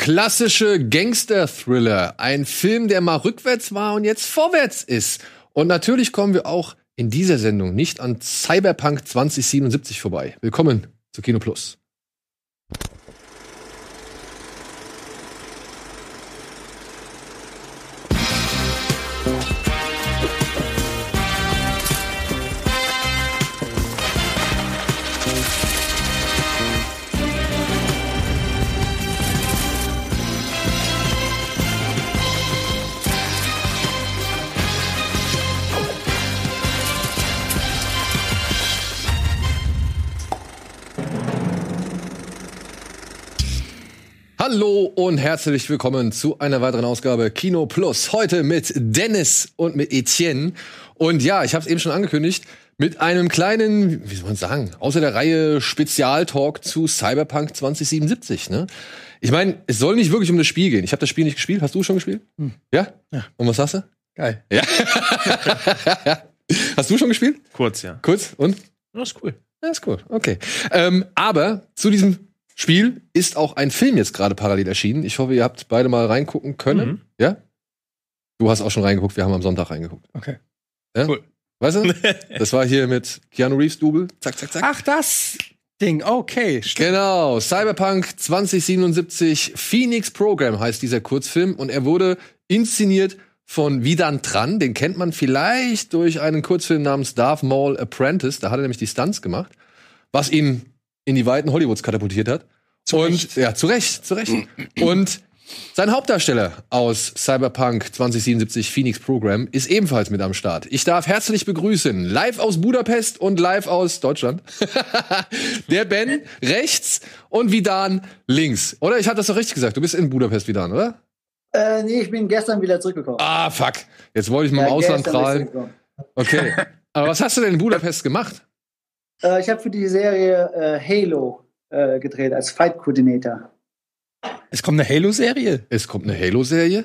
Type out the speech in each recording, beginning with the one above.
Klassische Gangster-Thriller. Ein Film, der mal rückwärts war und jetzt vorwärts ist. Und natürlich kommen wir auch in dieser Sendung nicht an Cyberpunk 2077 vorbei. Willkommen zu Kino Plus. Hallo und herzlich willkommen zu einer weiteren Ausgabe Kino Plus. Heute mit Dennis und mit Etienne. Und ja, ich habe es eben schon angekündigt, mit einem kleinen, wie soll man sagen, außer der Reihe Spezialtalk zu Cyberpunk 2077. Ne? Ich meine, es soll nicht wirklich um das Spiel gehen. Ich habe das Spiel nicht gespielt. Hast du schon gespielt? Hm. Ja? ja? Und was hast du? Geil. Ja. hast du schon gespielt? Kurz, ja. Kurz? Und? Das ist cool. Das ist cool. Okay. Ähm, aber zu diesem Spiel ist auch ein Film jetzt gerade parallel erschienen. Ich hoffe, ihr habt beide mal reingucken können. Mhm. Ja? Du hast auch schon reingeguckt, wir haben am Sonntag reingeguckt. Okay. Ja? Cool. Weißt du? Das war hier mit Keanu Reeves Double. Zack, zack, zack. Ach, das Ding. Okay. Stimmt. Genau. Cyberpunk 2077 Phoenix Program heißt dieser Kurzfilm und er wurde inszeniert von Vidan Tran. Den kennt man vielleicht durch einen Kurzfilm namens Darth Maul Apprentice. Da hat er nämlich die Stunts gemacht. Was ihn in die Weiten Hollywoods katapultiert hat. Zu und Recht. ja, zu Recht, zu Recht. und sein Hauptdarsteller aus Cyberpunk 2077 Phoenix Program ist ebenfalls mit am Start. Ich darf herzlich begrüßen, live aus Budapest und live aus Deutschland, der Ben rechts und Vidan links. Oder? Ich hatte das doch richtig gesagt. Du bist in Budapest, Vidan, oder? Äh, nee, ich bin gestern wieder zurückgekommen. Ah, fuck. Jetzt wollte ich mal ja, im Ausland prahlen. Okay. Aber was hast du denn in Budapest gemacht? Äh, ich habe für die Serie äh, Halo äh, gedreht als Fight Coordinator. Es kommt eine Halo-Serie? Es kommt eine Halo-Serie?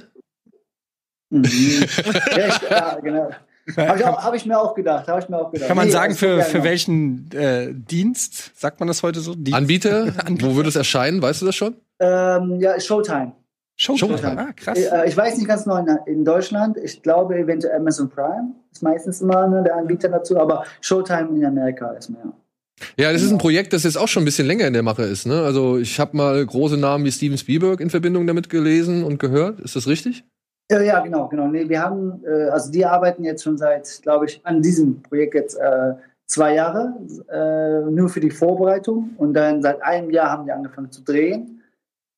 Mhm. ja, ich, ja, genau. Habe ich, hab ich, mir auch gedacht. ich mir auch gedacht. Kann man nee, sagen, für, für welchen äh, Dienst, sagt man das heute so? Dienst? Anbieter? Anbieter? Wo wird es erscheinen? Weißt du das schon? Ähm, ja, Showtime. Showtime. Showtime. Ah, krass. Äh, ich weiß nicht ganz genau in, Deutschland. Ich glaube eventuell Amazon Prime ist meistens immer ne, der Anbieter dazu, aber Showtime in Amerika ist mehr. Ja, das ist ein Projekt, das jetzt auch schon ein bisschen länger in der Mache ist. Ne? Also ich habe mal große Namen wie Steven Spielberg in Verbindung damit gelesen und gehört. Ist das richtig? Ja, ja genau, genau. Nee, wir haben, äh, also die arbeiten jetzt schon seit, glaube ich, an diesem Projekt jetzt äh, zwei Jahre, äh, nur für die Vorbereitung. Und dann seit einem Jahr haben die angefangen zu drehen.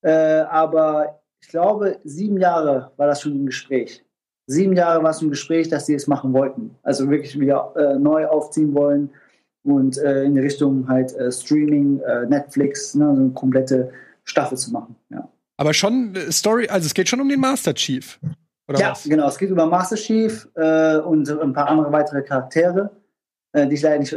Äh, aber ich glaube, sieben Jahre war das schon im Gespräch. Sieben Jahre war es im Gespräch, dass sie es machen wollten. Also wirklich wieder äh, neu aufziehen wollen und äh, in Richtung halt äh, Streaming, äh, Netflix, ne, so eine komplette Staffel zu machen. Ja. Aber schon äh, Story, also es geht schon um den Master Chief. Oder ja, was? genau. Es geht über Master Chief äh, und ein paar andere weitere Charaktere, die ich leider nicht,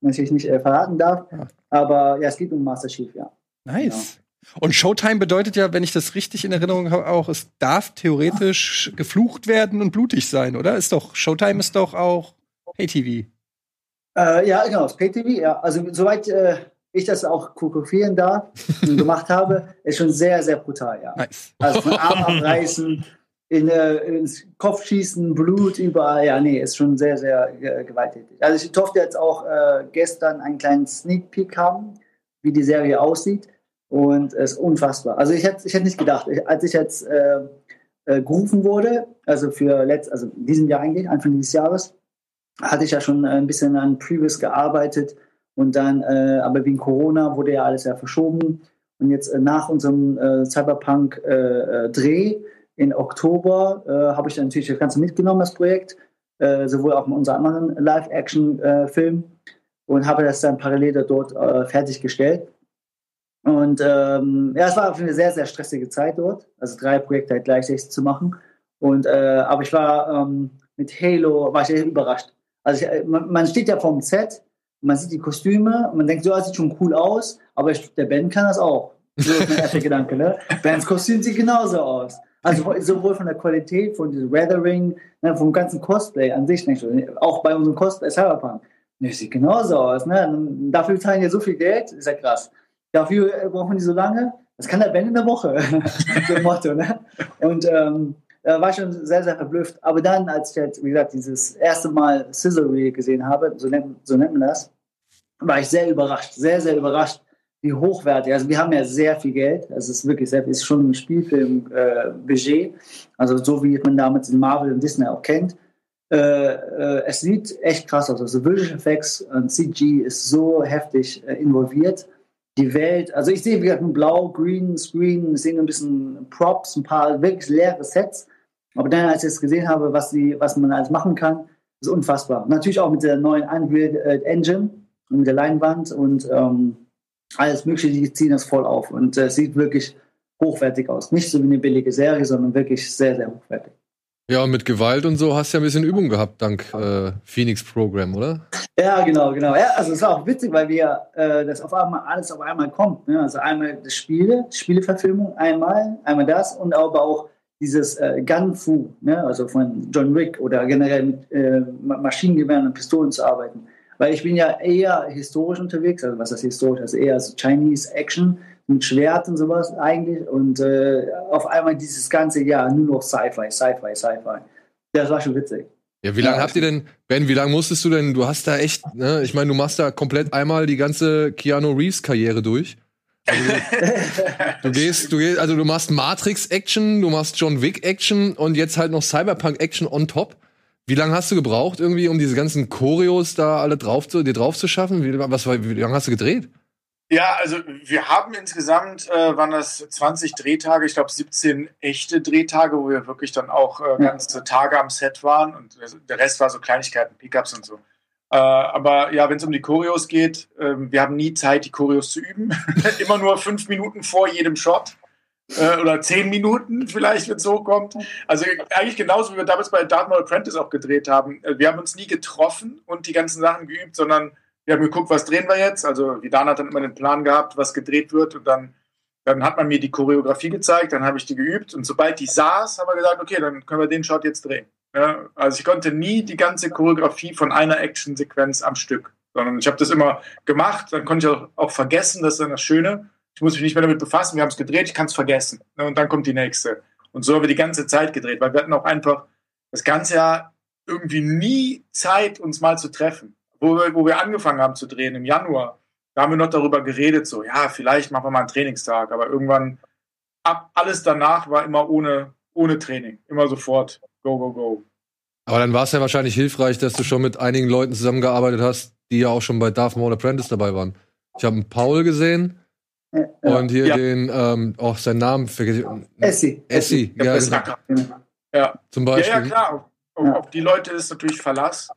natürlich nicht verraten darf. Ja. Aber ja, es geht um Master Chief, ja. Nice. Genau. Und Showtime bedeutet ja, wenn ich das richtig in Erinnerung habe, auch, es darf theoretisch geflucht werden und blutig sein, oder? Ist doch, Showtime ist doch auch Pay-TV. Äh, ja, genau, das Pay-TV, ja. Also, soweit äh, ich das auch kokofieren darf und gemacht habe, ist schon sehr, sehr brutal, ja. Nice. Also von Arm abreißen, in, äh, ins Kopf schießen, Blut überall, ja, nee, ist schon sehr, sehr äh, gewalttätig. Also, ich durfte jetzt auch äh, gestern einen kleinen Sneak Peek haben, wie die Serie aussieht. Und es ist unfassbar. Also ich hätte, ich hätte nicht gedacht, als ich jetzt äh, äh, gerufen wurde, also für letzt, also diesem Jahr eigentlich, Anfang dieses Jahres, hatte ich ja schon ein bisschen an Previous gearbeitet und dann, äh, aber wegen Corona wurde ja alles ja verschoben. Und jetzt äh, nach unserem äh, Cyberpunk-Dreh äh, in Oktober habe ich dann natürlich das Ganze mitgenommen, das Projekt, sowohl auch in unserem anderen Live-Action-Film und habe das dann parallel dort fertiggestellt. Und ähm, ja, es war eine sehr, sehr stressige Zeit dort, also drei Projekte halt gleichzeitig zu machen. Und, äh, aber ich war ähm, mit Halo, war ich echt überrascht. Also ich, äh, man, man, steht ja vom Set, man sieht die Kostüme man denkt, so, das sieht schon cool aus, aber ich, der Ben kann das auch. So ist mein erster Gedanke, ne? Bens Kostüm sieht genauso aus. Also sowohl von der Qualität, von diesem Weathering, ne, vom ganzen Cosplay an sich, nicht, auch bei unserem Cosplay Cyberpunk. Ne, sieht genauso aus, ne? Dafür zahlen ja so viel Geld, ist ja krass. Dafür brauchen die so lange. das kann der Ben in der Woche, so Motto. Ne? Und ähm, war schon sehr, sehr verblüfft. Aber dann, als ich jetzt, wie gesagt, dieses erste Mal Reel gesehen habe, so nennt, so nennt man das, war ich sehr überrascht, sehr, sehr überrascht, wie hochwertig. Also wir haben ja sehr viel Geld. Also es ist wirklich sehr, ist schon ein Spielfilm-Budget. Äh, also so wie man damals in Marvel und Disney auch kennt. Äh, äh, es sieht echt krass aus. Also Visual Effects und CG ist so heftig äh, involviert. Die Welt, also ich sehe wie gesagt ein Blau, Green Screen, ich sehe ein bisschen Props, ein paar wirklich leere Sets. Aber dann, als ich es gesehen habe, was, die, was man alles machen kann, ist unfassbar. Natürlich auch mit der neuen Unreal äh, Engine und mit der Leinwand und ähm, alles Mögliche, die ziehen das voll auf. Und es äh, sieht wirklich hochwertig aus. Nicht so wie eine billige Serie, sondern wirklich sehr, sehr hochwertig. Ja, mit Gewalt und so hast du ja ein bisschen Übung gehabt, dank äh, Phoenix Program, oder? Ja, genau, genau. Ja, also es war auch witzig, weil wir äh, das auf einmal alles auf einmal kommt. Ne? Also einmal das Spiele, Spieleverfilmung, einmal, einmal das und aber auch dieses äh, Gun-Fu, ne? also von John Wick oder generell mit äh, Maschinengewehren und Pistolen zu arbeiten. Weil ich bin ja eher historisch unterwegs, also was ist historisch, also eher so Chinese Action mit Schwert und sowas eigentlich. Und äh, auf einmal dieses ganze Jahr nur noch Sci-Fi, Sci-Fi, Sci-Fi. Das war schon witzig. Ja, wie lange ja. habt ihr denn, Ben, wie lange musstest du denn, du hast da echt, ne, ich meine, du machst da komplett einmal die ganze Keanu Reeves Karriere durch. Also, du gehst, du gehst, also du machst Matrix Action, du machst John Wick Action und jetzt halt noch Cyberpunk Action on top. Wie lange hast du gebraucht irgendwie, um diese ganzen Choreos da alle drauf zu, dir drauf zu schaffen? Wie, was, wie lange hast du gedreht? Ja, also wir haben insgesamt, äh, waren das 20 Drehtage, ich glaube 17 echte Drehtage, wo wir wirklich dann auch äh, ganze Tage am Set waren und der Rest war so Kleinigkeiten, Pickups und so. Äh, aber ja, wenn es um die Choreos geht, äh, wir haben nie Zeit, die Choreos zu üben. Immer nur fünf Minuten vor jedem Shot äh, oder zehn Minuten vielleicht, wenn es so kommt. Also eigentlich genauso, wie wir damals bei Dartmouth Apprentice auch gedreht haben. Äh, wir haben uns nie getroffen und die ganzen Sachen geübt, sondern wir haben geguckt, was drehen wir jetzt. Also die Dana hat dann immer den Plan gehabt, was gedreht wird und dann, dann hat man mir die Choreografie gezeigt, dann habe ich die geübt und sobald die saß, haben wir gesagt, okay, dann können wir den Shot jetzt drehen. Ja, also ich konnte nie die ganze Choreografie von einer Actionsequenz am Stück, sondern ich habe das immer gemacht, dann konnte ich auch, auch vergessen, das ist dann das Schöne. Ich muss mich nicht mehr damit befassen, wir haben es gedreht, ich kann es vergessen. Und dann kommt die nächste. Und so haben wir die ganze Zeit gedreht, weil wir hatten auch einfach das ganze Jahr irgendwie nie Zeit, uns mal zu treffen wo wir, wo wir angefangen haben zu drehen im Januar, da haben wir noch darüber geredet, so, ja, vielleicht machen wir mal einen Trainingstag, aber irgendwann, ab alles danach war immer ohne, ohne Training, immer sofort, go, go, go. Aber dann war es ja wahrscheinlich hilfreich, dass du schon mit einigen Leuten zusammengearbeitet hast, die ja auch schon bei Darth Maul Apprentice dabei waren. Ich habe einen Paul gesehen und hier ja. den, ähm, auch seinen Namen vergesse ich. Essi. Essi, ja, genau. ja. Zum Beispiel. Ja, ja klar. Auf, auf, die Leute ist natürlich Verlass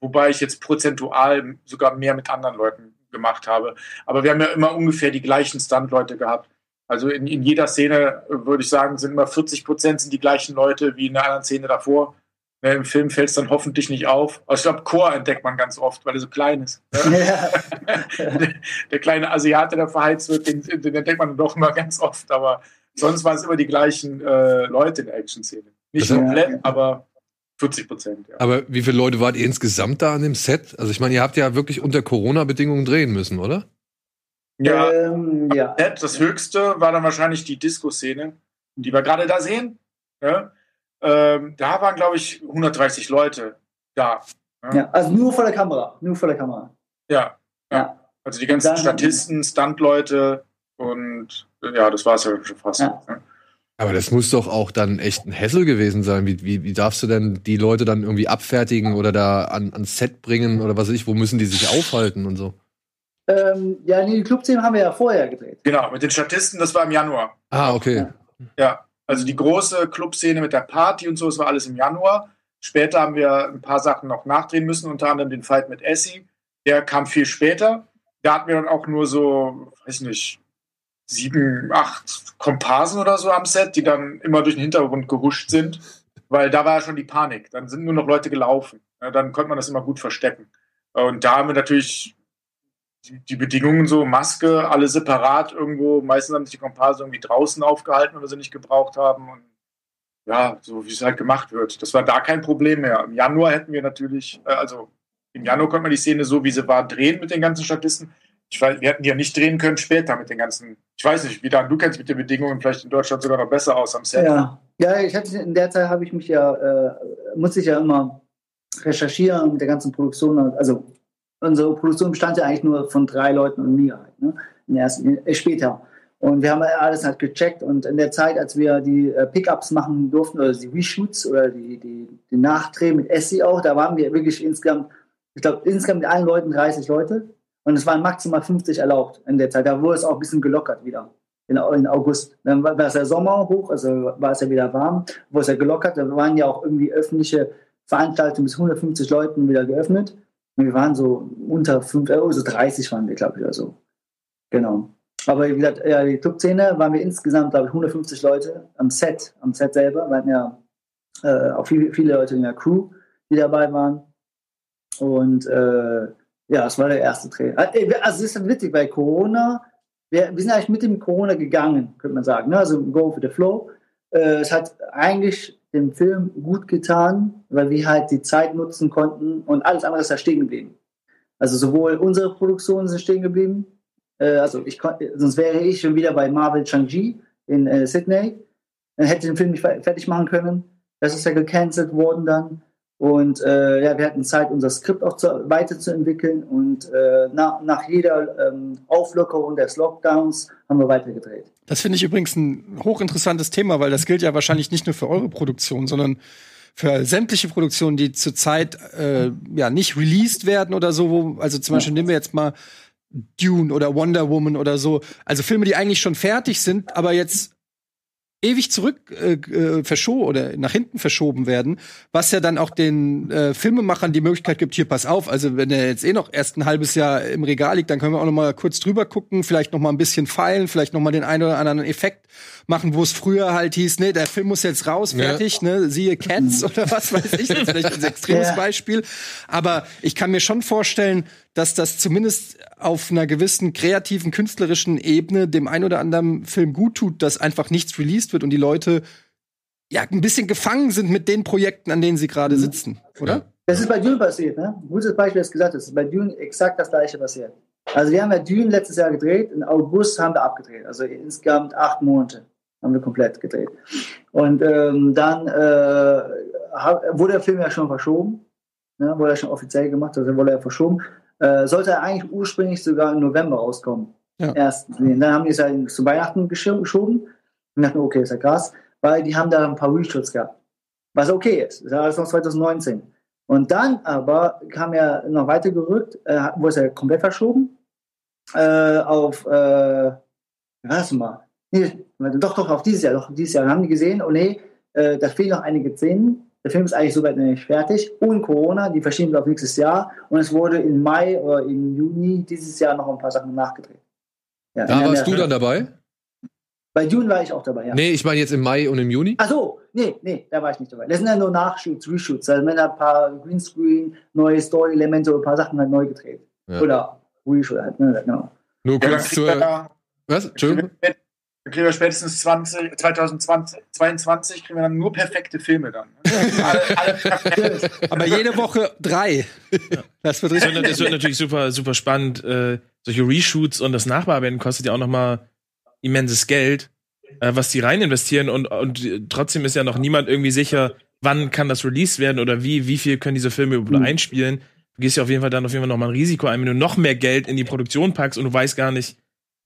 wobei ich jetzt prozentual sogar mehr mit anderen Leuten gemacht habe. Aber wir haben ja immer ungefähr die gleichen Stunt-Leute gehabt. Also in, in jeder Szene, würde ich sagen, sind immer 40 Prozent sind die gleichen Leute wie in einer anderen Szene davor. Ne, Im Film fällt es dann hoffentlich nicht auf. Aber ich glaube, Chor entdeckt man ganz oft, weil er so klein ist. Ja. der, der, kleine Asiate, der verheizt wird, den, den, entdeckt man doch immer ganz oft. Aber sonst waren es immer die gleichen äh, Leute in der Action-Szene. Nicht komplett, aber 40 Prozent, ja. Aber wie viele Leute wart ihr insgesamt da an dem Set? Also ich meine, ihr habt ja wirklich unter Corona-Bedingungen drehen müssen, oder? Ja, ähm, ja. Das höchste war dann wahrscheinlich die Disco-Szene, die wir gerade da sehen. Ja? Ähm, da waren, glaube ich, 130 Leute da. Ja? ja? also nur vor der Kamera. Nur vor der Kamera. Ja. ja. Also die ganzen Statisten, Stuntleute und ja, das war es ja schon fast. Ja. Aber das muss doch auch dann echt ein Hassel gewesen sein. Wie, wie, wie darfst du denn die Leute dann irgendwie abfertigen oder da an, ans Set bringen oder was weiß ich, wo müssen die sich aufhalten und so? Ähm, ja, die Clubszene haben wir ja vorher gedreht. Genau, mit den Statisten, das war im Januar. Ah, okay. Ja, ja also die große Clubszene mit der Party und so, das war alles im Januar. Später haben wir ein paar Sachen noch nachdrehen müssen, unter anderem den Fight mit Essie. Der kam viel später. Da hatten wir dann auch nur so, weiß nicht, sieben, acht Komparsen oder so am Set, die dann immer durch den Hintergrund gehuscht sind, weil da war ja schon die Panik. Dann sind nur noch Leute gelaufen. Ja, dann konnte man das immer gut verstecken. Und da haben wir natürlich die, die, Bedingungen so, Maske, alle separat irgendwo. Meistens haben sich die Komparsen irgendwie draußen aufgehalten, wenn wir sie nicht gebraucht haben. Und ja, so wie es halt gemacht wird. Das war da kein Problem mehr. Im Januar hätten wir natürlich, äh, also im Januar konnte man die Szene so, wie sie war, drehen mit den ganzen Statisten. Ich weiß, wir hätten die ja nicht drehen können später mit den ganzen, ich weiß nicht, wie dann, du kennst mit den Bedingungen vielleicht in Deutschland sogar noch besser aus am Set. Ja, ja ich hatte, in der Zeit habe ich mich ja, äh, musste ich ja immer recherchieren mit der ganzen Produktion. Also unsere Produktion bestand ja eigentlich nur von drei Leuten und mir halt, ne? In der ersten, äh, später. Und wir haben alles halt gecheckt und in der Zeit, als wir die äh, Pickups machen durften oder die Reshoots oder die, die, die Nachdreh mit Essie auch, da waren wir wirklich insgesamt, ich glaube, insgesamt mit allen Leuten 30 Leute und es waren maximal 50 erlaubt in der Zeit. Da wurde es auch ein bisschen gelockert wieder in, in August. Dann war, war es ja Sommer hoch, also war es ja wieder warm, wurde es ja gelockert. Da waren ja auch irgendwie öffentliche Veranstaltungen bis 150 Leuten wieder geöffnet. Und wir waren so unter 5, also 30 waren wir, glaube ich, oder so. Genau. Aber wie gesagt, ja, die Clubszene waren wir insgesamt, glaube ich, 150 Leute am Set, am Set selber. Wir hatten ja äh, auch viele, viele Leute in der Crew, die dabei waren. Und äh, ja, es war der erste Dreh. Äh, also es ist witzig, bei Corona, wir, wir, sind eigentlich mit dem Corona gegangen, könnte man sagen. Ne? Also go for the flow. Äh, es hat eigentlich dem Film gut getan, weil wir halt die Zeit nutzen konnten und alles andere ist da stehen geblieben. Also sowohl unsere Produktionen sind stehen geblieben, äh, also ich sonst wäre ich schon wieder bei Marvel Chang-Chi in äh, Sydney. Dann hätte den Film nicht fertig machen können. Das ist ja gecancelt worden dann. Und äh, ja, wir hatten Zeit, unser Skript auch zu, weiterzuentwickeln. Und äh, nach, nach jeder ähm, Auflockerung des Lockdowns haben wir weitergedreht. Das finde ich übrigens ein hochinteressantes Thema, weil das gilt ja wahrscheinlich nicht nur für eure Produktion, sondern für sämtliche Produktionen, die zurzeit äh, ja nicht released werden oder so. Wo, also zum Beispiel nehmen wir jetzt mal Dune oder Wonder Woman oder so. Also Filme, die eigentlich schon fertig sind, aber jetzt ewig zurück äh, äh, verschoben oder nach hinten verschoben werden, was ja dann auch den äh, Filmemachern die Möglichkeit gibt, hier pass auf, also wenn er jetzt eh noch erst ein halbes Jahr im Regal liegt, dann können wir auch noch mal kurz drüber gucken, vielleicht noch mal ein bisschen feilen, vielleicht noch mal den einen oder anderen Effekt machen, wo es früher halt hieß, nee, der Film muss jetzt raus, fertig, ja. ne, siehe Cats oder was weiß ich, das ist vielleicht ein extremes ja. Beispiel, aber ich kann mir schon vorstellen, dass das zumindest auf einer gewissen kreativen, künstlerischen Ebene dem ein oder anderen Film gut tut, dass einfach nichts released wird und die Leute ja ein bisschen gefangen sind mit den Projekten, an denen sie gerade mhm. sitzen, oder? Das ist bei Dune passiert, ne? Gutes Beispiel, das gesagt. Ist bei Dune exakt das gleiche passiert. Also wir haben ja Dune letztes Jahr gedreht, im August haben wir abgedreht, also insgesamt acht Monate haben wir komplett gedreht. Und ähm, dann äh, wurde der Film ja schon verschoben, ne? wurde er schon offiziell gemacht, also wurde er verschoben. Äh, sollte er eigentlich ursprünglich sogar im November rauskommen. Ja. Erst, dann haben die es halt zu Weihnachten geschoben und dachten, okay, ist ja krass, weil die haben da ein paar Reshoots gehabt. Was okay ist. Das war alles noch 2019. Und dann aber kam er noch weiter gerückt, äh, wurde es ja komplett verschoben äh, auf, äh, was mal, nee, doch, doch, auf dieses Jahr, doch, dieses Jahr. Dann haben die gesehen, oh nee, äh, da fehlen noch einige Szenen der Film ist eigentlich soweit nicht fertig. Und Corona, die verschieben auf nächstes Jahr. Und es wurde im Mai oder im Juni dieses Jahr noch ein paar Sachen nachgedreht. Ja, da warst du dann dabei? Bei Dune war ich auch dabei, ja. Nee, ich meine jetzt im Mai und im Juni? Ach so, nee, nee, da war ich nicht dabei. Das sind ja nur Nachshoots, Reshoots. Also wenn ein paar Greenscreen, neue Story-Elemente oder ein paar Sachen halt neu gedreht. Ja. Oder Reshoot halt, ne, genau. Nur kurz ja, zur. Was? Entschuldigung? Dann kriegen wir spätestens 20, 2022 kriegen wir dann nur perfekte Filme dann. Aber jede Woche drei. Das wird, richtig. Das wird natürlich super, super spannend. Äh, solche Reshoots und das Nachbearbeiten kostet ja auch noch mal immenses Geld, äh, was die rein investieren und, und trotzdem ist ja noch niemand irgendwie sicher, wann kann das released werden oder wie, wie viel können diese Filme überhaupt mhm. einspielen. Du gehst ja auf jeden Fall dann auf jeden Fall noch mal ein Risiko ein, wenn du noch mehr Geld in die Produktion packst und du weißt gar nicht,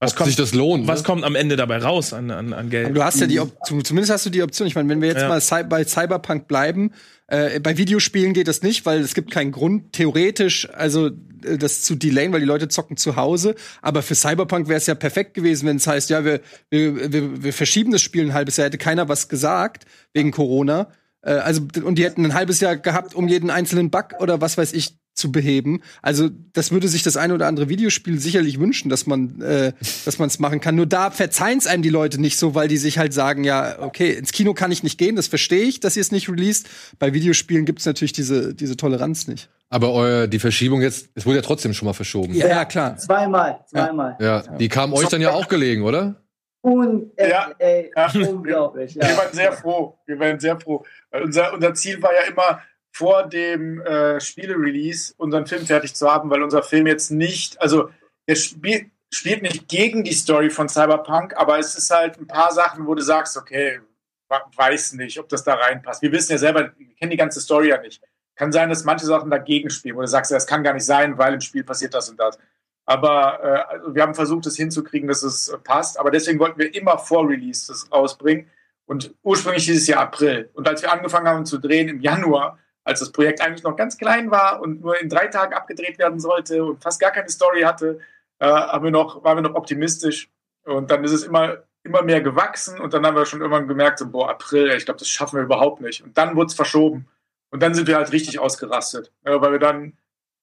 was Ob kommt, sich das lohnt. Was ne? kommt am Ende dabei raus an, an, an Geld? Du hast ja die Option, zumindest hast du die Option. Ich meine, wenn wir jetzt ja. mal bei Cyberpunk bleiben, äh, bei Videospielen geht das nicht, weil es gibt keinen Grund, theoretisch, also äh, das zu delayen, weil die Leute zocken zu Hause. Aber für Cyberpunk wäre es ja perfekt gewesen, wenn es heißt, ja, wir, wir, wir, wir verschieben das Spiel ein halbes Jahr, hätte keiner was gesagt wegen Corona. Äh, also, und die hätten ein halbes Jahr gehabt, um jeden einzelnen Bug oder was weiß ich zu beheben. Also das würde sich das eine oder andere Videospiel sicherlich wünschen, dass man äh, dass man es machen kann. Nur da verzeihen es einem die Leute nicht so, weil die sich halt sagen, ja, okay, ins Kino kann ich nicht gehen, das verstehe ich, dass ihr es nicht released. Bei Videospielen gibt es natürlich diese diese Toleranz nicht. Aber euer, die Verschiebung jetzt, es wurde ja trotzdem schon mal verschoben. Ja, ja klar. Zweimal, zweimal. Ja, ja. die kam euch dann ja auch gelegen, oder? Und äh, ja, ey, ja. unglaublich. Ja. Wir waren sehr froh. Wir waren sehr froh. Weil unser, unser Ziel war ja immer, vor dem äh, Spiele-Release unseren Film fertig zu haben, weil unser Film jetzt nicht, also der Spiel, spielt nicht gegen die Story von Cyberpunk, aber es ist halt ein paar Sachen, wo du sagst, okay, weiß nicht, ob das da reinpasst. Wir wissen ja selber, wir kennen die ganze Story ja nicht. Kann sein, dass manche Sachen dagegen spielen, wo du sagst, das kann gar nicht sein, weil im Spiel passiert das und das. Aber äh, also wir haben versucht, es hinzukriegen, dass es äh, passt. Aber deswegen wollten wir immer vor Release das rausbringen. Und ursprünglich dieses Jahr April. Und als wir angefangen haben zu drehen im Januar, als das Projekt eigentlich noch ganz klein war und nur in drei Tagen abgedreht werden sollte und fast gar keine Story hatte, äh, haben wir noch, waren wir noch optimistisch. Und dann ist es immer, immer mehr gewachsen und dann haben wir schon irgendwann gemerkt, so, boah, April, ich glaube, das schaffen wir überhaupt nicht. Und dann wurde es verschoben. Und dann sind wir halt richtig ausgerastet, ja, weil wir dann,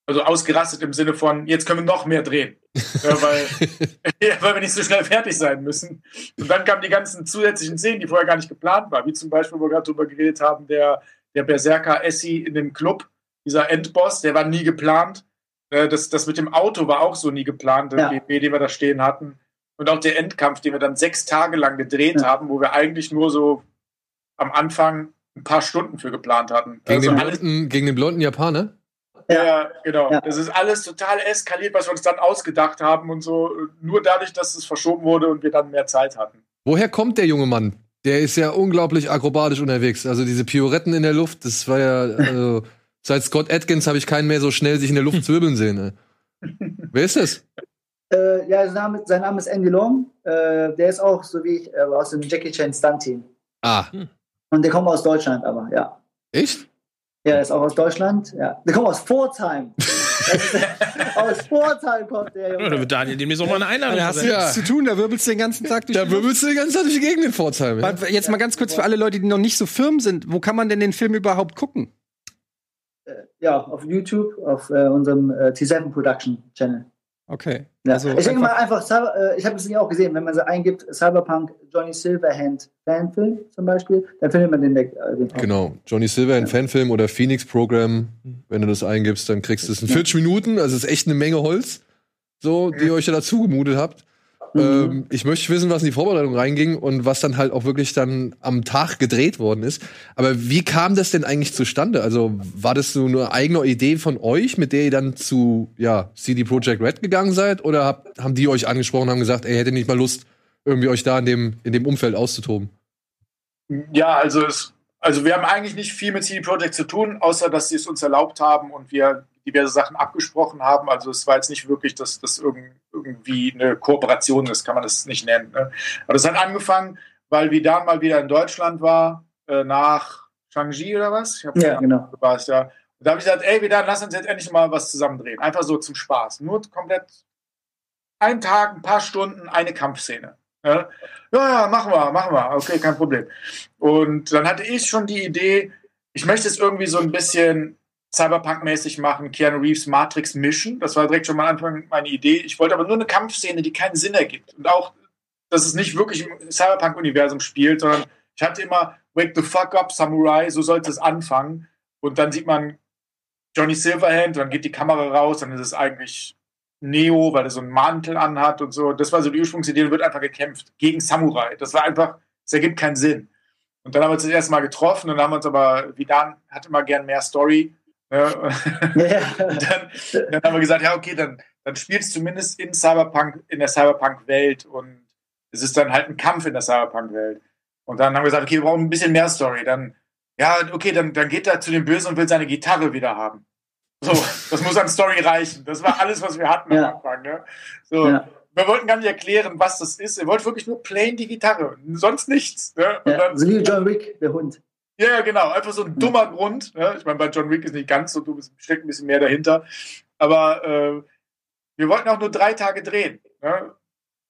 also ausgerastet im Sinne von, jetzt können wir noch mehr drehen, ja, weil, weil wir nicht so schnell fertig sein müssen. Und dann kamen die ganzen zusätzlichen Szenen, die vorher gar nicht geplant waren, wie zum Beispiel, wo wir gerade drüber geredet haben, der, der Berserker Essie in dem Club, dieser Endboss, der war nie geplant. Äh, das, das mit dem Auto war auch so nie geplant, ja. BP, den wir da stehen hatten. Und auch der Endkampf, den wir dann sechs Tage lang gedreht ja. haben, wo wir eigentlich nur so am Anfang ein paar Stunden für geplant hatten. Gegen, also den, blonden, gegen den blonden Japaner? Ja, genau. Ja. Das ist alles total eskaliert, was wir uns dann ausgedacht haben und so. Nur dadurch, dass es verschoben wurde und wir dann mehr Zeit hatten. Woher kommt der junge Mann? Der ist ja unglaublich akrobatisch unterwegs. Also diese Pioretten in der Luft, das war ja, also, seit Scott Atkins habe ich keinen mehr so schnell sich in der Luft zwirbeln sehen. Ne? Wer ist das? Äh, ja, sein Name, sein Name, ist Andy Long. Äh, der ist auch, so wie ich, äh, aus dem Jackie Chan Stunt-Team. Ah. Und der kommt aus Deutschland, aber ja. Echt? Ja, der ist auch aus Deutschland. Ja. Der kommt aus Pforzheim. aus Pforzheim kommt der Junge. Ja, da wird Daniel demnächst auch mal eine Einladung Da hast du ja. zu tun, da wirbelst du den ganzen Tag durch Da wirbelst du den ganzen Tag durch die Gegend in Pforzheim. Ja. Jetzt mal ganz kurz für alle Leute, die noch nicht so firm sind. Wo kann man denn den Film überhaupt gucken? Äh, ja, auf YouTube, auf äh, unserem äh, T7 Production Channel. Okay. Ja. Also ich denke mal einfach, äh, ich habe es auch gesehen, wenn man so eingibt, Cyberpunk Johnny Silverhand Fanfilm zum Beispiel, dann findet man den, äh, den Genau, Johnny Silverhand ja. Fanfilm oder Phoenix Program, wenn du das eingibst, dann kriegst du es in 40 Minuten, also es ist echt eine Menge Holz, so, die ihr euch ja dazu gemutet habt. Mhm. Ähm, ich möchte wissen, was in die Vorbereitung reinging und was dann halt auch wirklich dann am Tag gedreht worden ist. Aber wie kam das denn eigentlich zustande? Also war das so eine eigene Idee von euch, mit der ihr dann zu ja, CD Projekt Red gegangen seid? Oder hab, haben die euch angesprochen und haben gesagt, ey, hätte nicht mal Lust, irgendwie euch da in dem, in dem Umfeld auszutoben? Ja, also es, also wir haben eigentlich nicht viel mit CD Projekt zu tun, außer dass sie es uns erlaubt haben und wir diverse Sachen abgesprochen haben. Also es war jetzt nicht wirklich, dass das irgendwie eine Kooperation ist, kann man das nicht nennen. Ne? Aber das hat angefangen, weil Vidan mal wieder in Deutschland war, äh, nach Shangji oder was? ja, genau. Du warst, ja. Und da habe ich gesagt, ey Vidan, lass uns jetzt endlich mal was zusammen drehen. Einfach so zum Spaß. Nur komplett ein Tag, ein paar Stunden, eine Kampfszene. Ja, ja, machen wir, machen wir. Okay, kein Problem. Und dann hatte ich schon die Idee, ich möchte es irgendwie so ein bisschen Cyberpunk-mäßig machen, Keanu Reeves Matrix Mission. Das war direkt schon mal Anfang meine Idee. Ich wollte aber nur eine Kampfszene, die keinen Sinn ergibt. Und auch, dass es nicht wirklich im Cyberpunk-Universum spielt, sondern ich hatte immer Wake the fuck up, Samurai, so sollte es anfangen. Und dann sieht man Johnny Silverhand, dann geht die Kamera raus, dann ist es eigentlich Neo, weil er so einen Mantel anhat und so. Das war so die Ursprungsidee, dann wird einfach gekämpft gegen Samurai. Das war einfach, es ergibt keinen Sinn. Und dann haben wir uns das erste Mal getroffen und dann haben wir uns aber, Vidan hat immer gern mehr Story ja. dann, dann, haben wir gesagt, ja, okay, dann, dann spielt es zumindest in Cyberpunk, in der Cyberpunk-Welt und es ist dann halt ein Kampf in der Cyberpunk-Welt. Und dann haben wir gesagt, okay, wir brauchen ein bisschen mehr Story. Dann, ja, okay, dann, dann geht er zu dem Bösen und will seine Gitarre wieder haben. So, das muss an Story reichen. Das war alles, was wir hatten ja. am Anfang. Ne? So, ja. Wir wollten gar nicht erklären, was das ist. Er wollte wirklich nur plain die Gitarre, sonst nichts. Ne? Ja, dann, so wie John Wick, der Hund. Ja, genau. Einfach so ein dummer Grund. Ja? Ich meine, bei John Wick ist nicht ganz so dumm, es steckt ein bisschen mehr dahinter. Aber äh, wir wollten auch nur drei Tage drehen. Ja?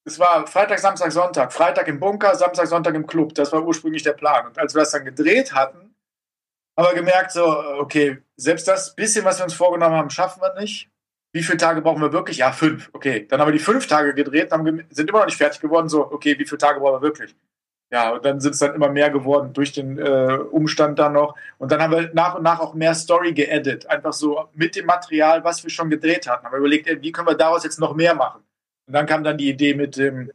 Es war Freitag, Samstag, Sonntag. Freitag im Bunker, Samstag, Sonntag im Club. Das war ursprünglich der Plan. Und als wir das dann gedreht hatten, haben wir gemerkt, so, okay, selbst das bisschen, was wir uns vorgenommen haben, schaffen wir nicht. Wie viele Tage brauchen wir wirklich? Ja, fünf. Okay, dann haben wir die fünf Tage gedreht, haben, sind immer noch nicht fertig geworden. So, okay, wie viele Tage brauchen wir wirklich? Ja, und dann sind es dann immer mehr geworden durch den äh, Umstand dann noch. Und dann haben wir nach und nach auch mehr Story geedit. Einfach so mit dem Material, was wir schon gedreht hatten. Haben wir überlegt, ey, wie können wir daraus jetzt noch mehr machen? Und dann kam dann die Idee mit dem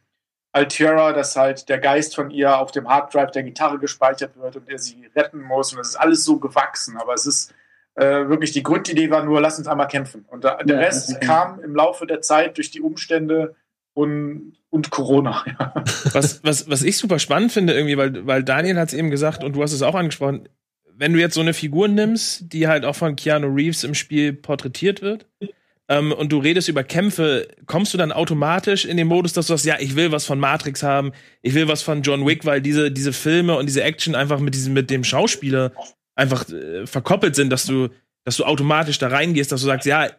Altera, dass halt der Geist von ihr auf dem Harddrive der Gitarre gespeichert wird und er sie retten muss. Und das ist alles so gewachsen. Aber es ist, Äh, wirklich die Grundidee war nur, lass uns einmal kämpfen. Und da, der Rest kam im Laufe der Zeit durch die Umstände und, und Corona. Ja. Was, was, was ich super spannend finde, irgendwie, weil, weil Daniel hat es eben gesagt und du hast es auch angesprochen, wenn du jetzt so eine Figur nimmst, die halt auch von Keanu Reeves im Spiel porträtiert wird, ähm, und du redest über Kämpfe, kommst du dann automatisch in den Modus, dass du sagst, ja, ich will was von Matrix haben, ich will was von John Wick, weil diese, diese Filme und diese Action einfach mit diesem, mit dem Schauspieler einfach äh, verkoppelt sind, dass du, dass du automatisch da reingehst, dass du sagst, ja,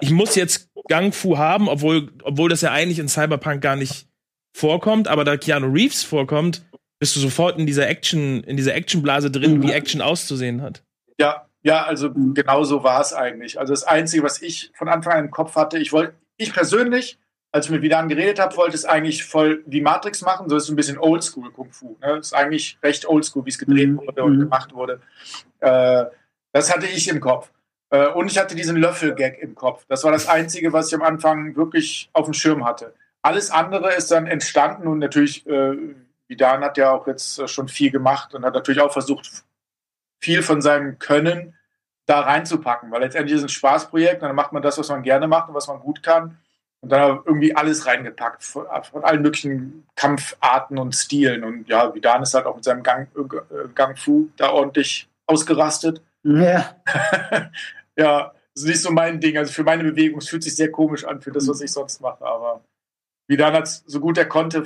ich muss jetzt Gang Fu haben, obwohl, obwohl das ja eigentlich in Cyberpunk gar nicht vorkommt, aber da Keanu Reeves vorkommt, bist du sofort in dieser Action, in dieser Actionblase drin, mhm. wie Action auszusehen hat. Ja, ja, also genau so war es eigentlich. Also das Einzige, was ich von Anfang an im Kopf hatte, ich wollte, ich persönlich, als ich mit Vidan geredet habe, wollte es eigentlich voll wie Matrix machen, so ist es ein bisschen Oldschool Kung Fu. Ne? Das ist eigentlich recht Oldschool, wie es gedreht mhm. wurde und mhm. gemacht wurde. Äh, das hatte ich im Kopf. Äh, und ich hatte diesen Löffel-Gag im Kopf. Das war das Einzige, was ich am Anfang wirklich auf dem Schirm hatte. Alles andere ist dann entstanden und natürlich, äh, Vidan hat ja auch jetzt schon viel gemacht und hat natürlich auch versucht, viel von seinem Können da reinzupacken, weil letztendlich ist es ein Spaßprojekt und dann macht man das, was man gerne macht und was man gut kann und dann irgendwie alles reingepackt von, von allen möglichen Kampfarten und Stilen und ja, Vidan ist halt auch mit seinem Gang, äh, Gang Fu da ordentlich ausgerastet. Ja. ja, das ist nicht so mein Ding. Also für meine Bewegung, es fühlt sich sehr komisch an für das, was ich sonst mache. Aber Vidan hat es so gut er konnte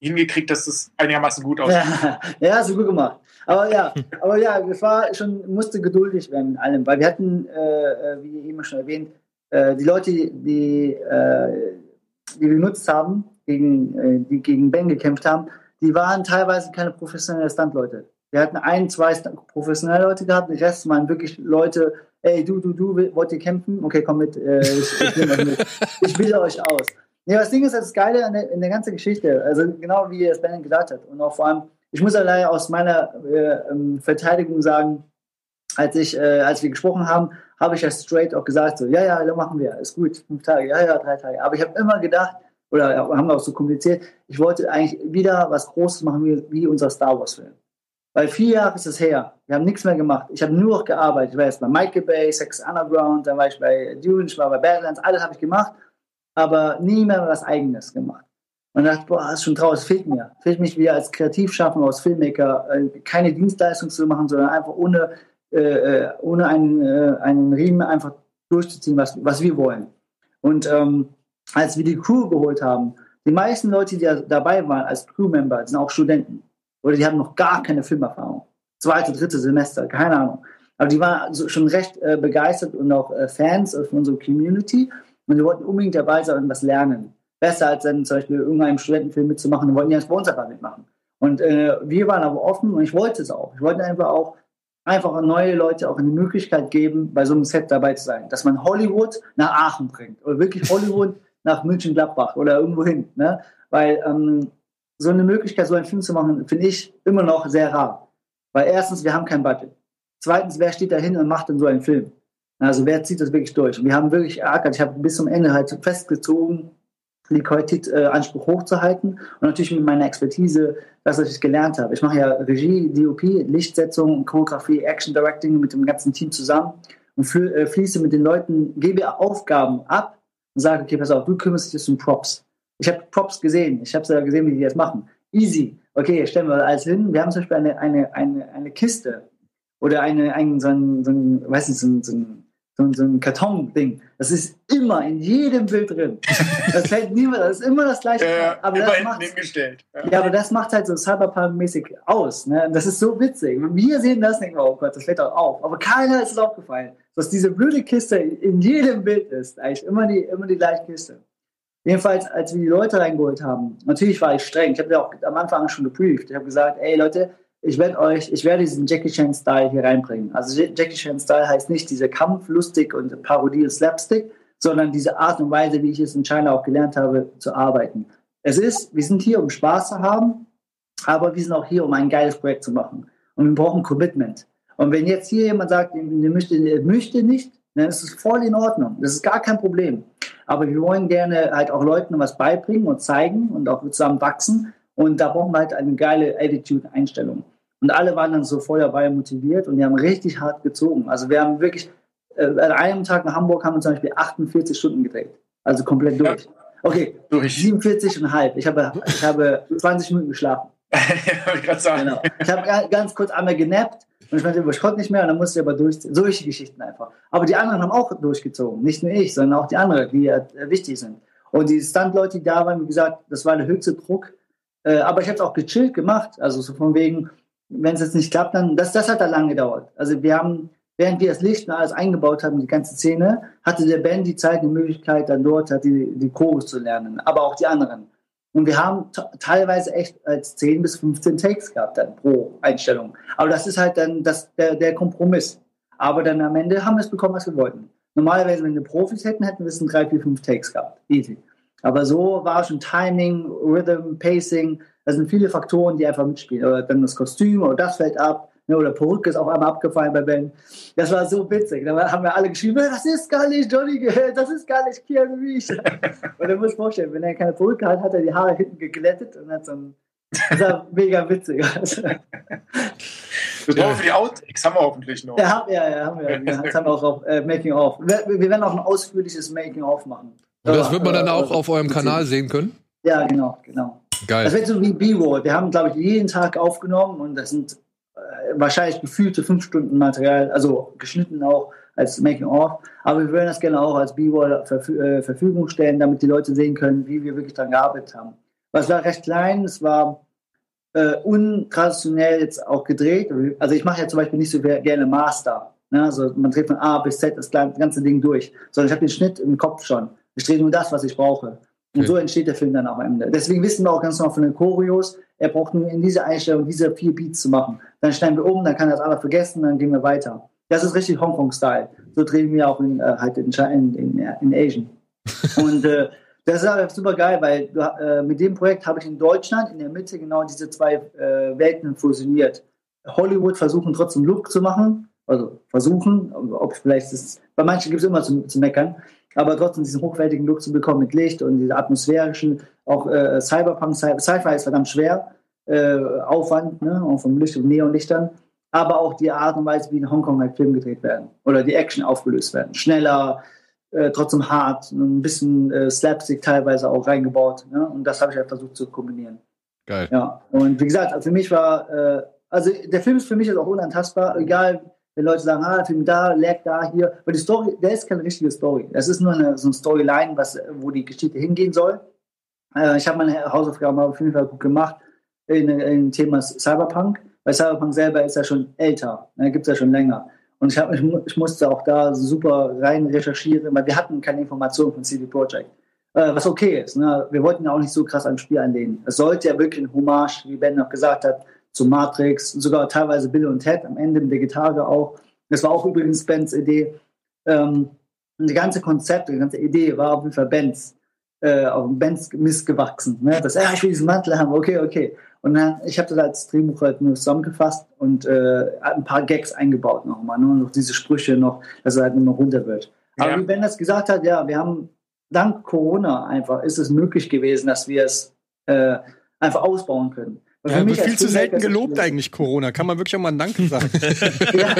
hingekriegt, dass es einigermaßen gut aussieht. Ja, ja, so gut gemacht. Aber ja, aber ja, es war schon, musste geduldig werden mit allem, weil wir hatten, äh, äh wie eben schon erwähnt, äh, die Leute, die, äh, die wir genutzt haben, gegen, äh, die gegen Ben gekämpft haben, die waren teilweise keine professionellen Stuntleute. Wir hatten ein, zwei professionelle Leute gehabt, der Rest waren wirklich Leute, ey, du, du, du, wollt ihr kämpfen? Okay, komm mit, äh, ich, ich, mit. ich bilde euch aus. Ja, das Ding ist, das Geile in der, in der ganzen Geschichte, also genau wie es Ben gesagt hat und auch vor allem, ich muss allein aus meiner äh, ähm, Verteidigung sagen, als ich, äh, als wir gesprochen haben, habe ich ja straight auch gesagt, so, ja, ja, dann machen wir, ist gut, fünf Tage, ja, ja, drei Tage. Aber ich habe immer gedacht, oder haben wir auch so kommuniziert, ich wollte eigentlich wieder was Großes machen, wie, wie unser Star Wars-Film. Weil vier Jahre ist es her. Wir haben nichts mehr gemacht. Ich habe nur noch gearbeitet. Ich war jetzt bei Michael Bay, Sex Underground, dann war ich bei Dune, ich war bei Badlands, alles habe ich gemacht aber nie mehr was Eigenes gemacht. Und dachte, boah, das ist schon traurig, es fehlt mir. Fehlt mich wieder als Kreativschaffender, als Filmmaker, äh, keine Dienstleistung zu machen, sondern einfach ohne, äh, äh, ohne einen, äh, einen Riemen einfach durchzuziehen, was, was wir wollen. Und ähm, als wir die Crew geholt haben, die meisten Leute, die dabei waren als Crewmember, sind auch Studenten. Oder die haben noch gar keine Filmerfahrung. Zweite, dritte Semester, keine Ahnung. Aber die waren schon recht äh, begeistert und auch äh, Fans von unserer Community und wir wollten unbedingt dabei sein und was lernen. Besser als dann zum Beispiel irgendeinem Studentenfilm mitzumachen. Wir wollten ja bei uns aber mitmachen. Und äh, wir waren aber offen und ich wollte es auch. Ich wollte einfach auch einfach neue Leute auch eine Möglichkeit geben, bei so einem Set dabei zu sein. Dass man Hollywood nach Aachen bringt. Oder wirklich Hollywood nach München-Gladbach oder irgendwo hin. Ne? Weil ähm, so eine Möglichkeit, so einen Film zu machen, finde ich immer noch sehr rar. Weil erstens, wir haben kein Budget. Zweitens, wer steht da hin und macht dann so einen Film? Also wer zieht das wirklich durch? Und wir haben wirklich erkert, ich habe bis zum Ende halt festgezogen, die Qualitätsanspruch äh, hochzuhalten und natürlich mit meiner Expertise, das, was ich gelernt habe. Ich mache ja Regie, DOP, Lichtsetzung, Choreografie, Action Directing mit dem ganzen Team zusammen und äh, fließe mit den Leuten, gebe Aufgaben ab und sage, okay, pass auf, du kümmerst dich um Props. Ich habe Props gesehen, ich habe ja gesehen, wie die das machen. Easy. Okay, stellen wir alles hin. Wir haben zum Beispiel eine, eine, eine, eine Kiste oder eine, ein, so ein, so ein, weiß nicht, so ein, so ein so, ein Karton-Ding. Das ist immer in jedem Bild drin. Das fällt niemand, das ist immer das gleiche. Ja, aber das hinten hingestellt. Ja. ja. aber das macht halt so Cyberpunk-mäßig aus. Ne? Das ist so witzig. Wir sehen das nicht, oh Gott, das fällt auch auf. Aber keiner ist es aufgefallen, dass diese blöde Kiste in jedem Bild ist. Eigentlich immer die, immer die gleiche Kiste. Jedenfalls, als wir die Leute reingeholt haben, natürlich war ich streng. Ich habe ja auch am Anfang schon geprüft. Ich habe gesagt, ey Leute, ich werde euch, ich werde diesen Jackie Chan Style hier reinbringen. Also Jackie Chan Style heißt nicht diese Kampf, lustig und Parodie und Slapstick, sondern diese Art und Weise, wie ich es in China auch gelernt habe, zu arbeiten. Es ist, wir sind hier, um Spaß zu haben, aber wir sind auch hier, um ein geiles Projekt zu machen. Und wir brauchen Commitment. Und wenn jetzt hier jemand sagt, er möchte, er möchte nicht, dann ist es voll in Ordnung. Das ist gar kein Problem. Aber wir wollen gerne halt auch Leuten was beibringen und zeigen und auch zusammen wachsen. Und da brauchen wir halt eine geile Attitude-Einstellung. Und alle waren dann so voll dabei motiviert und die haben richtig hart gezogen. Also wir haben wirklich, äh, an einem Tag in Hamburg haben wir zum Beispiel 48 Stunden gedreht. Also komplett durch. Okay, durch. 47,5. Ich habe, ich habe 20 Minuten geschlafen. ich, genau. ich habe ganz kurz einmal genappt und ich meinte, ich konnte nicht mehr und dann musste ich aber durchziehen. Solche Geschichten einfach. Aber die anderen haben auch durchgezogen. Nicht nur ich, sondern auch die anderen, die äh, wichtig sind. Und die Stunt-Leute, die da waren, wie gesagt, das war der höchste Druck. Äh, aber ich habe es auch gechillt gemacht. Also so von wegen, wenn es jetzt nicht klappt, dann, das, das hat da lange gedauert. Also wir haben, während wir das Licht und alles eingebaut haben, die ganze Szene, hatte der Band die Zeit, die Möglichkeit, dann dort halt die, die Chorus zu lernen, aber auch die anderen. Und wir haben teilweise echt als 10 bis 15 Takes gehabt dann pro Einstellung. Aber das ist halt dann das, der, der Kompromiss. Aber dann am Ende haben wir es bekommen, was wir wollten. Normalerweise, wenn wir Profis hätten, hätten wir es in drei, vier, fünf Takes gehabt. Easy. Aber so war schon Timing, Rhythm, Pacing. Das sind viele Faktoren, die einfach mitspielen. Oder dann das Kostüm oder das fällt ab. Ne, oder Perücke ist auch einmal abgefallen bei Ben. Das war so witzig. Da haben wir alle geschrieben, das ist gar nicht Johnny, das ist gar nicht Keanu Reeves. und dann muss ich vorstellen, wenn er keine Perücke hat, hat er die Haare hinten geglättet und hat so ein das war mega witzig. Das brauchen wir für die Outtakes, haben wir hoffentlich noch. Ja, ja, ja haben wir. Das haben wir auch auf äh, Making of. Wir, wir, werden auch ein ausführliches Making of machen. Und das wird man dann auch auf eurem Kanal sehen können? Ja, genau, genau. Geil. Das wird so wie B-Roll. Wir haben, glaube ich, jeden Tag aufgenommen und das sind äh, wahrscheinlich gefühlte fünf Stunden Material, also geschnitten auch als Making-of. Aber wir würden das gerne auch als B-Roll zur äh, Verfügung stellen, damit die Leute sehen können, wie wir wirklich daran gearbeitet haben. Es war recht klein, es war äh, untraditionell jetzt auch gedreht. Also ich mache ja zum Beispiel nicht so gerne Master. Ne? Also man dreht von A bis Z das ganze Ding durch. Sondern ich habe den Schnitt im Kopf schon. Ich drehe nur das, was ich brauche. Und so entsteht der Film dann auch am Ende. Deswegen wissen wir auch ganz genau von den Choreos, er braucht nur in dieser Einstellung diese vier Beats zu machen. Dann schneiden wir um, dann kann er das alle vergessen, dann gehen wir weiter. Das ist richtig Hongkong-Style. So drehen wir auch in, äh, halt in, in, in, in Asian. Und äh, das ist aber super geil, weil äh, mit dem Projekt habe ich in Deutschland in der Mitte genau diese zwei äh, Welten fusioniert. Hollywood versuchen trotzdem Look zu machen, also versuchen, ob vielleicht ist, bei manchen gibt es immer zu, zu meckern, aber trotzdem diesen hochwertigen Look zu bekommen mit Licht und diese atmosphärischen, auch äh, Cyberpunk, Sci-Fi ist verdammt schwer, äh, Aufwand, ne, auch vom Licht und Neonlichtern, aber auch die Art und Weise, wie in Hongkong halt Filme gedreht werden oder die Action aufgelöst werden. Schneller, äh, trotzdem hart, ein bisschen äh, Slapstick teilweise auch reingebaut. Ne? Und das habe ich halt versucht zu kombinieren. Geil. Ja, und wie gesagt, für mich war, äh, also der Film ist für mich jetzt auch unantastbar, egal wenn Leute sagen, ah, Film da, lag da, hier. Weil die Story, der ist keine richtige Story. Das ist nur eine, so eine Storyline, was, wo die Geschichte hingehen soll. Äh, ich habe meine Hausaufgaben auf jeden Fall gut gemacht in, in Thema Cyberpunk, weil Cyberpunk selber ist ja schon älter, ne, gibt es ja schon länger. Und ich, hab, ich, ich, musste auch da super rein recherchieren, weil wir hatten keine Informationen von CD Projekt. Äh, was okay ist. Ne? Wir wollten ja auch nicht so krass am Spiel anlehnen. Es sollte ja wirklich ein Hommage, wie Ben noch gesagt hat, zu Matrix, sogar teilweise Bill und Ted am Ende mit der Gitarre auch. Das war auch übrigens Bens Idee. Ähm, die ganze Konzept, die ganze Idee war auf jeden Fall Bens, äh, auf Bens Mist gewachsen. Ne? Das, ja, ich will diesen Mantel haben, okay, okay. Und dann, ich habe das als Drehbuch halt nur zusammengefasst und äh, ein paar Gags eingebaut nochmal, nur noch diese Sprüche noch, dass er halt nur noch runter wird. Aber ja. wie Ben das gesagt hat, ja, wir haben dank Corona einfach ist es möglich gewesen, dass wir es äh, einfach ausbauen können. Ja, wird viel zu selten gelobt eigentlich Corona. Kann man wirklich auch mal ein Danke sagen. ja.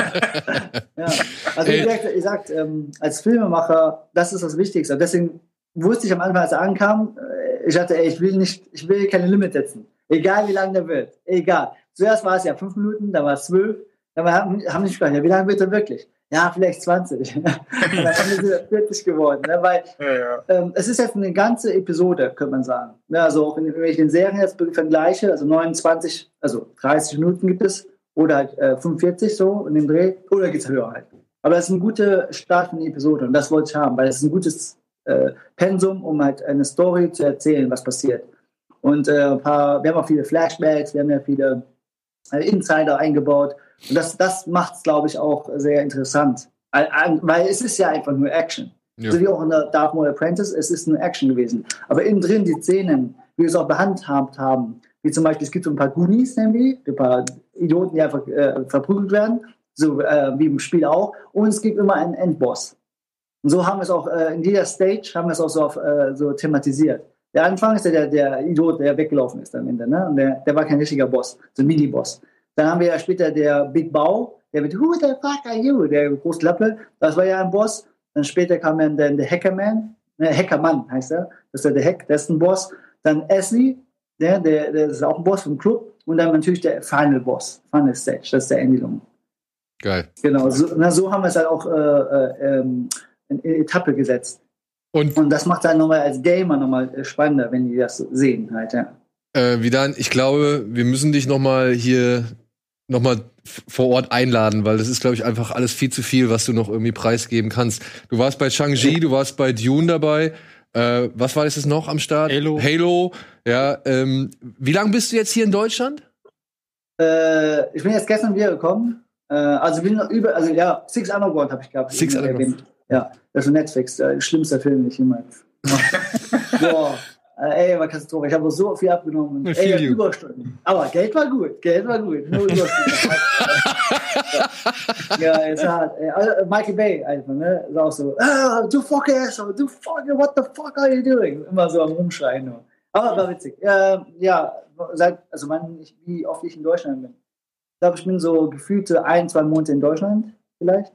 ja. Also wie gesagt, ihr sagt, ähm, als Filmemacher, das ist das Wichtigste. Deswegen wusste ich am Anfang, als er ankam, äh, ich dachte, ey, ich will nicht, ich will keine Limit setzen. Egal wie lang der wird. Egal. Zuerst war es ja fünf Minuten, dann war es zwölf, dann haben, haben die gesprochen, ja, wie lange wird er wirklich? Ja, vielleicht 20. und dann haben wir 40 geworden. Ne? Weil ja, ja. Ähm, es ist jetzt eine ganze Episode, könnte man sagen. Ja, also auch in, wenn ich den Serien jetzt vergleiche, also 29, also 30 Minuten gibt es oder halt äh, 45 so in dem Dreh, oder geht es höher halt. Aber es ist ein guter Start von der Episode und das wollte ich haben, weil es ist ein gutes äh, Pensum, um halt eine Story zu erzählen, was passiert. Und äh, ein paar, wir haben auch viele Flashbacks, wir haben ja viele äh, Insider eingebaut. Und das, das macht es, glaube ich, auch sehr interessant. Weil es ist ja einfach nur Action. Ja. So wie auch in der Dark Maul Apprentice, es ist nur Action gewesen. Aber innen drin die Szenen, wie wir es auch behandhabt haben, wie zum Beispiel, es gibt so ein paar Goonies, nämlich, ein paar Idioten, die einfach äh, verprügelt werden, so äh, wie im Spiel auch. Und es gibt immer einen Endboss. Und so haben wir es auch äh, in jeder Stage haben wir es auch so, auf, äh, so thematisiert. Der Anfang ist ja der, der Idiot, der weggelaufen ist am Ende. Ne? Und der, der war kein richtiger Boss, so ein Mini-Boss. Dann haben wir ja später der Big Bow, der mit Who the fuck are you? Der große Lappe, das war ja ein Boss. Dann später kam dann der, der Hackerman, ne, Hackermann heißt er, das ist ja der Hack, der ist ein Boss. Dann Ashley, der, der, der ist auch ein Boss vom Club. Und dann natürlich der Final Boss, Final Stage, das ist der Endilung. Geil. Genau, so, na, so haben wir es halt auch äh, äh, ähm, in, Etappe gesetzt. Und, Und das macht dann nochmal als Gamer nochmal äh, spannender, wenn die das sehen halt, ja. äh, Vidan, ich glaube, wir müssen dich noch mal hier noch mal f- vor Ort einladen, weil das ist, glaube ich, einfach alles viel zu viel, was du noch irgendwie preisgeben kannst. Du warst bei Shang-Chi, du warst bei Dune dabei. Äh, was war das jetzt noch am Start? Halo. Halo. Ja. Ähm, wie lange bist du jetzt hier in Deutschland? Äh, ich bin jetzt gestern wieder gekommen. Äh, also bin noch über, also ja, Six Underground habe ich gehabt. Six Underground. Ja, das ist Netflix, äh, schlimmster Film, den ich jemals. Boah, äh, ey, war Katastrophe. Ich habe so viel abgenommen. I Ey. Überstunden. Aber Geld war gut, Geld war gut. Nur Überstunden. ja, es hat, ey, also, Michael Bay einfach, ne? Ist auch so, ah, du fuck asshole, du fuck, what the fuck are you doing? Immer so am Rumschreien nur. Aber war witzig. Äh, ja, seit, also man, ich, wie oft ich in Deutschland bin. Ich glaube, ich bin so gefühlte ein, zwei Monate in Deutschland, vielleicht.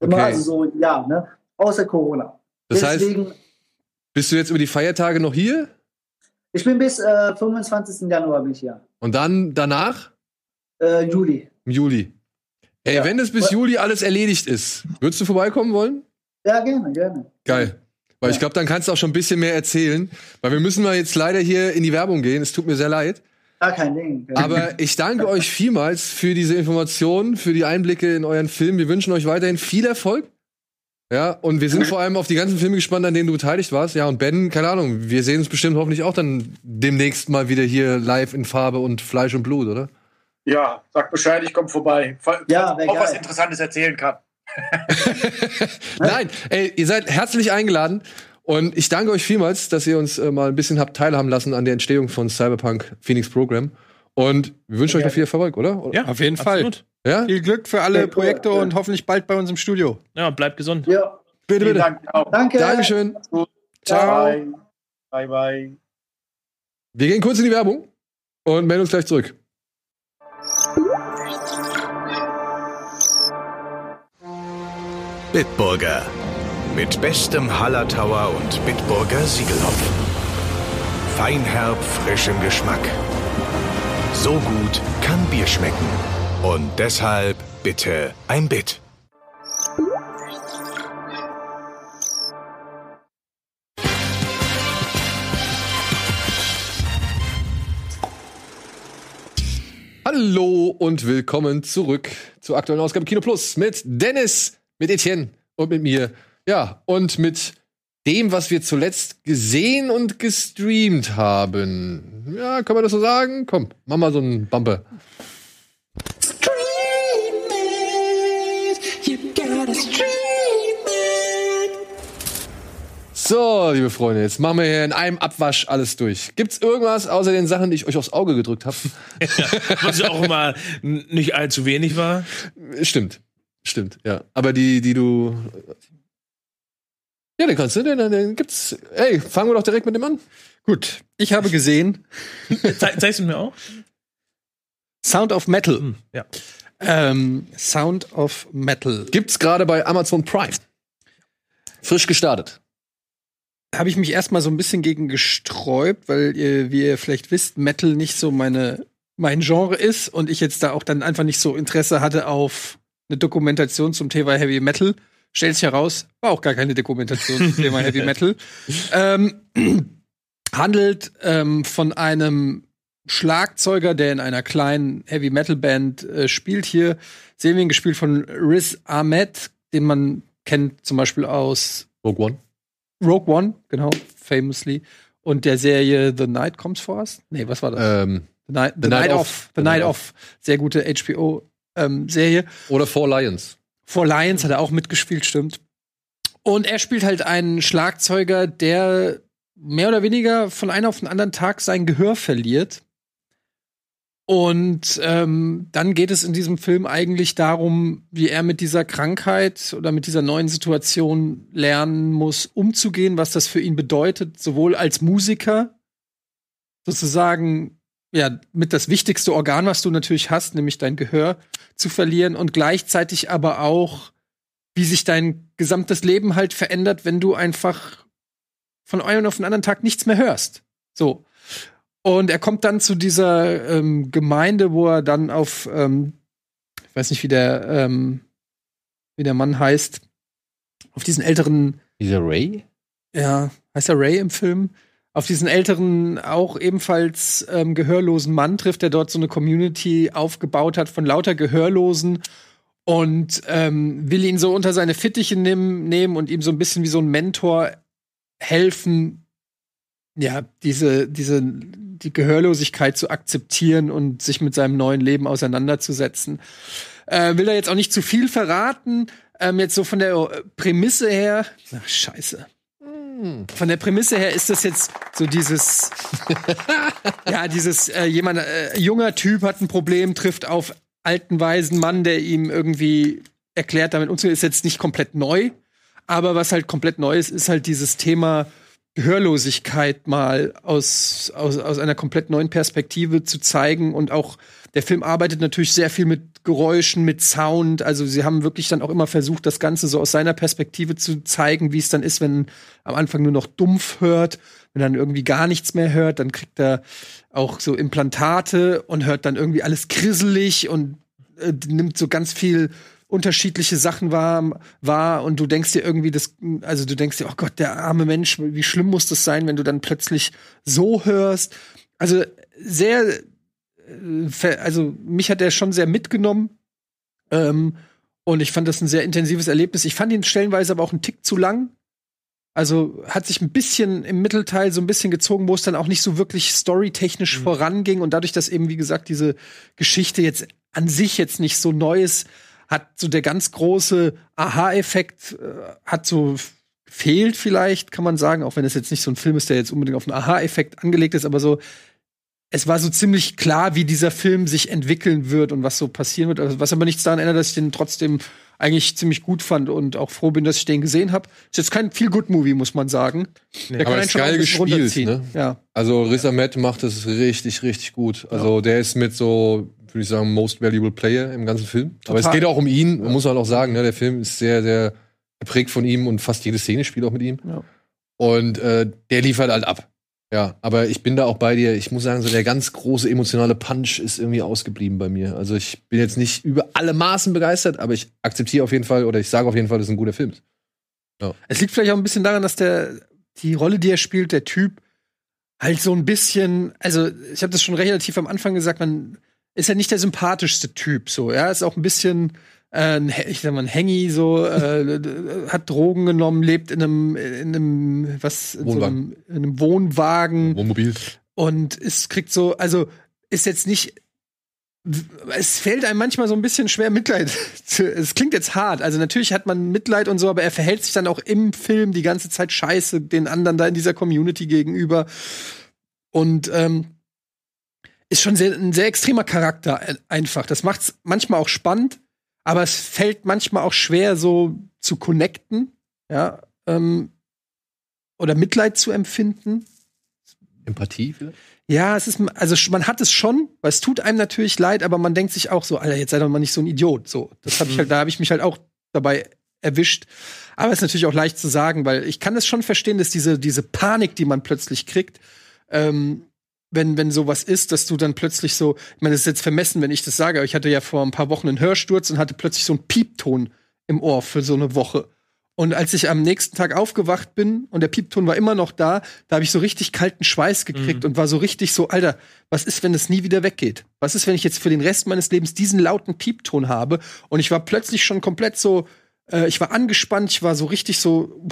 Immer, Okay. also so, ja, ne? Außer Corona. Das heißt, Deswegen, bist du jetzt über die Feiertage noch hier? Ich bin bis äh, 25. Januar bin ich hier. Und dann danach? Äh, Juli. Im Juli. Ey, Ja. wenn es bis Juli alles erledigt ist, würdest du vorbeikommen wollen? Ja, gerne, gerne. Geil. Weil ich Ja. glaube, dann kannst du auch schon ein bisschen mehr erzählen. Weil wir müssen mal jetzt leider hier in die Werbung gehen. Es tut mir sehr leid. Ah, kein Ding. Aber ich danke euch vielmals für diese Informationen, für die Einblicke in euren Film. Wir wünschen euch weiterhin viel Erfolg. Ja, und wir sind vor allem auf die ganzen Filme gespannt, an denen du beteiligt warst. Ja, und Ben, keine Ahnung, wir sehen uns bestimmt hoffentlich auch dann demnächst mal wieder hier live in Farbe und Fleisch und Blut, oder? Ja, sag Bescheid, ich komme vorbei. Falls Ja, auch was geil. Interessantes erzählen kann. Nein, ey, ihr seid herzlich eingeladen. Und ich danke euch vielmals, dass ihr uns äh, mal ein bisschen habt teilhaben lassen an der Entstehung von Cyberpunk Phoenix Program. Und wir wünschen euch noch viel Erfolg, oder? oder? Ja, Auf jeden Fall. Ja? Viel Glück für alle Projekte ja. und hoffentlich bald bei uns im Studio. Ja, bleibt gesund. Ja, Bitte, Vielen bitte. Dank. Auch. danke. Dankeschön. Ciao. Bye. Bye, bye. Wir gehen kurz in die Werbung und melden uns gleich zurück. Bitburger. Mit bestem Hallertauer und Bitburger Siegelhopfen. Feinherb, frisch im Geschmack. So gut kann Bier schmecken. Und deshalb bitte ein Bit. Hallo und willkommen zurück zur aktuellen Ausgabe Kino Plus mit Dennis, mit Etienne und mit mir. Ja, und mit dem, was wir zuletzt gesehen und gestreamt haben. Ja, kann man das so sagen? Komm, mach mal so einen Bumper. So, liebe Freunde, jetzt machen wir hier in einem Abwasch alles durch. Gibt's irgendwas außer den Sachen, die ich euch aufs Auge gedrückt habe? Was ja auch immer nicht allzu wenig war. Stimmt. Stimmt, ja. Aber die, die du. Ja, den kannst du, den, den gibt's. Ey, fangen wir doch direkt mit dem an. Gut, ich habe gesehen Ze zeigst du mir auch? Sound of Metal. Hm, ja. Ähm, Sound of Metal. Gibt's gerade bei Amazon Prime. Frisch gestartet. Habe ich mich erstmal so ein bisschen gegen gesträubt, weil ihr, wie ihr vielleicht wisst, Metal nicht so meine, mein Genre ist und ich jetzt da auch dann einfach nicht so Interesse hatte auf eine Dokumentation zum Thema Heavy Metal. Stellt sich heraus, war auch gar keine Dokumentation zum Thema Heavy Metal. Ähm, handelt ähm, von einem Schlagzeuger, der in einer kleinen Heavy Metal Band äh, spielt. Hier sehen wir ihn gespielt von Riz Ahmed, den man kennt zum Beispiel aus Rogue One. Rogue One, genau, famously. Und der Serie The Night Comes For Us. Nee, was war das? Ähm, The Night, The The Night, Night Of. Of. The Night Of. Sehr gute HBO-Serie. oder Four Lions. For Lions hat er auch mitgespielt, stimmt. Und er spielt halt einen Schlagzeuger, der mehr oder weniger von einem auf den anderen Tag sein Gehör verliert. Und ähm, dann geht es in diesem Film eigentlich darum, wie er mit dieser Krankheit oder mit dieser neuen Situation lernen muss, umzugehen, was das für ihn bedeutet, sowohl als Musiker sozusagen ja, mit das wichtigste Organ, was du natürlich hast, nämlich dein Gehör, zu verlieren und gleichzeitig aber auch, wie sich dein gesamtes Leben halt verändert, wenn du einfach von einem auf den anderen Tag nichts mehr hörst. So. Und er kommt dann zu dieser ähm, Gemeinde, wo er dann auf, ähm, ich weiß nicht, wie der, ähm, wie der Mann heißt, auf diesen älteren. Dieser Ray? Ja, heißt er Ray im Film? auf diesen älteren, auch ebenfalls ähm, gehörlosen Mann trifft, der dort so eine Community aufgebaut hat von lauter Gehörlosen und ähm, will ihn so unter seine Fittiche nehmen, nehmen und ihm so ein bisschen wie so ein Mentor helfen, ja, diese, diese, die Gehörlosigkeit zu akzeptieren und sich mit seinem neuen Leben auseinanderzusetzen. Äh, will da jetzt auch nicht zu viel verraten. Ähm, jetzt so von der Prämisse her. Ach, scheiße. Von der Prämisse her ist das jetzt so dieses, ja, dieses, äh, jemand, äh, junger Typ hat ein Problem, trifft auf alten, weisen Mann, der ihm irgendwie erklärt, damit umzugehen, ist jetzt nicht komplett neu. Aber was halt komplett neu ist, ist halt dieses Thema Gehörlosigkeit mal aus, aus, aus einer komplett neuen Perspektive zu zeigen und auch der Film arbeitet natürlich sehr viel mit Geräuschen, mit Sound. Also sie haben wirklich dann auch immer versucht, das Ganze so aus seiner Perspektive zu zeigen, wie es dann ist, wenn am Anfang nur noch dumpf hört, wenn dann irgendwie gar nichts mehr hört, dann kriegt er auch so Implantate und hört dann irgendwie alles krisselig und äh, nimmt so ganz viel unterschiedliche Sachen wahr, wahr und du denkst dir irgendwie das, also du denkst dir, oh Gott, der arme Mensch, wie schlimm muss das sein, wenn du dann plötzlich so hörst. Also sehr äh, also mich hat er schon sehr mitgenommen. Ähm, und ich fand das ein sehr intensives Erlebnis. Ich fand ihn stellenweise aber auch einen Tick zu lang. Also hat sich ein bisschen im Mittelteil so ein bisschen gezogen, wo es dann auch nicht so wirklich storytechnisch mhm. voranging. Und dadurch, dass eben, wie gesagt, diese Geschichte jetzt an sich jetzt nicht so neu ist, hat so der ganz große Aha-Effekt, äh, hat so fehlt vielleicht, kann man sagen, auch wenn es jetzt nicht so ein Film ist, der jetzt unbedingt auf einen Aha-Effekt angelegt ist, aber so es war so ziemlich klar, wie dieser Film sich entwickeln wird und was so passieren wird. Also, was aber nichts daran ändert, dass ich den trotzdem eigentlich ziemlich gut fand und auch froh bin, dass ich den gesehen habe. Ist jetzt kein viel good Movie, muss man sagen. Nee, der kann einen schon geil gespielt, ne? Ja. Also Riz Ahmed macht das richtig, richtig gut. Also ja. der ist mit so, würde ich sagen, most valuable Player im ganzen Film. Total. Aber es geht auch um ihn, ja. muss man auch sagen. Ne? Der Film ist sehr, sehr geprägt von ihm und fast jede Szene spielt auch mit ihm. Ja. Und äh, der liefert halt ab. Ja, aber ich bin da auch bei dir. Ich muss sagen, so der ganz große emotionale Punch ist irgendwie ausgeblieben bei mir. Also ich bin jetzt nicht über alle Maßen begeistert, aber ich akzeptiere auf jeden Fall oder ich sage auf jeden Fall, dass es ein guter Film ist. Ja. Es liegt vielleicht auch ein bisschen daran, dass der die Rolle, die er spielt, der Typ halt so ein bisschen, also ich habe das schon relativ am Anfang gesagt, man ist ja nicht der sympathischste Typ, so, ja, ist auch ein bisschen äh, ich sag mal, ein Hengi so, äh, hat Drogen genommen, lebt in einem, in einem, was, in, so einem, in einem Wohnwagen. Wohnmobil. Und es kriegt so, also ist jetzt nicht es fällt einem manchmal so ein bisschen schwer, Mitleid zu. Es klingt jetzt hart. Also natürlich hat man Mitleid und so, aber er verhält sich dann auch im Film die ganze Zeit scheiße den anderen da in dieser Community gegenüber. Und ähm, ist schon sehr, ein sehr extremer Charakter einfach. Das macht's manchmal auch spannend, aber es fällt manchmal auch schwer, so zu connecten, ja, ähm, oder Mitleid zu empfinden. Empathie vielleicht? Ja, es ist, also man hat es schon, weil es tut einem natürlich leid, aber man denkt sich auch so, Alter, jetzt sei doch mal nicht so ein Idiot. So, das habe ich halt, da habe ich mich halt auch dabei erwischt. Aber es ist natürlich auch leicht zu sagen, weil ich kann es schon verstehen, dass diese, diese Panik, die man plötzlich kriegt, ähm, wenn, wenn sowas ist, dass du dann plötzlich so, ich meine, das ist jetzt vermessen, wenn ich das sage, aber ich hatte ja vor ein paar Wochen einen Hörsturz und hatte plötzlich so einen Piepton im Ohr für so eine Woche. Und als ich am nächsten Tag aufgewacht bin und der Piepton war immer noch da, da habe ich so richtig kalten Schweiß gekriegt mhm. und war so richtig so, Alter, was ist, wenn es nie wieder weggeht? Was ist, wenn ich jetzt für den Rest meines Lebens diesen lauten Piepton habe? Und ich war plötzlich schon komplett so, äh, ich war angespannt, ich war so richtig so,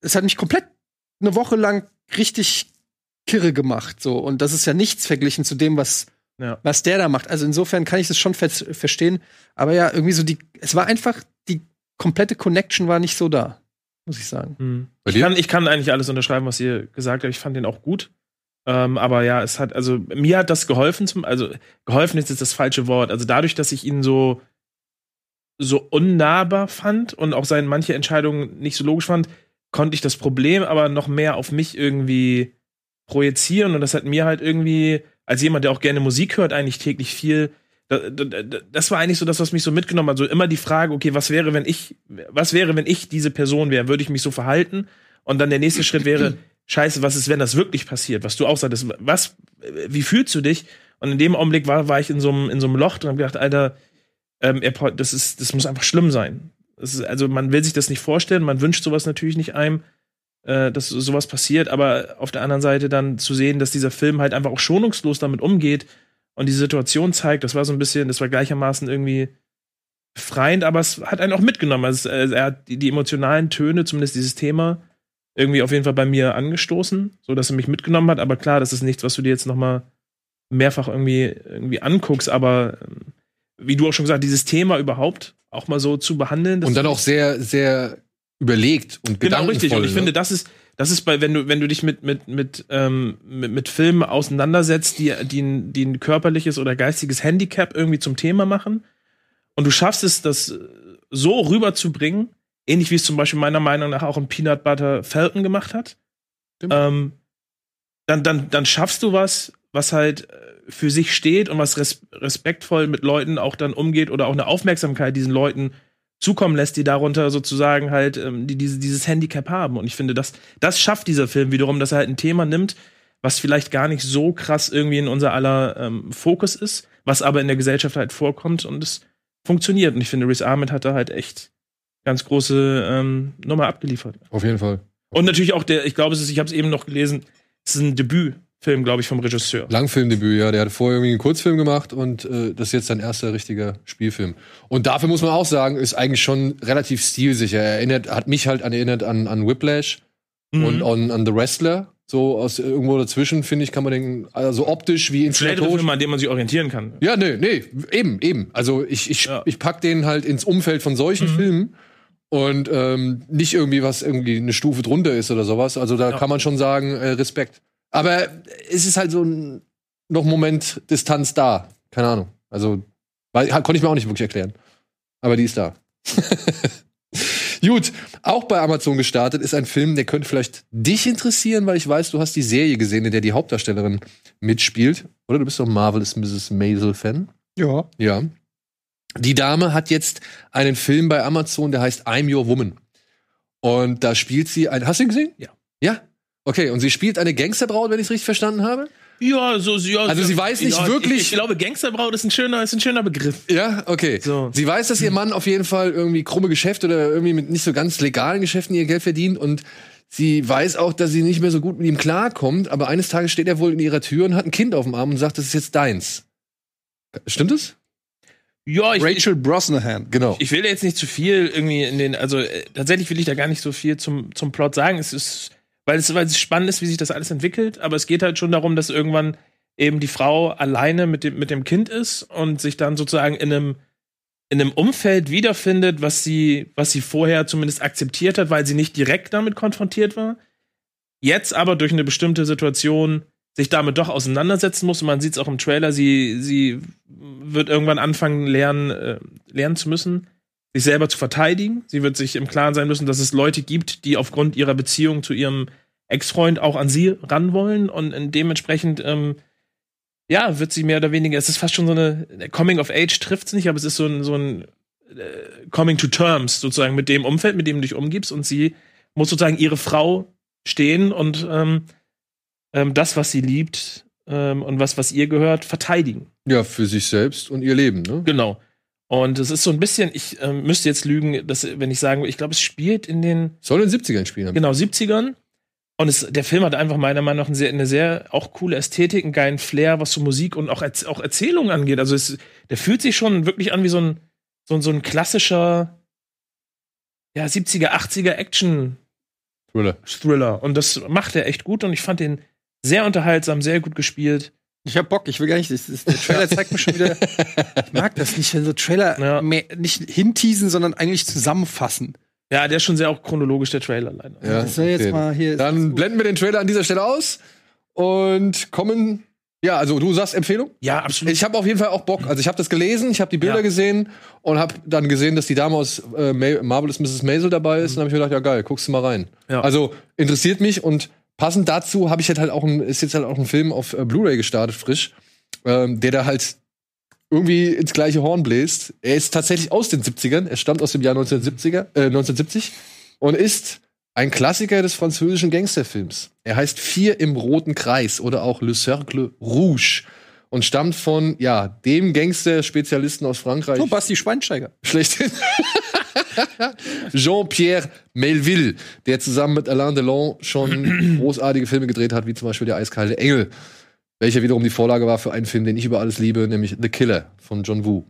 es hat mich komplett eine Woche lang richtig kirre gemacht. So. Und das ist ja nichts verglichen zu dem, was, ja. was der da macht. Also insofern kann ich das schon ver verstehen. Aber ja, irgendwie so die, es war einfach, die komplette Connection war nicht so da, muss ich sagen. Mhm. Ich, kann, ich kann eigentlich alles unterschreiben, was ihr gesagt habt. Ich fand den auch gut. Ähm, aber ja, es hat, also mir hat das geholfen, zum, also geholfen ist jetzt das falsche Wort. Also dadurch, dass ich ihn so, so unnahbar fand und auch seine manche Entscheidungen nicht so logisch fand, konnte ich das Problem aber noch mehr auf mich irgendwie projizieren und das hat mir halt irgendwie als jemand, der auch gerne Musik hört, eigentlich täglich viel. Das war eigentlich so das, was mich so mitgenommen hat. So immer die Frage, okay, was wäre, wenn ich, was wäre, wenn ich diese Person wäre? Würde ich mich so verhalten? Und dann der nächste Schritt wäre, Scheiße, was ist, wenn das wirklich passiert? Was du auch sagtest, was, wie fühlst du dich? Und in dem Augenblick war, war ich in so einem, in so einem Loch und hab gedacht, Alter, ähm, das ist, das muss einfach schlimm sein. Ist, also man will sich das nicht vorstellen, man wünscht sowas natürlich nicht einem, äh, dass sowas passiert, aber auf der anderen Seite dann zu sehen, dass dieser Film halt einfach auch schonungslos damit umgeht und die Situation zeigt, das war so ein bisschen, das war gleichermaßen irgendwie befreiend, aber es hat einen auch mitgenommen. Also äh, er hat die, die emotionalen Töne, zumindest dieses Thema, irgendwie auf jeden Fall bei mir angestoßen, so dass er mich mitgenommen hat. Aber klar, das ist nichts, was du dir jetzt noch mal mehrfach irgendwie irgendwie anguckst. Aber ähm, wie du auch schon gesagt, dieses Thema überhaupt auch mal so zu behandeln. Und dann auch sehr sehr überlegt und genau richtig. Und ich ne? finde, das ist das ist bei wenn du wenn du dich mit mit mit ähm, mit, mit Filmen auseinandersetzt, die die die ein körperliches oder geistiges Handicap irgendwie zum Thema machen und du schaffst es, das so rüberzubringen Ähnlich wie es zum Beispiel meiner Meinung nach auch ein Peanut Butter Falcon gemacht hat. Ähm, dann, dann, dann schaffst du was, was halt äh, für sich steht und was res respektvoll mit Leuten auch dann umgeht oder auch eine Aufmerksamkeit diesen Leuten zukommen lässt, die darunter sozusagen halt ähm, die diese, dieses Handicap haben. Und ich finde, das, das schafft dieser Film wiederum, dass er halt ein Thema nimmt, was vielleicht gar nicht so krass irgendwie in unser aller ähm, Fokus ist, was aber in der Gesellschaft halt vorkommt und es funktioniert. Und ich finde, Riz Ahmed hat da halt echt ganz große ähm, Nummer abgeliefert. Auf jeden Fall. Und natürlich auch der, ich glaube, es ist, ich habe es eben noch gelesen, es ist ein Debütfilm, glaube ich, vom Regisseur. Langfilmdebüt, ja. Der hat vorher irgendwie einen Kurzfilm gemacht und äh, das ist jetzt sein erster richtiger Spielfilm. Und dafür muss man auch sagen, ist eigentlich schon relativ stilsicher. Er erinnert, hat mich halt erinnert an, an Whiplash mhm. und an, an The Wrestler. So aus irgendwo dazwischen, finde ich, kann man denken, also optisch wie inszenatorisch. Film, an dem man sich orientieren kann. Ja, nee, nee, eben, eben. Also ich, ich, ja. ich pack den halt ins Umfeld von solchen mhm. Filmen und ähm, nicht irgendwie was irgendwie eine Stufe drunter ist oder sowas. Also da ja. kann man schon sagen, äh, Respekt. Aber es ist halt so ein noch Moment Distanz da. Keine Ahnung. Also weil, konnte ich mir auch nicht wirklich erklären. Aber die ist da. Gut, auch bei Amazon gestartet ist ein Film, der könnte vielleicht dich interessieren, weil ich weiß, du hast die Serie gesehen, in der die Hauptdarstellerin mitspielt. Oder du bist doch Marvelous Mrs. Maisel-Fan. Ja. Ja. Die Dame hat jetzt einen Film bei Amazon, der heißt I'm Your Woman. Und da spielt sie ein. Hast du ihn gesehen? Ja. Ja? Okay, und sie spielt eine Gangsterbraut, wenn ich es richtig verstanden habe? Ja, so ja, Also sie weiß nicht ja, wirklich. Ich, ich, glaube, Gangsterbraut ist ein schöner, ist ein schöner Begriff. Ja, okay. So. Sie weiß, dass ihr Mann auf jeden Fall irgendwie krumme Geschäfte oder irgendwie mit nicht so ganz legalen Geschäften ihr Geld verdient und sie weiß auch, dass sie nicht mehr so gut mit ihm klarkommt, aber eines Tages steht er wohl in ihrer Tür und hat ein Kind auf dem Arm und sagt, das ist jetzt deins. Stimmt es? Ja, ich, Rachel Brosnahan, genau. Ich, ich will jetzt nicht zu viel irgendwie in den, also äh, tatsächlich will ich da gar nicht so viel zum, zum Plot sagen. Es ist, weil es, weil es spannend ist, wie sich das alles entwickelt, aber es geht halt schon darum, dass irgendwann eben die Frau alleine mit dem, mit dem Kind ist und sich dann sozusagen in einem, in einem Umfeld wiederfindet, was sie, was sie vorher zumindest akzeptiert hat, weil sie nicht direkt damit konfrontiert war. Jetzt aber durch eine bestimmte Situation sich damit doch auseinandersetzen muss. Und man sieht es auch im Trailer, sie, sie wird irgendwann anfangen, lernen, äh, lernen zu müssen, sich selber zu verteidigen. Sie wird sich im Klaren sein müssen, dass es Leute gibt, die aufgrund ihrer Beziehung zu ihrem Ex-Freund auch an sie ran wollen. Und dementsprechend, ähm, ja, wird sie mehr oder weniger, es ist fast schon so eine, Coming of Age trifft es nicht, aber es ist so ein, so ein äh, Coming to Terms sozusagen mit dem Umfeld, mit dem du dich umgibst. Und sie muss sozusagen ihre Frau stehen und ähm, ähm, das, was sie liebt ähm, und was, was ihr gehört, verteidigen. Ja, für sich selbst und ihr Leben, ne? Genau. Und es ist so ein bisschen, ich ähm, müsste jetzt lügen, dass, wenn ich sagen ich glaube, es spielt in den. Soll in den 70ern spielen. Genau, 70ern. Und es, der Film hat einfach meiner Meinung nach eine sehr, eine sehr auch coole Ästhetik, einen geilen Flair, was so Musik und auch, auch Erzählung angeht. Also es, der fühlt sich schon wirklich an wie so ein, so, so ein klassischer ja, 70er, 80er Action Thriller. Thriller. Und das macht er echt gut und ich fand den sehr unterhaltsam, sehr gut gespielt. Ich hab Bock, ich will gar nicht. Das, das, der Trailer zeigt mir schon wieder. Ich mag das nicht, wenn so Trailer ja. mehr, nicht hinteasen, sondern eigentlich zusammenfassen. Ja, der ist schon sehr auch chronologisch, der Trailer leider. Ja, das okay. jetzt mal hier. Dann blenden wir den Trailer an dieser Stelle aus und kommen. Ja, also du sagst Empfehlung? Ja, absolut. Ich habe auf jeden Fall auch Bock. Also ich habe das gelesen, ich habe die Bilder ja. gesehen und habe dann gesehen, dass die Dame aus äh, Marvelous Mrs. Maisel dabei ist. Mhm. Und habe ich mir gedacht, ja geil, guckst du mal rein. Ja. Also interessiert mich und passend dazu habe ich halt, halt auch ein, ist jetzt halt auch ein Film auf äh, Blu-ray gestartet, frisch, ähm, der da halt irgendwie ins gleiche Horn bläst. Er ist tatsächlich aus den 70ern, er stammt aus dem Jahr 1970er, äh, 1970 und ist ein Klassiker des französischen Gangsterfilms. Er heißt Vier im roten Kreis oder auch Le Cercle Rouge und stammt von ja dem Gangster-Spezialisten aus Frankreich. Oh, Basti Schweinsteiger. Schlechthin. Jean-Pierre Melville, der zusammen mit Alain Delon schon großartige Filme gedreht hat, wie zum Beispiel Der eiskalte Engel, welcher wiederum die Vorlage war für einen Film, den ich über alles liebe, nämlich The Killer von John Woo.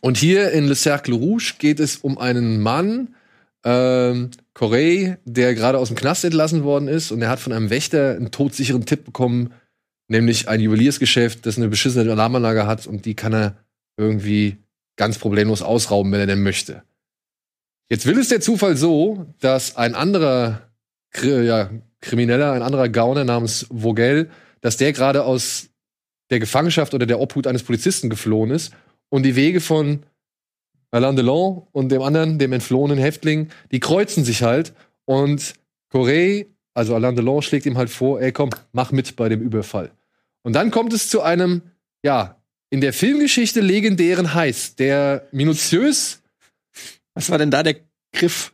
Und hier in Le Cercle Rouge geht es um einen Mann, ähm, Corey, der gerade aus dem Knast entlassen worden ist und er hat von einem Wächter einen todsicheren Tipp bekommen, nämlich ein Juweliersgeschäft, das eine beschissene Alarmanlage hat und die kann er irgendwie ganz problemlos ausrauben, wenn er denn möchte. Jetzt will es der Zufall so, dass ein anderer ja, Krimineller, ein anderer Gauner namens Vogel, dass der gerade aus der Gefangenschaft oder der Obhut eines Polizisten geflohen ist und die Wege von Alain Delon und dem anderen, dem entflohenen Häftling, die kreuzen sich halt und Corey, also Alain Delon, schlägt ihm halt vor, ey komm, mach mit bei dem Überfall. Und dann kommt es zu einem, ja, in der Filmgeschichte legendären Heiß, der minutiös. Was war denn da der Griff,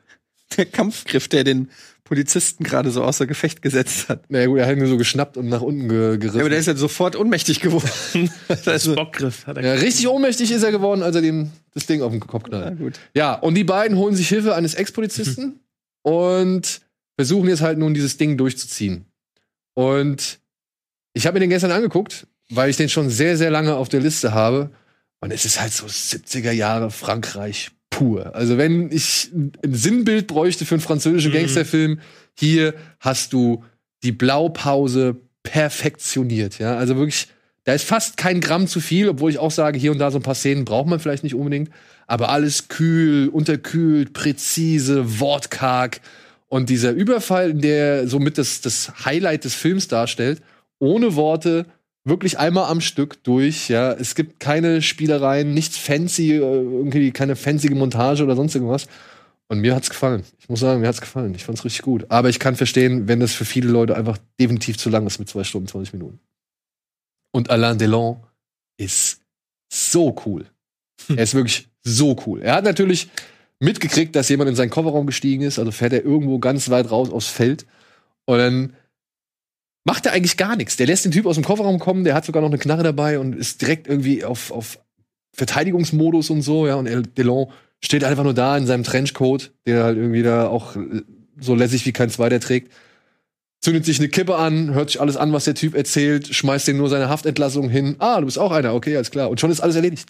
der Kampfgriff, der den Polizisten gerade so außer Gefecht gesetzt hat? Na naja, gut, er hat ihn so geschnappt und nach unten ge gerissen. Ja, aber der ist ja sofort ohnmächtig geworden. das ist Bockgriff. Hat er ja, richtig ohnmächtig ist er geworden, als er dem das Ding auf den Kopf knallt. Ja, gut. ja und die beiden holen sich Hilfe eines Ex-Polizisten und versuchen jetzt halt nun dieses Ding durchzuziehen. Und ich habe mir den gestern angeguckt weil ich den schon sehr, sehr lange auf der Liste habe. Und es ist halt so 70er Jahre Frankreich pur. Also wenn ich ein Sinnbild bräuchte für einen französischen mhm. Gangsterfilm, hier hast du die Blaupause perfektioniert. Ja, also wirklich, da ist fast kein Gramm zu viel, obwohl ich auch sage, hier und da so ein paar Szenen braucht man vielleicht nicht unbedingt. Aber alles kühl, unterkühlt, präzise, wortkarg. Und dieser Überfall, der somit das, das Highlight des Films darstellt, ohne Worte, wirklich einmal am Stück durch. Ja, es gibt keine Spielereien, nichts fancy, äh, irgendwie keine fancy Montage oder sonst irgendwas. Und mir hat's gefallen. Ich muss sagen, mir hat's gefallen. Ich fand's richtig gut. Aber ich kann verstehen, wenn das für viele Leute einfach definitiv zu lang ist mit zwei Stunden, 20 Minuten. Und Alain Delon ist so cool. Hm. Er ist wirklich so cool. Er hat natürlich mitgekriegt, dass jemand in seinen Kofferraum gestiegen ist. Also fährt er irgendwo ganz weit raus aufs Feld. Und dann macht er eigentlich gar nichts. Der lässt den Typ aus dem Kofferraum kommen, der hat sogar noch eine Knarre dabei und ist direkt irgendwie auf, auf Verteidigungsmodus und so, ja. Und El Delon steht einfach nur da in seinem Trenchcoat, der halt irgendwie da auch so lässig wie kein zweiter trägt. Zündet sich eine Kippe an, hört sich alles an, was der Typ erzählt, schmeißt dem nur seine Haftentlassung hin. Ah, du bist auch einer, okay, alles klar. Und schon ist alles erledigt.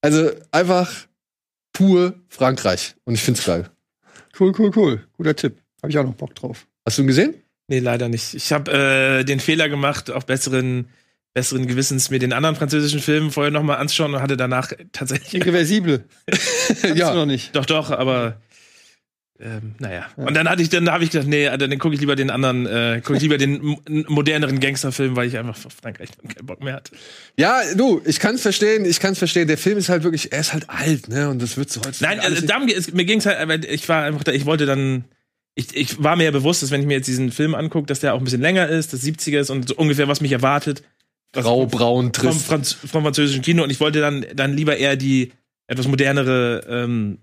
Also einfach pur Frankreich. Und ich find's geil. Cool, cool, cool. Guter Tipp. Habe ich auch noch Bock drauf. Hast du ihn gesehen? Nee, leider nicht. Ich habe äh, den Fehler gemacht, auf besseren besseren Gewissens mir den anderen französischen Film vorher noch mal anzuschauen und hatte danach tatsächlich irreversibel. ja, noch nicht. Doch, doch, aber ähm, naja. Ja. Und dann hatte ich, dann habe ich gedacht, nee, dann gucke ich lieber den anderen, äh, gucke ich lieber den moderneren Gangsterfilm, weil ich einfach auf Frankreich keinen Bock mehr hatte. Ja, du, ich kann's verstehen, ich kann's verstehen. Der Film ist halt wirklich, er ist halt alt, ne? Und das wird so heute. Nein, also, darum, mir ging's halt, ich war einfach da, ich wollte dann ich, ich war mir ja bewusst, dass wenn ich mir jetzt diesen Film angucke, dass der auch ein bisschen länger ist, das 70er ist und so ungefähr was mich erwartet. Grau, braun, trist. Vom, Franz vom französischen Kino und ich wollte dann, dann lieber eher die etwas modernere, ähm,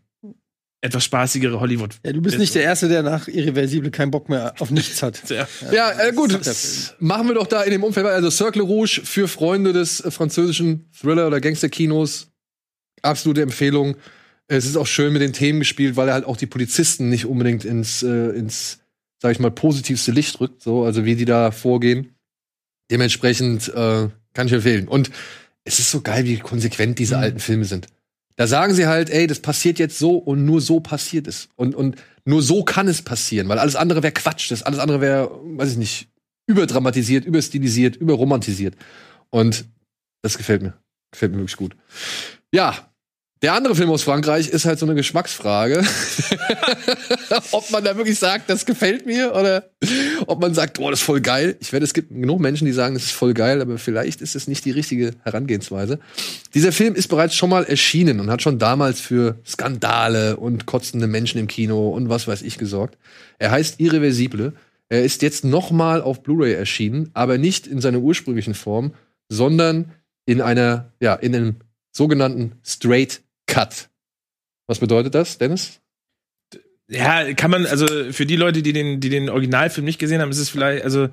etwas spaßigere Hollywood. Ja, du bist nicht der Erste, der nach Irreversible keinen Bock mehr auf nichts hat. ja, ja äh, gut. Machen wir doch da in dem Umfeld, also Circle Rouge für Freunde des äh, französischen Thriller- oder Gangsterkinos. Absolute Empfehlung. Es ist auch schön mit den Themen gespielt, weil er halt auch die Polizisten nicht unbedingt ins, äh, ins sag ich mal, positivste Licht rückt, so, also wie die da vorgehen. Dementsprechend äh, kann ich empfehlen. Und es ist so geil, wie konsequent diese mhm. alten Filme sind. Da sagen sie halt, ey, das passiert jetzt so und nur so passiert es. Und, und nur so kann es passieren, weil alles andere wäre Quatsch. Das alles andere wäre, weiß ich nicht, überdramatisiert, überstilisiert, überromantisiert. Und das gefällt mir. Gefällt mir wirklich gut. Ja, der andere Film aus Frankreich ist halt so eine Geschmacksfrage. ob man da wirklich sagt, das gefällt mir oder ob man sagt, boah, das ist voll geil. Ich werde, es gibt genug Menschen, die sagen, das ist voll geil, aber vielleicht ist es nicht die richtige Herangehensweise. Dieser Film ist bereits schon mal erschienen und hat schon damals für Skandale und kotzende Menschen im Kino und was weiß ich gesorgt. Er heißt Irreversible, Er ist jetzt nochmal auf Blu-ray erschienen, aber nicht in seiner ursprünglichen Form, sondern in einer, ja, in einem sogenannten Straight Cut. Was bedeutet das, Dennis? Ja, kann man, also für die Leute, die den, die den Originalfilm nicht gesehen haben, ist es vielleicht, also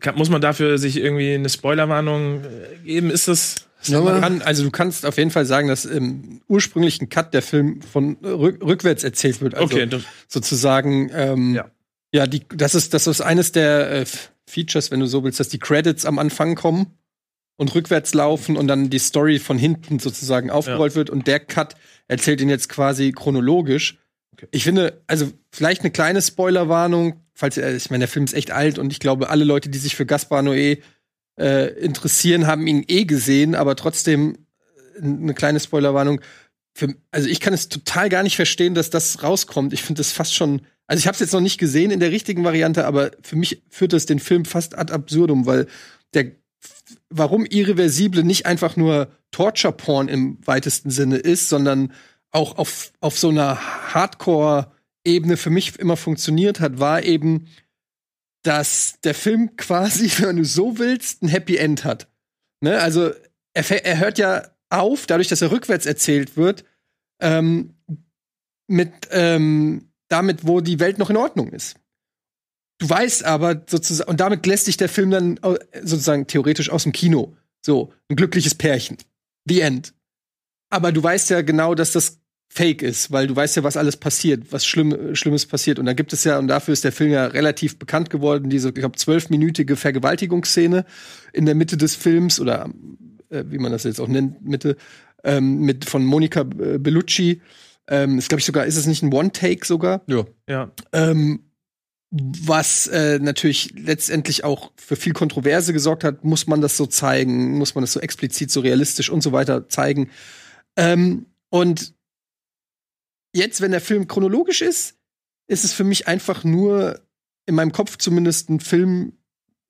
kann, muss man dafür sich irgendwie eine Spoilerwarnung äh, geben? Ist das. Ja, kann, also du kannst auf jeden Fall sagen, dass im ursprünglichen Cut der Film von rück, rückwärts erzählt wird. Also okay, sozusagen, ähm, Ja. ja, die, das ist das ist eines der äh, Features, wenn du so willst, dass die Credits am Anfang kommen und rückwärts laufen und dann die Story von hinten sozusagen aufgerollt wird und der Cut erzählt ihn jetzt quasi chronologisch. Ich finde, also vielleicht eine kleine Spoilerwarnung, falls ich meine, der Film ist echt alt und ich glaube, alle Leute, die sich für Gaspar Noé äh, interessieren, haben ihn eh gesehen, aber trotzdem äh, eine kleine Spoilerwarnung. Für, also ich kann es total gar nicht verstehen, dass das rauskommt. Ich finde das fast schon. Also ich habe es jetzt noch nicht gesehen in der richtigen Variante, aber für mich führt das den Film fast ad absurdum, weil der warum Irreversible nicht einfach nur Torture-Porn im weitesten Sinne ist, sondern auch auf, auf so einer Hardcore-Ebene für mich immer funktioniert hat, war eben, dass der Film quasi, wenn du so willst, ein Happy End hat. Ne? Also er, er hört ja auf, dadurch, dass er rückwärts erzählt wird, ähm, mit ähm, damit, wo die Welt noch in Ordnung ist. Du weißt aber sozusagen, und damit lässt sich der Film dann sozusagen theoretisch aus dem Kino. So, ein glückliches Pärchen. The End. Aber du weißt ja genau, dass das fake ist, weil du weißt ja, was alles passiert, was Schlimm, Schlimmes passiert. Und da gibt es ja, und dafür ist der Film ja relativ bekannt geworden, diese, ich glaube, zwölfminütige Vergewaltigungsszene in der Mitte des Films oder äh, wie man das jetzt auch nennt, Mitte, ähm, mit von Monica äh, Bellucci. Ähm, ist, glaube ich, sogar, ist es nicht ein One-Take sogar? Ja. Ja. Ähm, was äh, natürlich letztendlich auch für viel Kontroverse gesorgt hat, muss man das so zeigen, muss man das so explizit, so realistisch und so weiter zeigen. Ähm, und jetzt, wenn der Film chronologisch ist, ist es für mich einfach nur in meinem Kopf zumindest ein Film,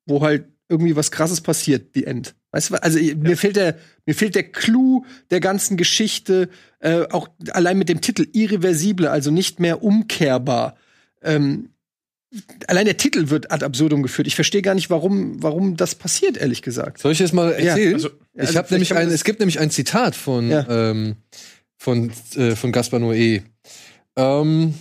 wo halt irgendwie was krasses passiert, die End. Weißt du, also mir fehlt der, mir fehlt der Clou der ganzen Geschichte, äh, auch allein mit dem Titel irreversible, also nicht mehr umkehrbar. Ähm, allein der Titel wird ad absurdum geführt. Ich verstehe gar nicht, warum, warum das passiert, ehrlich gesagt. Soll ich das mal Ja, erzählen? also- ich also habe nämlich ein, es gibt nämlich ein Zitat von, Ja. ähm, von, äh, von Gaspar Noé. Ähm,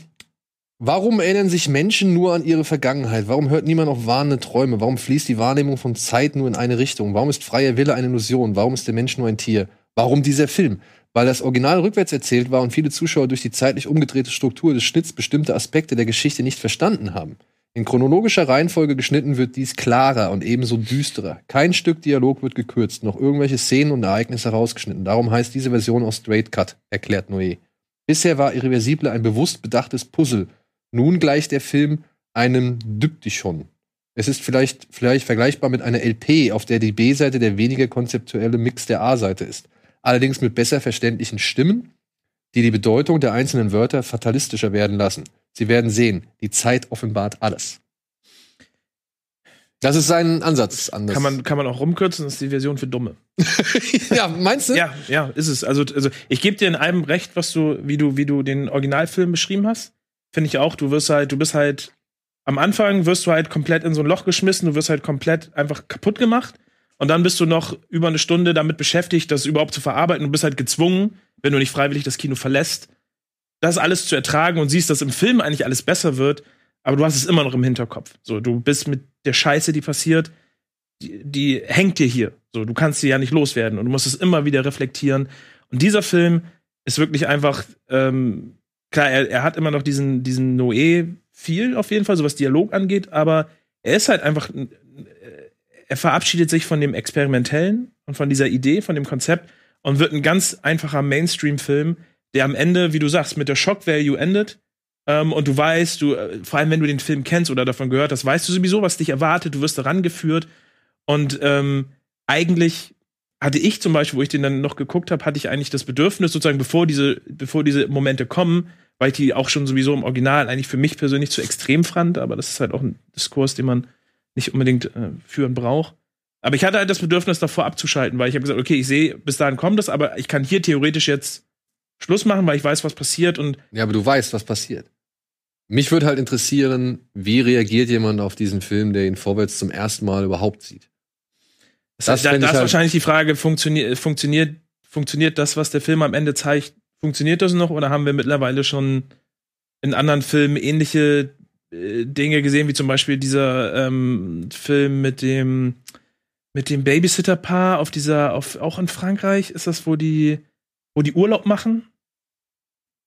warum erinnern sich Menschen nur an ihre Vergangenheit? Warum hört niemand auf warnende Träume? Warum fließt die Wahrnehmung von Zeit nur in eine Richtung? Warum ist freier Wille eine Illusion? Warum ist der Mensch nur ein Tier? Warum dieser Film? Weil das Original rückwärts erzählt war und viele Zuschauer durch die zeitlich umgedrehte Struktur des Schnitts bestimmte Aspekte der Geschichte nicht verstanden haben. In chronologischer Reihenfolge geschnitten wird dies klarer und ebenso düsterer. Kein Stück Dialog wird gekürzt, noch irgendwelche Szenen und Ereignisse herausgeschnitten. Darum heißt diese Version auch Straight Cut, erklärt Noé. Bisher war Irreversible ein bewusst bedachtes Puzzle. Nun gleicht der Film einem Diptychon. Es ist vielleicht, vielleicht vergleichbar mit einer LP, auf der die B-Seite der weniger konzeptuelle Mix der A-Seite ist. Allerdings mit besser verständlichen Stimmen, die die Bedeutung der einzelnen Wörter fatalistischer werden lassen. Sie werden sehen, die Zeit offenbart alles. Das ist sein Ansatz anders. Kann man, kann man auch rumkürzen, das ist die Version für Dumme. ja, meinst du? Ja, ja, ist es. Also, also ich gebe dir in allem recht, was du, wie du, wie du den Originalfilm beschrieben hast. Finde ich auch. Du wirst halt, du bist halt am Anfang wirst du halt komplett in so ein Loch geschmissen, du wirst halt komplett einfach kaputt gemacht. Und dann bist du noch über eine Stunde damit beschäftigt, das überhaupt zu verarbeiten. Du bist halt gezwungen, wenn du nicht freiwillig das Kino verlässt, das alles zu ertragen und siehst, dass im Film eigentlich alles besser wird, aber du hast es immer noch im Hinterkopf. So, du bist mit der Scheiße, die passiert, die, die hängt dir hier. So, du kannst sie ja nicht loswerden und du musst es immer wieder reflektieren. Und dieser Film ist wirklich einfach, ähm, klar, er, er hat immer noch diesen, diesen Noé viel auf jeden Fall, so was Dialog angeht, aber er ist halt einfach, er verabschiedet sich von dem Experimentellen und von dieser Idee, von dem Konzept und wird ein ganz einfacher Mainstream-Film, der am Ende, wie du sagst, mit der Shock-Value endet. Ähm, und du weißt, du, äh, vor allem wenn du den Film kennst oder davon gehört hast, weißt du sowieso, was dich erwartet, du wirst daran geführt. Und ähm, eigentlich hatte ich zum Beispiel, wo ich den dann noch geguckt habe, hatte ich eigentlich das Bedürfnis, sozusagen, bevor diese, bevor diese Momente kommen, weil ich die auch schon sowieso im Original eigentlich für mich persönlich zu extrem fand, aber das ist halt auch ein Diskurs, den man nicht unbedingt äh, führen braucht. Aber ich hatte halt das Bedürfnis, davor abzuschalten, weil ich habe gesagt, okay, ich sehe, bis dahin kommt es, aber ich kann hier theoretisch jetzt Schluss machen, weil ich weiß, was passiert und Ja, aber du weißt, was passiert. mich würde halt interessieren, wie reagiert jemand auf diesen Film, der ihn vorwärts zum ersten Mal überhaupt sieht. Das, das, da, da ist halt wahrscheinlich die Frage, funktioniert, funktioniert, funktioniert das, was der Film am Ende zeigt, funktioniert das noch oder haben wir mittlerweile schon in anderen Filmen ähnliche äh, Dinge gesehen, wie zum Beispiel dieser ähm, Film mit dem mit dem Babysitter-Paar auf dieser, auf, auch in Frankreich ist das, wo die, wo die Urlaub machen?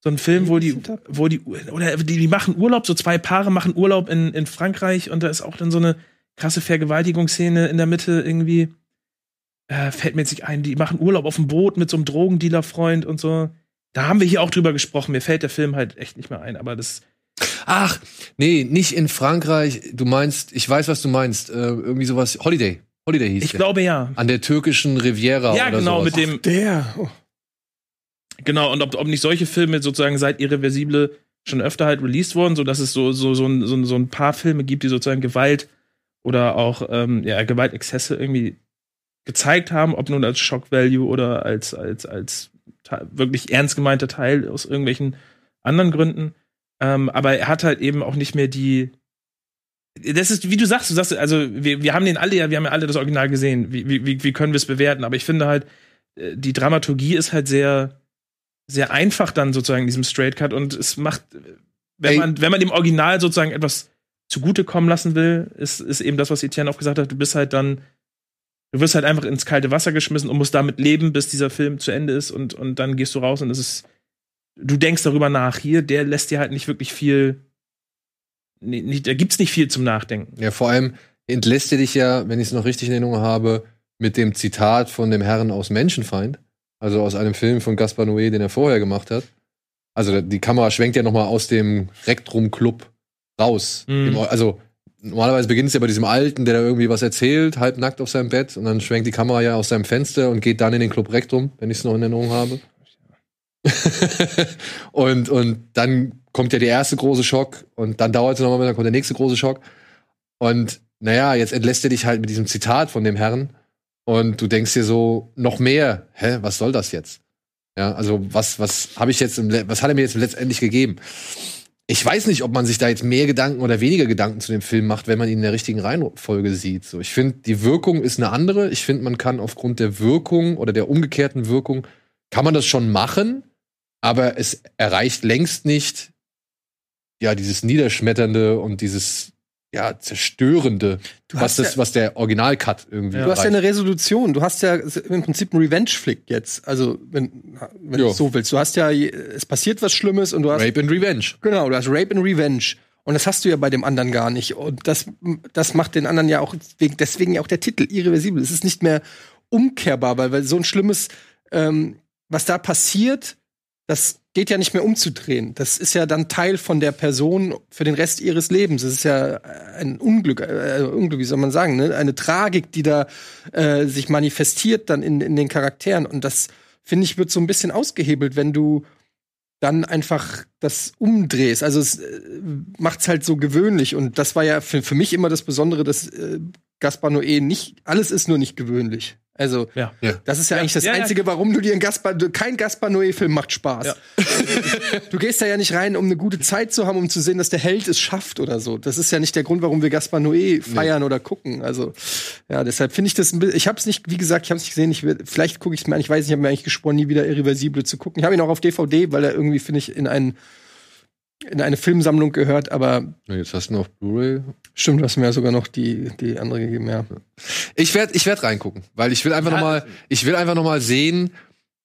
So ein Film, wo die, wo die, oder die, die machen Urlaub, so zwei Paare machen Urlaub in, in Frankreich und da ist auch dann so eine krasse Vergewaltigungsszene in der Mitte irgendwie. Äh, fällt mir jetzt nicht ein, die machen Urlaub auf dem Boot mit so einem Drogendealer-Freund und so. Da haben wir hier auch drüber gesprochen. Mir fällt der Film halt echt nicht mehr ein, aber das. Ach, nee, nicht in Frankreich. Du meinst, ich weiß, was du meinst. Äh, irgendwie sowas. Holiday. Holiday hieß Ich der. glaube ja. An der türkischen Riviera Ja, oder genau, sowas. mit dem. Der. Oh. Genau, und ob, ob nicht solche Filme sozusagen seit Irreversible schon öfter halt released wurden, so dass es so, so, so, ein, so, so ein paar Filme gibt, die sozusagen Gewalt oder auch ähm, ja, Gewaltexzesse irgendwie gezeigt haben, ob nun als Shock Value oder als, als, als wirklich ernst gemeinter Teil aus irgendwelchen anderen Gründen. Ähm, aber er hat halt eben auch nicht mehr die. Das ist, wie du sagst, du sagst, also wir, wir haben den alle ja, wir haben ja alle das Original gesehen. Wie, wie, wie- können wir es bewerten? Aber ich finde halt, äh, die Dramaturgie ist halt sehr, sehr einfach dann sozusagen in diesem Straight Cut und es macht, wenn Ey. man, wenn man dem Original sozusagen etwas zugutekommen lassen will, ist, ist eben das, was Etienne auch gesagt hat, du bist halt dann, du wirst halt einfach ins kalte Wasser geschmissen und musst damit leben, bis dieser Film zu Ende ist und, und dann gehst du raus und es ist, du denkst darüber nach. Hier, der lässt dir halt nicht wirklich viel, nicht, da gibt's nicht viel zum Nachdenken. Ja, vor allem entlässt er dich ja, wenn ich es noch richtig in Erinnerung habe, mit dem Zitat von dem Herrn aus Menschenfeind. Also aus einem Film von Gaspar Noé, den er vorher gemacht hat. Also die Kamera schwenkt ja noch mal aus dem Rektrum-Club raus. Mhm. Also normalerweise beginnt es ja bei diesem Alten, der da irgendwie was erzählt, halbnackt auf seinem Bett. Und dann schwenkt die Kamera ja aus seinem Fenster und geht dann in den Club Rektrum, wenn ich es noch in Erinnerung habe. und, und dann kommt ja der erste große Schock und dann dauert es nochmal, dann kommt der nächste große Schock. Und naja, jetzt entlässt er dich halt mit diesem Zitat von dem Herrn und du denkst dir so, noch mehr, hä, was soll das jetzt? Ja, also was, was habe ich jetzt, im, was hat er mir jetzt letztendlich gegeben? Ich weiß nicht, ob man sich da jetzt mehr Gedanken oder weniger Gedanken zu dem Film macht, wenn man ihn in der richtigen Reihenfolge sieht. So, ich finde, die Wirkung ist eine andere. Ich finde, man kann aufgrund der Wirkung oder der umgekehrten Wirkung, kann man das schon machen, aber es erreicht längst nicht, ja, dieses Niederschmetternde und dieses, ja, Zerstörende, Du was, hast das, ja- was der Original-Cut irgendwie Du hast ja eine Resolution. Du hast ja im Prinzip einen Revenge-Flick jetzt. Also, wenn, wenn Ja. du so willst. Du hast ja, es passiert was Schlimmes und du hast. Rape and Revenge. Genau, du hast Rape and Revenge. Und das hast du ja bei dem anderen gar nicht. Und das, das macht den anderen ja auch, deswegen, deswegen ja auch der Titel, irreversibel. Es ist nicht mehr umkehrbar, weil, weil so ein schlimmes, ähm, was da passiert, das geht ja nicht mehr umzudrehen. Das ist ja dann Teil von der Person für den Rest ihres Lebens. Es ist ja ein Unglück, äh, Unglück, wie soll man sagen, ne? eine Tragik, die da äh, sich manifestiert dann in, in den Charakteren. Und das, finde ich, wird so ein bisschen ausgehebelt, wenn du dann einfach das umdrehst. Also es äh, macht's halt so gewöhnlich. Und das war ja für, für mich immer das Besondere, dass äh, Gaspar Noé nicht, alles ist nur nicht gewöhnlich. Also, Ja. das ist ja, Ja, eigentlich das ja, ja. Einzige, warum du dir ein Gaspar, du- kein Gaspar Noé-Film macht Spaß. Ja. Du gehst da ja nicht rein, um eine gute Zeit zu haben, um zu sehen, dass der Held es schafft oder so. Das ist ja nicht der Grund, warum wir Gaspar Noé feiern oder gucken. Also, ja, deshalb finde ich das ein bisschen, ich habe es nicht, wie gesagt, ich habe es nicht gesehen, ich, vielleicht gucke ich es mir an, ich weiß nicht, ich habe mir eigentlich geschworen, nie wieder Irreversible zu gucken. Ich habe ihn auch auf DVD, weil er irgendwie, finde ich, in einen in eine Filmsammlung gehört, aber Ja, Jetzt hast du noch Blu-ray. stimmt, du hast mir ja sogar noch die, die andere gegeben, ja. Ich werde ich werd reingucken, weil ich will einfach Ja. noch mal, ich will einfach noch mal sehen,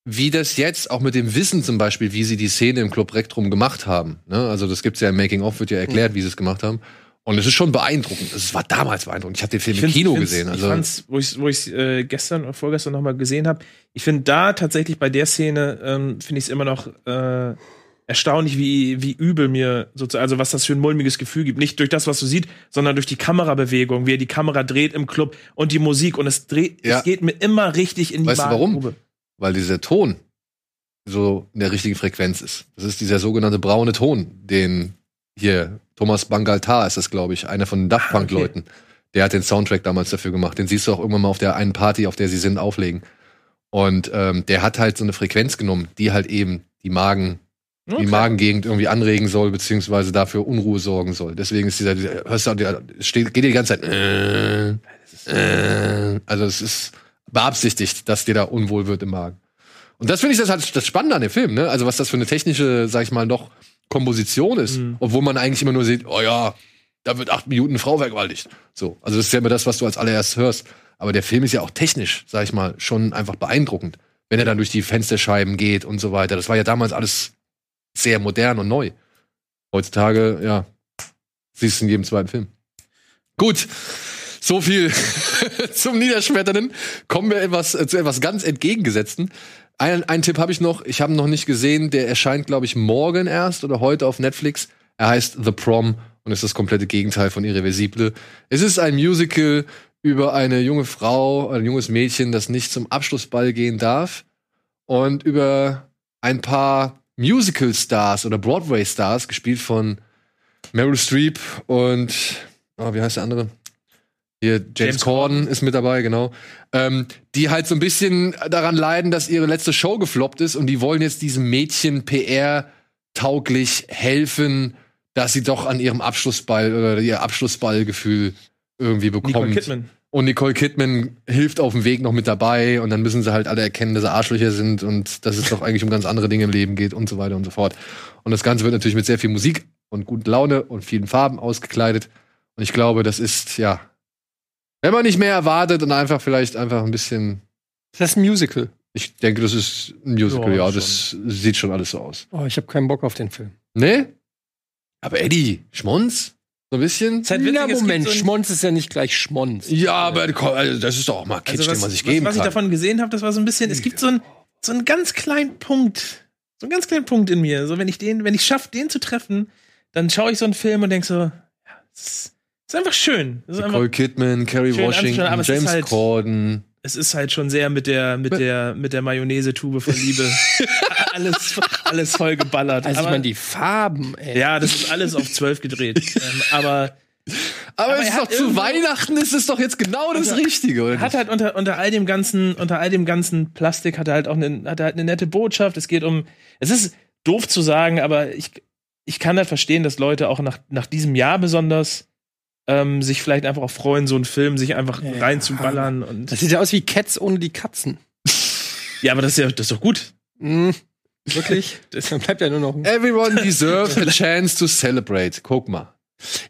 wie das jetzt auch mit dem Wissen zum Beispiel, wie sie die Szene im Club Rektrum gemacht haben. Ne? Also das gibt's ja im Making of, wird ja erklärt, wie sie es gemacht haben. Und es ist schon beeindruckend. Es war damals beeindruckend. Ich habe den Film im find's- Kino gesehen. Ich Also fand's, wo ich wo ich äh, gestern oder vorgestern noch mal gesehen habe, ich finde da tatsächlich bei der Szene ähm, finde ich es immer noch äh, erstaunlich, wie wie übel mir sozusagen, also was das für ein mulmiges Gefühl gibt, nicht durch das, was du siehst, sondern durch die Kamerabewegung, wie er die Kamera dreht im Club und die Musik und es dreht, Ja. es geht mir immer richtig in die Weißt du warum? Weil dieser Ton so in der richtigen Frequenz ist. Das ist dieser sogenannte braune Ton, den hier Thomas Bangaltar ist das, glaube ich, einer von den Daft Ah, Punk okay. Der hat den Soundtrack damals dafür gemacht. Den siehst du auch irgendwann mal auf der einen Party, auf der sie sind, auflegen. Und ähm, der hat halt so eine Frequenz genommen, die halt eben die Magen die Magengegend irgendwie anregen soll, beziehungsweise dafür Unruhe sorgen soll. Deswegen ist dieser, dieser hörst du, der steht, geht die ganze Zeit, äh, äh, also es ist beabsichtigt, dass dir da unwohl wird im Magen. Und das finde ich das halt das Spannende an dem Film, ne? Also was das für eine technische, sag ich mal, noch Komposition ist, Mhm. obwohl man eigentlich immer nur sieht, oh ja, da wird acht Minuten Frau vergewaltigt. So, also das ist ja immer das, was du als allererst hörst. Aber der Film ist ja auch technisch, sag ich mal, schon einfach beeindruckend, wenn er dann durch die Fensterscheiben geht und so weiter. Das war ja damals alles sehr modern und neu. Heutzutage, ja, siehst du in jedem zweiten Film. Gut, so viel zum Niederschmetternden. Kommen wir etwas, äh, zu etwas ganz entgegengesetzten. Ein, einen Tipp habe ich noch. Ich habe ihn noch nicht gesehen. Der erscheint, glaube ich, morgen erst oder heute auf Netflix. Er heißt The Prom und ist das komplette Gegenteil von Irreversible. Es ist ein Musical über eine junge Frau, ein junges Mädchen, das nicht zum Abschlussball gehen darf und über ein paar Musical-Stars oder Broadway-Stars, gespielt von Meryl Streep und oh, wie heißt der andere? Hier, James, James Corden ist mit dabei, genau. Ähm, die halt so ein bisschen daran leiden, dass ihre letzte Show gefloppt ist und die wollen jetzt diesem Mädchen PR-tauglich helfen, dass sie doch an ihrem Abschlussball oder ihr Abschlussballgefühl irgendwie bekommt. Nicole Kidman. Und Nicole Kidman hilft auf dem Weg noch mit dabei und dann müssen sie halt alle erkennen, dass sie Arschlöcher sind und dass es doch eigentlich um ganz andere Dinge im Leben geht und so weiter und so fort. Und das Ganze wird natürlich mit sehr viel Musik und guten Laune und vielen Farben ausgekleidet. Und ich glaube, das ist, ja, wenn man nicht mehr erwartet und einfach vielleicht einfach ein bisschen, Das ist ein Musical. ich denke, das ist ein Musical, Ja, ja, das sieht schon alles so aus. Oh, ich habe keinen Bock auf den Film. Ne? Aber Eddie, Schmonz? So ein bisschen? Halt witzig, Na, Moment, so ein- Schmonz ist ja nicht gleich Schmonz. Ja, aber also das ist doch auch mal Kitsch, Also was, den man sich was, geben was ich kann. davon gesehen habe, das war so ein bisschen, es gibt so einen so einen ganz kleinen Punkt, so einen ganz kleinen Punkt in mir. So wenn ich den, wenn ich schaffe, den zu treffen, dann schaue ich so einen Film und denke so, ja, es ist, ist einfach schön. Ist, einfach, Nicole Kidman, Carrie schön Washington, James halt- Corden. es ist halt schon sehr mit der mit der mit der Mayonnaise-Tube von Liebe alles alles voll geballert. Also ich aber, meine, die Farben, ey. ja, das ist alles auf zwölf gedreht. ähm, aber Aber, Aber es ist doch zu Weihnachten ist es doch jetzt genau das Also, Richtige, oder? Er hat halt unter, unter all dem ganzen, unter all dem ganzen Plastik hat er halt auch eine, hat halt eine nette Botschaft. Es geht um, es ist doof zu sagen, aber ich, ich kann halt verstehen, dass Leute auch nach, nach diesem Jahr besonders ähm, sich vielleicht einfach auch freuen, so einen Film sich einfach Ja. reinzuballern und Das sieht ja aus wie Cats ohne die Katzen. ja, aber das ist ja, das ist doch gut. Mhm. Wirklich? Das dann bleibt ja nur noch. ein- Everyone deserves a chance to celebrate. Guck mal.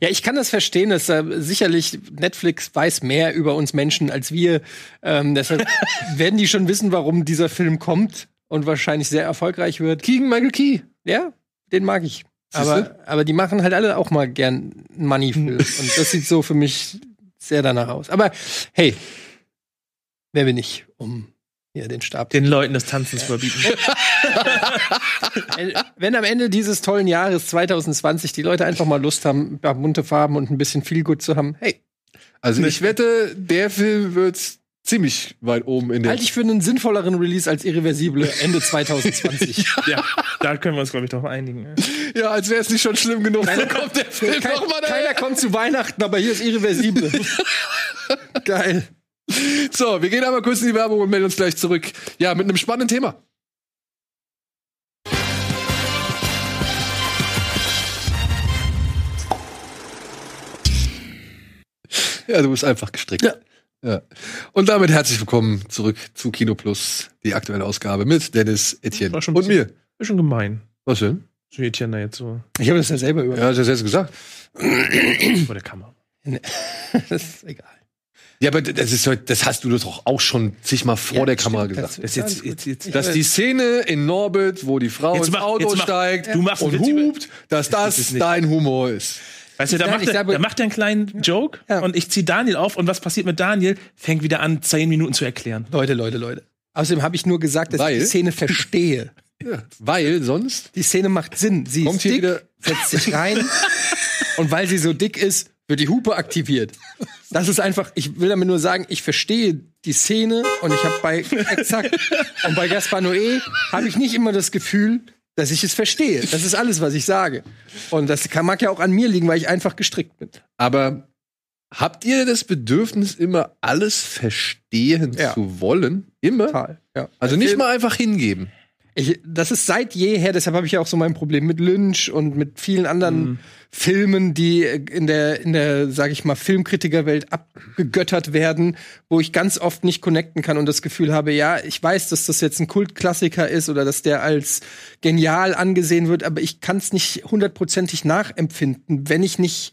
Ja, ich kann das verstehen, dass äh, sicherlich Netflix weiß mehr über uns Menschen als wir. Ähm, deshalb werden die schon wissen, warum dieser Film kommt und wahrscheinlich sehr erfolgreich wird. Keegan Michael Key. Ja, den mag ich. Siehste? Aber, aber die machen halt alle auch mal gern einen Money-Film. und das sieht so für mich sehr danach aus. Aber hey, wer bin ich, um hier den Stab Den Leuten des Tanzens verbieten. Äh, Wenn am Ende dieses tollen Jahres 2020 die Leute einfach mal Lust haben, ein paar bunte Farben und ein bisschen viel gut zu haben, hey, Also ich wette, der Film wird ziemlich weit oben in der. halte ich für einen sinnvolleren Release als Irreversible Ende 2020. ja, da können wir uns, glaube ich, doch einigen. ja, als wäre es nicht schon schlimm genug. Dann kommt der Film Kein, keiner kommt zu Weihnachten, aber hier ist Irreversible. Geil. So, wir gehen aber kurz in die Werbung und melden uns gleich zurück. Ja, mit einem spannenden Thema. Ja, du bist einfach gestrickt. Ja. ja. Und damit herzlich willkommen zurück zu Kino Plus, die aktuelle Ausgabe mit Dennis, Etienne und mir. Ist schon gemein. Was denn? So Etienne da jetzt so Ich habe das ja selber über. Ja, hast du jetzt gesagt. vor der Kamera. Das ist egal. Ja, aber das ist das hast du doch auch schon zigmal vor Ja, der Kamera stimmt, gesagt. das- Das ist jetzt, jetzt, jetzt, dass die Szene in Norbit, wo die Frau Jetzt ins mach- Auto mach- steigt du machst und hupt, dass das, nicht. dein Humor ist. Weißt du, da macht, ich er, da macht er einen kleinen Joke Ja. und ich ziehe Daniel auf und was passiert mit Daniel? Fängt wieder an, zehn Minuten zu erklären. Leute, Leute, Leute. Außerdem habe ich nur gesagt, dass Weil? ich die Szene verstehe. Ja, weil sonst Die Szene macht Sinn. Sie Kommt ist dick, wieder- setzt sich rein und weil sie so dick ist, wird die Hupe aktiviert. Das ist einfach, ich will damit nur sagen, ich verstehe die Szene und ich habe bei exakt und bei Gaspar Noé habe ich nicht immer das Gefühl, dass ich es verstehe. Das ist alles, was ich sage. Und das kann, mag ja auch an mir liegen, weil ich einfach gestrickt bin. Aber habt ihr das Bedürfnis, immer alles verstehen Ja. zu wollen? Immer? Total. Ja. Also nicht mal einfach hingeben. Ich, das ist seit jeher, deshalb habe ich ja auch so mein Problem mit Lynch und mit vielen anderen mhm. Filmen, die in der, in der, sag ich mal, Filmkritikerwelt abgegöttert werden, wo ich ganz oft nicht connecten kann und das Gefühl habe, ja, ich weiß, dass das jetzt ein Kultklassiker ist oder dass der als genial angesehen wird, aber ich kann es nicht hundertprozentig nachempfinden, wenn ich nicht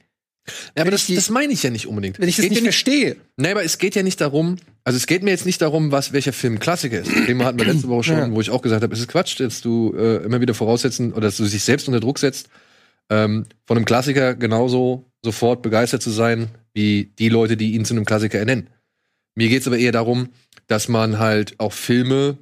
ja, aber das, die, das meine ich ja nicht unbedingt. Wenn ich das nicht, ja nicht verstehe. Nee, aber es geht ja nicht darum, also es geht mir jetzt nicht darum, was welcher Film Klassiker ist. Den hatten wir letzte Woche schon, ja. wo ich auch gesagt habe, es ist Quatsch, dass du äh, immer wieder voraussetzen oder dass du dich selbst unter Druck setzt, ähm, von einem Klassiker genauso sofort begeistert zu sein, wie die Leute, die ihn zu einem Klassiker ernennen. Mir geht's aber eher darum, dass man halt auch Filme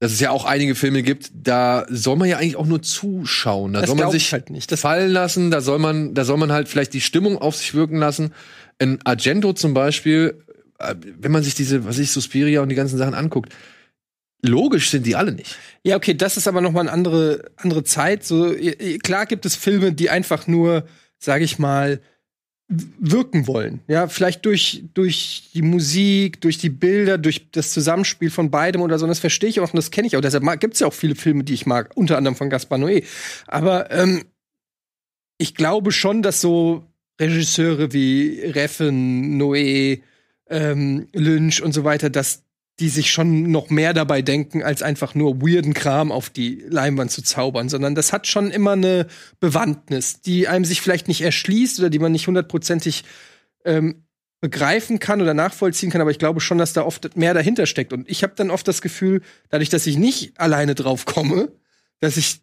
dass es ja auch einige Filme gibt, da soll man ja eigentlich auch nur zuschauen. Da das soll man sich halt nicht. Das fallen lassen, da soll man, da soll man halt vielleicht die Stimmung auf sich wirken lassen. In Argento zum Beispiel, äh, wenn man sich diese, was ich, Suspiria und die ganzen Sachen anguckt, logisch sind die alle nicht. Ja, okay, das ist aber noch mal eine andere, andere Zeit. So, klar gibt es Filme, die einfach nur, sag ich mal, wirken wollen. Ja, vielleicht durch, durch die Musik, durch die Bilder, durch das Zusammenspiel von beidem oder so. Und das verstehe ich auch und das kenne ich auch. Deshalb gibt es ja auch viele Filme, die ich mag, unter anderem von Gaspar Noé. Aber ähm, ich glaube schon, dass so Regisseure wie Reffen, Noé, ähm, Lynch und so weiter, dass die sich schon noch mehr dabei denken, als einfach nur weirden Kram auf die Leinwand zu zaubern, sondern das hat schon immer eine Bewandtnis, die einem sich vielleicht nicht erschließt oder die man nicht hundertprozentig ähm, begreifen kann oder nachvollziehen kann, aber ich glaube schon, dass da oft mehr dahinter steckt. Und ich habe dann oft das Gefühl, dadurch, dass ich nicht alleine drauf komme, dass ich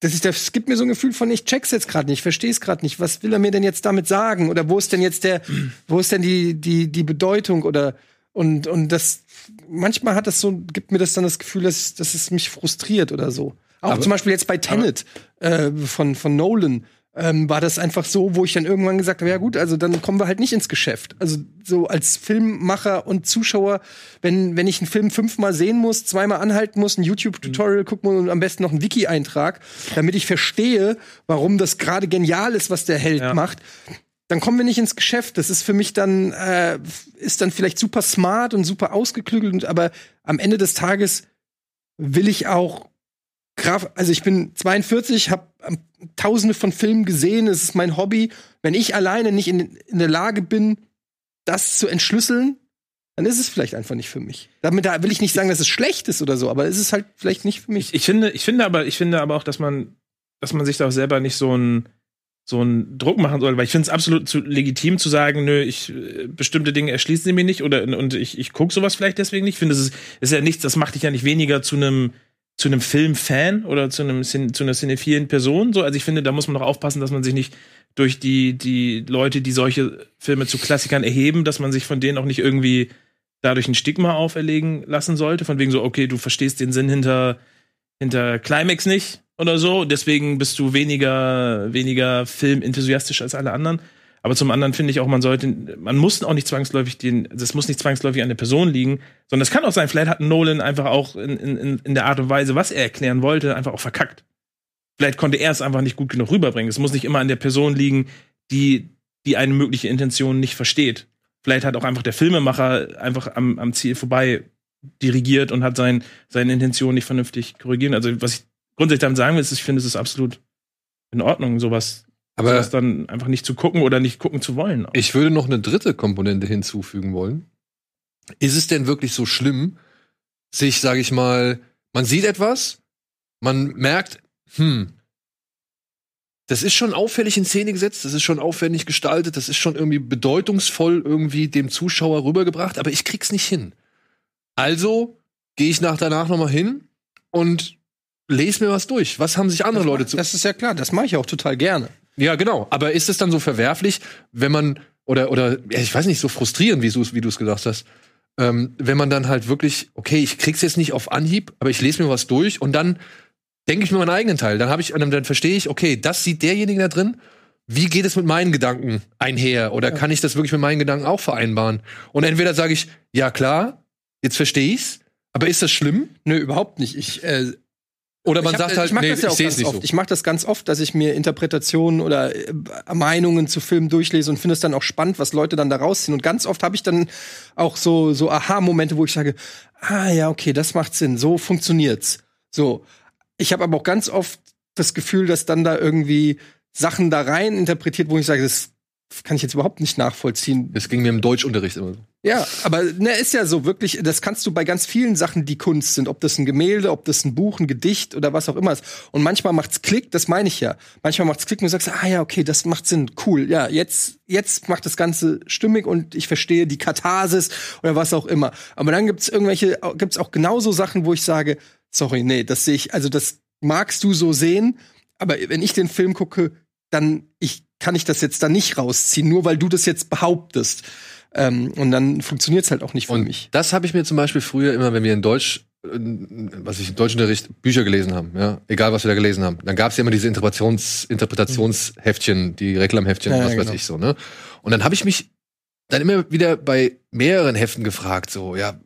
dass ich, das gibt mir so ein Gefühl von, ich check's jetzt gerade nicht, ich verstehe es gerade nicht. Was will er mir denn jetzt damit sagen? Oder wo ist denn jetzt der, wo ist denn die, die, die Bedeutung? Oder und, und das, manchmal hat das so, gibt mir das dann das Gefühl, dass, dass es mich frustriert oder so. Auch aber, zum Beispiel jetzt bei Tenet äh, von, von Nolan ähm, war das einfach so, wo ich dann irgendwann gesagt habe, ja gut, also dann kommen wir halt nicht ins Geschäft. Also so als Filmmacher und Zuschauer, wenn, wenn ich einen Film fünfmal sehen muss, zweimal anhalten muss, ein YouTube-Tutorial mhm. gucken und am besten noch einen Wiki-Eintrag, damit ich verstehe, warum das gerade genial ist, was der Held ja. macht, dann kommen wir nicht ins Geschäft. Das ist für mich dann, äh, ist dann vielleicht super smart und super ausgeklügelt, aber am Ende des Tages will ich auch Kraft, also ich bin 42, habe tausende von Filmen gesehen, es ist mein Hobby. Wenn ich alleine nicht in, in der Lage bin, das zu entschlüsseln, dann ist es vielleicht einfach nicht für mich. Damit da will ich nicht sagen, dass es schlecht ist oder so, aber es ist halt vielleicht nicht für mich. Ich, ich finde, ich finde aber, ich finde aber auch, dass man, dass man sich da auch selber nicht so ein so einen Druck machen soll, weil ich finde es absolut zu, legitim zu sagen, nö, ich äh, bestimmte Dinge erschließen sie mir nicht oder und ich, ich gucke sowas vielleicht deswegen nicht. Ich finde, es ist, ist ja nichts, das macht dich ja nicht weniger zu einem zu einem Filmfan oder zu einem zu einer cinephilen Person. So, also ich finde, da muss man noch aufpassen, dass man sich nicht durch die die Leute, die solche Filme zu Klassikern erheben, dass man sich von denen auch nicht irgendwie dadurch ein Stigma auferlegen lassen sollte, von wegen so, okay, du verstehst den Sinn hinter hinter Climax nicht oder so, deswegen bist du weniger, weniger filmenthusiastisch als alle anderen. Aber zum anderen finde ich auch, man sollte, man muss auch nicht zwangsläufig den, das muss nicht zwangsläufig an der Person liegen, sondern es kann auch sein, vielleicht hat Nolan einfach auch in, in, in der Art und Weise, was er erklären wollte, einfach auch verkackt. Vielleicht konnte er es einfach nicht gut genug rüberbringen. Es muss nicht immer an der Person liegen, die, die eine mögliche Intention nicht versteht. Vielleicht hat auch einfach der Filmemacher einfach am, am Ziel vorbei dirigiert und hat sein, seine Intention nicht vernünftig korrigiert. Also was ich grundsätzlich damit sagen will, ist, ich finde, es ist absolut in Ordnung, sowas, aber sowas dann einfach nicht zu gucken oder nicht gucken zu wollen. Ich würde noch eine dritte Komponente hinzufügen wollen. Ist es denn wirklich so schlimm, sich, sage ich mal, man sieht etwas, man merkt, hm, das ist schon auffällig in Szene gesetzt, das ist schon aufwendig gestaltet, das ist schon irgendwie bedeutungsvoll irgendwie dem Zuschauer rübergebracht, aber ich krieg's nicht hin. Also gehe ich nach danach noch mal hin und lese mir was durch. Was haben sich andere das Leute zu. Das ist ja klar, das mache ich auch total gerne. Ja, genau. Aber ist es dann so verwerflich, wenn man, oder, oder, ja, ich weiß nicht, so frustrierend, wie du es wie du's gesagt hast, ähm, wenn man dann halt wirklich, okay, ich krieg's jetzt nicht auf Anhieb, aber ich lese mir was durch und dann denke ich mir meinen eigenen Teil. Dann habe ich, dann, dann verstehe ich, okay, das sieht derjenige da drin. Wie geht es mit meinen Gedanken einher? Oder ja. kann ich das wirklich mit meinen Gedanken auch vereinbaren? Und entweder sage ich, ja klar, jetzt verstehe ich's, aber ist das schlimm? Nö, überhaupt nicht. Ich äh, oder man ich sagt halt, ich nee, das ja auch ganz oft. So. Ich mache das ganz oft, dass ich mir Interpretationen oder äh, Meinungen zu Filmen durchlese und finde es dann auch spannend, was Leute dann da rausziehen. Und ganz oft habe ich dann auch so so Aha-Momente, wo ich sage, ah ja, okay, das macht Sinn, so funktioniert's. So. Ich habe aber auch ganz oft das Gefühl, dass dann da irgendwie Sachen da rein interpretiert, wo ich sage, das kann ich jetzt überhaupt nicht nachvollziehen. Das ging mir im Deutschunterricht immer so. Ja, aber ne, ist ja so wirklich, das kannst du bei ganz vielen Sachen, die Kunst sind, ob das ein Gemälde, ob das ein Buch, ein Gedicht oder was auch immer ist. Und manchmal macht's Klick, das meine ich ja. Manchmal macht's Klick und du sagst, ah ja, okay, das macht Sinn, cool. Ja, jetzt jetzt macht das Ganze stimmig und ich verstehe die Katharsis oder was auch immer. Aber dann gibt's irgendwelche, gibt's auch genauso Sachen, wo ich sage, sorry, nee, das sehe ich, also das magst du so sehen, aber wenn ich den Film gucke, dann ich kann ich das jetzt da nicht rausziehen, nur weil du das jetzt behauptest. Ähm, und dann funktioniert es halt auch nicht für und mich. Das habe ich mir zum Beispiel früher immer, wenn wir in Deutsch, äh, was ich im Deutschunterricht Bücher gelesen haben, ja, egal was wir da gelesen haben, dann gab es ja immer diese Interpretations, Interpretationsheftchen, die Reklamheftchen, Ja, ja, was weiß genau. ich so, ne? Und dann habe ich mich dann immer wieder bei mehreren Heften gefragt, so, ja,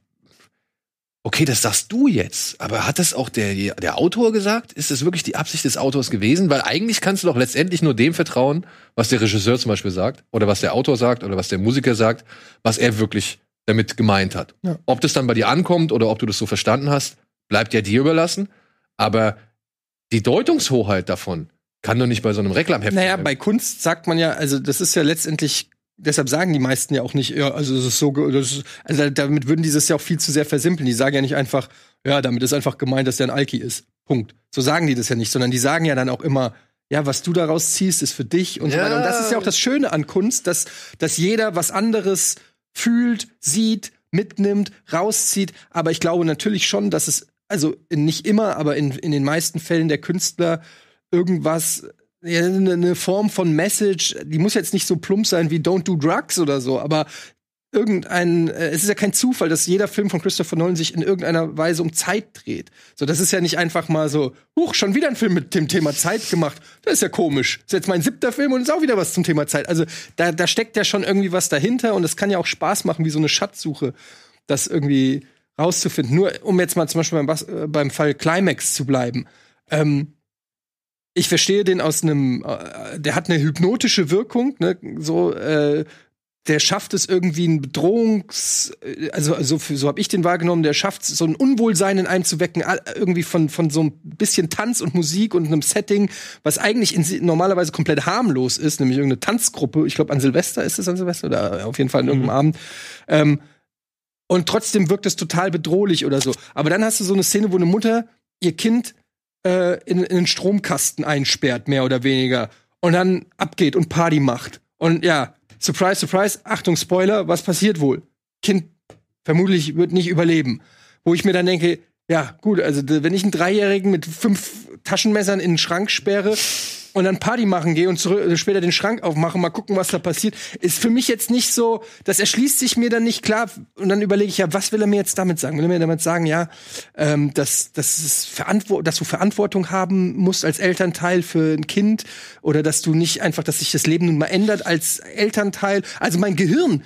okay, das sagst du jetzt, aber hat das auch der, der Autor gesagt? Ist das wirklich die Absicht des Autors gewesen? Weil eigentlich kannst du doch letztendlich nur dem vertrauen, was der Regisseur zum Beispiel sagt, oder was der Autor sagt, oder was der Musiker sagt, was er wirklich damit gemeint hat. Ja. Ob das dann bei dir ankommt oder ob du das so verstanden hast, bleibt ja dir überlassen. Aber die Deutungshoheit davon kann doch nicht bei so einem Reklamheft Naja, bei Kunst sagt man ja, also das ist ja letztendlich, deshalb sagen die meisten ja auch nicht, ja, also es ist so, ist, also damit würden die das ja auch viel zu sehr versimpeln. Die sagen ja nicht einfach, ja, damit ist einfach gemeint, dass der ein Alki ist. Punkt. So sagen die das ja nicht, sondern die sagen ja dann auch immer, ja, was du daraus ziehst, ist für dich und so Ja. weiter. Und das ist ja auch das Schöne an Kunst, dass, dass jeder was anderes fühlt, sieht, mitnimmt, rauszieht. Aber ich glaube natürlich schon, dass es, also nicht immer, aber in, in den meisten Fällen der Künstler irgendwas, ja, eine, Form von Message, die muss jetzt nicht so plump sein wie Don't do drugs oder so, aber irgendein, äh, es ist ja kein Zufall, dass jeder Film von Christopher Nolan sich in irgendeiner Weise um Zeit dreht. So, das ist ja nicht einfach mal so, huch, schon wieder ein Film mit dem Thema Zeit gemacht. Das ist ja komisch. ist jetzt mein siebter Film und ist auch wieder was zum Thema Zeit. Also da, da steckt ja schon irgendwie was dahinter und es kann ja auch Spaß machen, wie so eine Schatzsuche, das irgendwie rauszufinden. Nur um jetzt mal zum Beispiel beim, äh, beim Fall Climax zu bleiben. Ähm, ich verstehe den aus einem, äh, der hat eine hypnotische Wirkung, ne, so, äh, der schafft es irgendwie ein Bedrohungs, äh, also, also so habe ich den wahrgenommen, der schafft es, so ein Unwohlsein in einem zu wecken, irgendwie von, von so ein bisschen Tanz und Musik und einem Setting, was eigentlich in, normalerweise komplett harmlos ist, nämlich irgendeine Tanzgruppe, ich glaube an Silvester ist es an Silvester oder auf jeden Fall an irgendeinem Abend. Ähm, und trotzdem wirkt es total bedrohlich oder so. Aber dann hast du so eine Szene, wo eine Mutter ihr Kind äh, in, in den Stromkasten einsperrt, mehr oder weniger. Und dann abgeht und Party macht. Und ja, surprise, surprise, Achtung, Spoiler, was passiert wohl? Kind vermutlich wird nicht überleben. Wo ich mir dann denke, ja, gut, also wenn ich einen Dreijährigen mit fünf Taschenmessern in den Schrank sperre und dann Party machen gehe und zurück, äh, später den Schrank aufmache, mal gucken, was da passiert, ist für mich jetzt nicht so, das erschließt sich mir dann nicht klar. Und dann überlege ich ja, was will er mir jetzt damit sagen? Will er mir damit sagen, ja, ähm, dass, dass, Verantwo dass du Verantwortung haben musst als Elternteil für ein Kind oder dass du nicht einfach, dass sich das Leben nun mal ändert als Elternteil. Also mein Gehirn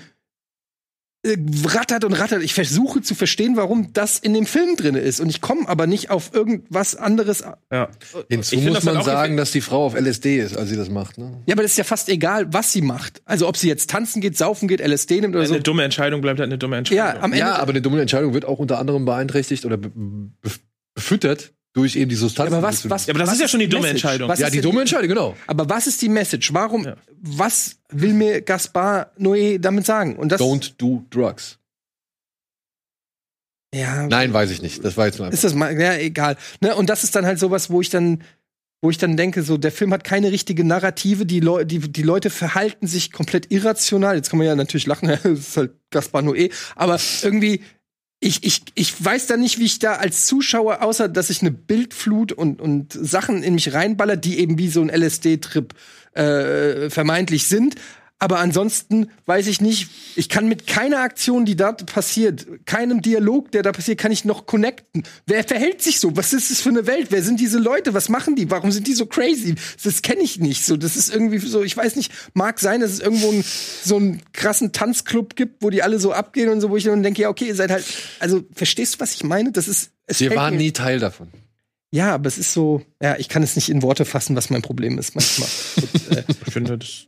äh, rattert und rattert. Ich versuche zu verstehen, warum das in dem Film drin ist. Und ich komme aber nicht auf irgendwas anderes. Ja. Hinzu muss halt man sagen, dass die Frau auf LSD ist, als sie das macht. Ne? Ja, aber das ist ja fast egal, was sie macht. Also ob sie jetzt tanzen geht, saufen geht, LSD nimmt oder so. Eine dumme Entscheidung bleibt halt eine dumme Entscheidung. Ja, am Ende. Ja, aber eine dumme Entscheidung wird auch unter anderem beeinträchtigt oder be be befüttert durch eben die Substanz. aber was, was, Ja, aber das was ist ja schon die dumme Message? Entscheidung. Was ja, die dumme Entscheidung, genau. Aber was ist die Message? Warum, Ja. was will mir Gaspar Noé damit sagen? Und das, Don't do drugs. ja, Nein, weiß ich nicht. Das war jetzt mal. ist das mal, ja, egal. Ne? Und das ist dann halt sowas, wo ich dann, wo ich dann denke, so, der Film hat keine richtige Narrative, die, Leu die, die Leute verhalten sich komplett irrational. Jetzt kann man ja natürlich lachen, das ist halt Gaspar Noé, aber irgendwie, ich, ich, ich weiß da nicht, wie ich da als Zuschauer, außer dass ich eine Bildflut und, und Sachen in mich reinballer, die eben wie so ein LSD-Trip äh, vermeintlich sind. Aber ansonsten weiß ich nicht, ich kann mit keiner Aktion, die da passiert, keinem Dialog, der da passiert, kann ich noch connecten. Wer verhält sich so? Was ist das für eine Welt? Wer sind diese Leute? Was machen die? Warum sind die so crazy? Das kenne ich nicht. So, das ist irgendwie so, ich weiß nicht, mag sein, dass es irgendwo ein, so einen krassen Tanzclub gibt, wo die alle so abgehen und so, wo ich dann denke, ja, okay, ihr seid halt, also, verstehst du, was ich meine? Das ist, es Wir waren mir- nie Teil davon. Ja, aber es ist so, ja, ich kann es nicht in Worte fassen, was mein Problem ist manchmal. Und, äh, Ich finde, das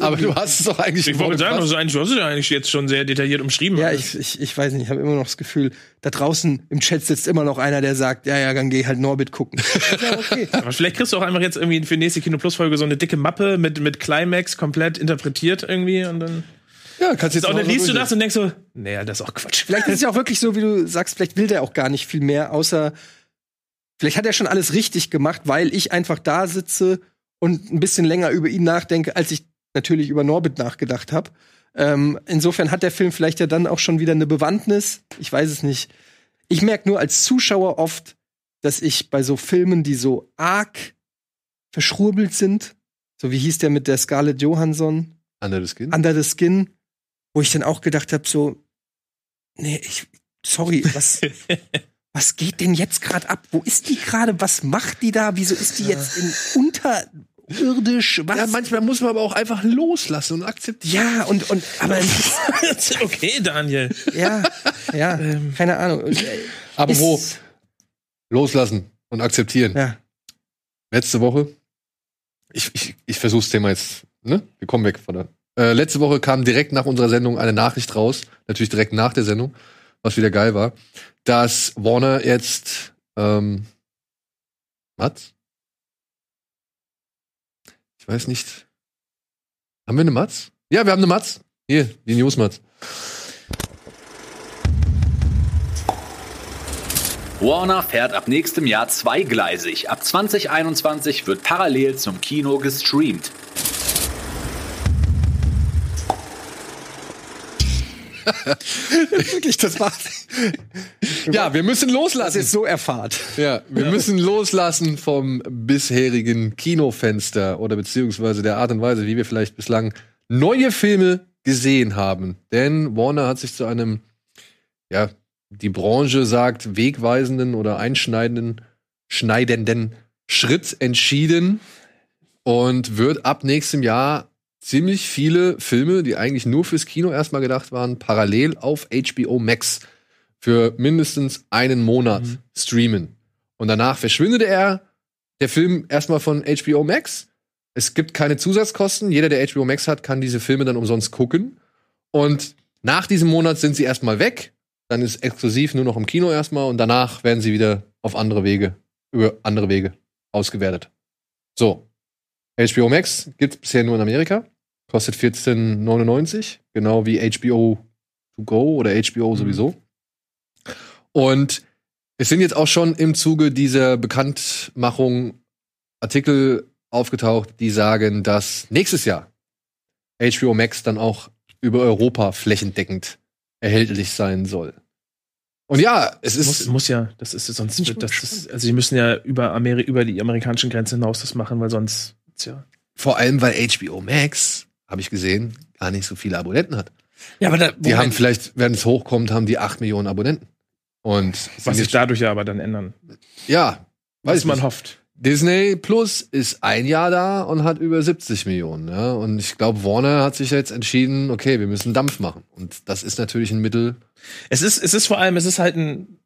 Aber du hast es doch eigentlich Ich wollte sagen, also eigentlich, du hast es ja eigentlich jetzt schon sehr detailliert umschrieben. Ja, ich, ich, ich weiß nicht, ich habe immer noch das Gefühl, da draußen im Chat sitzt immer noch einer, der sagt, ja, ja, dann geh halt Norbit gucken. ja, okay. Aber vielleicht kriegst du auch einfach jetzt irgendwie für die nächste Kino Plus Folge so eine dicke Mappe mit, mit Climax komplett interpretiert irgendwie und dann. Ja, kannst jetzt Und dann auch liest du das und denkst so, naja, das ist auch Quatsch. Vielleicht ist es ja auch wirklich so, wie du sagst, vielleicht will der auch gar nicht viel mehr, außer vielleicht hat er schon alles richtig gemacht, weil ich einfach da sitze und ein bisschen länger über ihn nachdenke, als ich natürlich über Norbit nachgedacht habe. Ähm, insofern hat der Film vielleicht ja dann auch schon wieder eine Bewandtnis. Ich weiß es nicht. Ich merke nur als Zuschauer oft, dass ich bei so Filmen, die so arg verschwurbelt sind, so wie hieß der mit der Scarlett Johansson, Under the Skin. Under the Skin, wo ich dann auch gedacht habe, so, nee, ich, sorry, was, was geht denn jetzt gerade ab? Wo ist die gerade? Was macht die da? Wieso ist die jetzt in unterirdisch? Was? ja, manchmal muss man aber auch einfach loslassen und akzeptieren. Ja, und, und, aber, okay, Daniel. ja, ja, keine Ahnung. Aber wo? Loslassen und akzeptieren. Ja. Letzte Woche, ich, ich, ich versuch's Thema jetzt, ne? Wir kommen weg von der. Äh, letzte Woche kam direkt nach unserer Sendung eine Nachricht raus, natürlich direkt nach der Sendung, was wieder geil war, dass Warner jetzt, ähm, Mats? Ich weiß nicht. Haben wir eine Mats? Ja, wir haben eine Mats. Hier, die News Mats. Warner fährt ab nächstem Jahr zweigleisig. Ab 2021 wird parallel zum Kino gestreamt. Wirklich, das war, Ja, wir müssen das loslassen. ist so erfahrt. Ja, wir müssen loslassen vom bisherigen Kinofenster oder beziehungsweise der Art und Weise, wie wir vielleicht bislang neue Filme gesehen haben. Denn Warner hat sich zu einem, ja, die Branche sagt, wegweisenden oder einschneidenden, schneidenden Schritt entschieden und wird ab nächstem Jahr ziemlich viele Filme, die eigentlich nur fürs Kino erstmal gedacht waren, parallel auf HBO Max für mindestens einen Monat streamen. Und danach verschwindet er, der Film erstmal von HBO Max. Es gibt keine Zusatzkosten. Jeder, der HBO Max hat, kann diese Filme dann umsonst gucken. Und nach diesem Monat sind sie erstmal weg. Dann ist exklusiv nur noch im Kino erstmal und danach werden sie wieder auf andere Wege, über andere Wege ausgewertet. So. HBO Max gibt's bisher nur in Amerika. Kostet 14,99. Genau wie HBO to go oder HBO sowieso. Und es sind jetzt auch schon im Zuge dieser Bekanntmachung Artikel aufgetaucht, die sagen, dass nächstes Jahr HBO Max dann auch über Europa flächendeckend erhältlich sein soll. Und ja, es ist Muss, muss ja, das ist sonst, das ist, also die müssen ja über, Ameri über die amerikanischen Grenzen hinaus das machen, weil sonst, tja. vor allem, weil HBO Max, habe ich gesehen, gar nicht so viele Abonnenten hat. Ja, aber da, Die haben vielleicht, wenn es hochkommt, haben die 8 Millionen Abonnenten. Und Was sich dadurch ja aber dann ändern. ja, Was weiß man nicht. hofft. Disney Plus ist ein Jahr da und hat über 70 Millionen. Ja? Und ich glaube, Warner hat sich jetzt entschieden, okay, wir müssen Dampf machen. Und das ist natürlich ein Mittel. Es ist, es ist vor allem, es ist halt ein,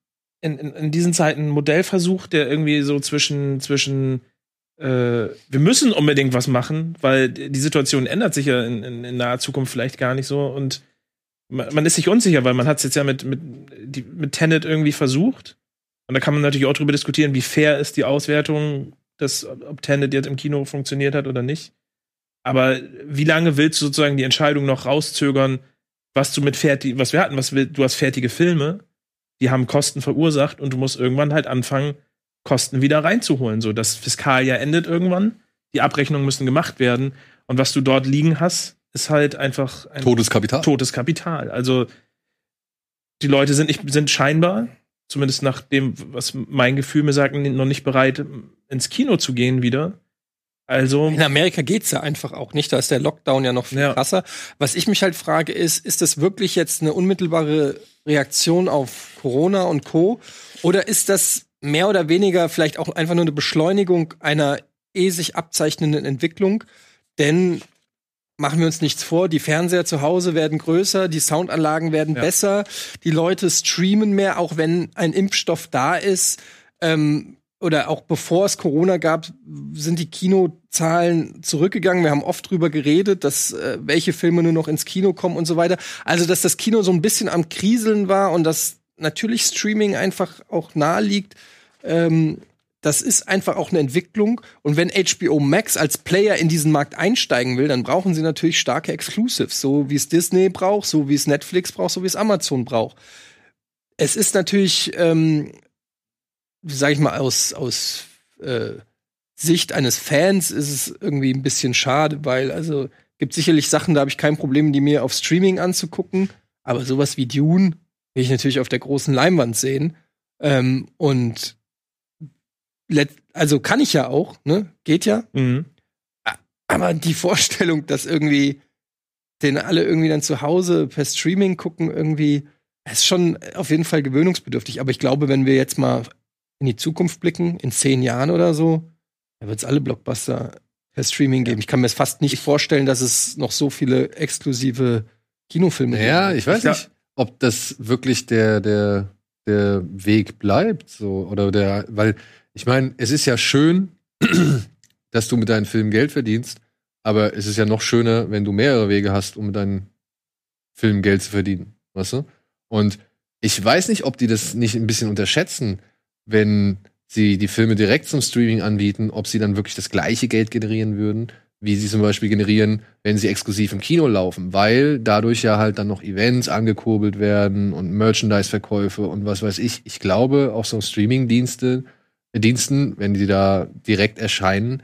in, in, in diesen Zeiten ein Modellversuch, der irgendwie so zwischen, zwischen, äh, wir müssen unbedingt was machen, weil die Situation ändert sich ja in, in, in naher Zukunft vielleicht gar nicht so und man, man ist sich unsicher, weil man hat es jetzt ja mit, mit, die, mit Tenet irgendwie versucht. Und da kann man natürlich auch drüber diskutieren, wie fair ist die Auswertung, dass, ob Tenet jetzt im Kino funktioniert hat oder nicht. Aber wie lange willst du sozusagen die Entscheidung noch rauszögern, was du mit fertig, was wir hatten, was will, du hast fertige Filme, die haben Kosten verursacht und du musst irgendwann halt anfangen, Kosten wieder reinzuholen. So, das Fiskaljahr endet irgendwann, die Abrechnungen müssen gemacht werden und was du dort liegen hast, ist halt einfach ein Todeskapital. totes Kapital. Also die Leute sind nicht, sind scheinbar, zumindest nach dem, was mein Gefühl mir sagt, noch nicht bereit, ins Kino zu gehen wieder. Also In Amerika geht's ja einfach auch nicht. Da ist der Lockdown ja noch viel Ja. krasser. Was ich mich halt frage, ist, ist das wirklich jetzt eine unmittelbare Reaktion auf Corona und Co. Oder ist das mehr oder weniger vielleicht auch einfach nur eine Beschleunigung einer eh sich abzeichnenden Entwicklung? Denn machen wir uns nichts vor, die Fernseher zu Hause werden größer, die Soundanlagen werden Ja. besser, die Leute streamen mehr, auch wenn ein Impfstoff da ist. Ähm, oder auch bevor es Corona gab, sind die Kinozahlen zurückgegangen. Wir haben oft drüber geredet, dass äh, welche Filme nur noch ins Kino kommen und so weiter. Also, dass das Kino so ein bisschen am Kriseln war und dass natürlich Streaming einfach auch nahe liegt. Ähm, das ist einfach auch eine Entwicklung. Und wenn HBO Max als Player in diesen Markt einsteigen will, dann brauchen sie natürlich starke Exclusives, so wie es Disney braucht, so wie es Netflix braucht, so wie es Amazon braucht. Es ist natürlich ähm, sag ich mal, aus, aus äh, Sicht eines Fans ist es irgendwie ein bisschen schade, weil also gibt sicherlich Sachen, da habe ich kein Problem, die mir auf Streaming anzugucken, aber sowas wie Dune will ich natürlich auf der großen Leinwand sehen. Ähm, und also kann ich ja auch, ne? Geht ja. Mhm. Aber die Vorstellung, dass irgendwie den alle irgendwie dann zu Hause per Streaming gucken, irgendwie, ist schon auf jeden Fall gewöhnungsbedürftig. Aber ich glaube, wenn wir jetzt mal in die Zukunft blicken, in zehn Jahren oder so, da wird es alle Blockbuster per Streaming geben. Ich kann mir es fast nicht vorstellen, dass es noch so viele exklusive Kinofilme gibt. Ja, ich weiß ja. nicht, ob das wirklich der, der, der Weg bleibt, so, oder der, weil, ich meine, es ist ja schön, dass du mit deinen Filmen Geld verdienst, aber es ist ja noch schöner, wenn du mehrere Wege hast, um mit deinen Filmen Geld zu verdienen, weißt du? Und ich weiß nicht, ob die das nicht ein bisschen unterschätzen, wenn sie die Filme direkt zum Streaming anbieten, ob sie dann wirklich das gleiche Geld generieren würden, wie sie zum Beispiel generieren, wenn sie exklusiv im Kino laufen, weil dadurch ja halt dann noch Events angekurbelt werden und Merchandise-Verkäufe und was weiß ich. Ich glaube, auch so Streaming-Dienste, Diensten, wenn die da direkt erscheinen,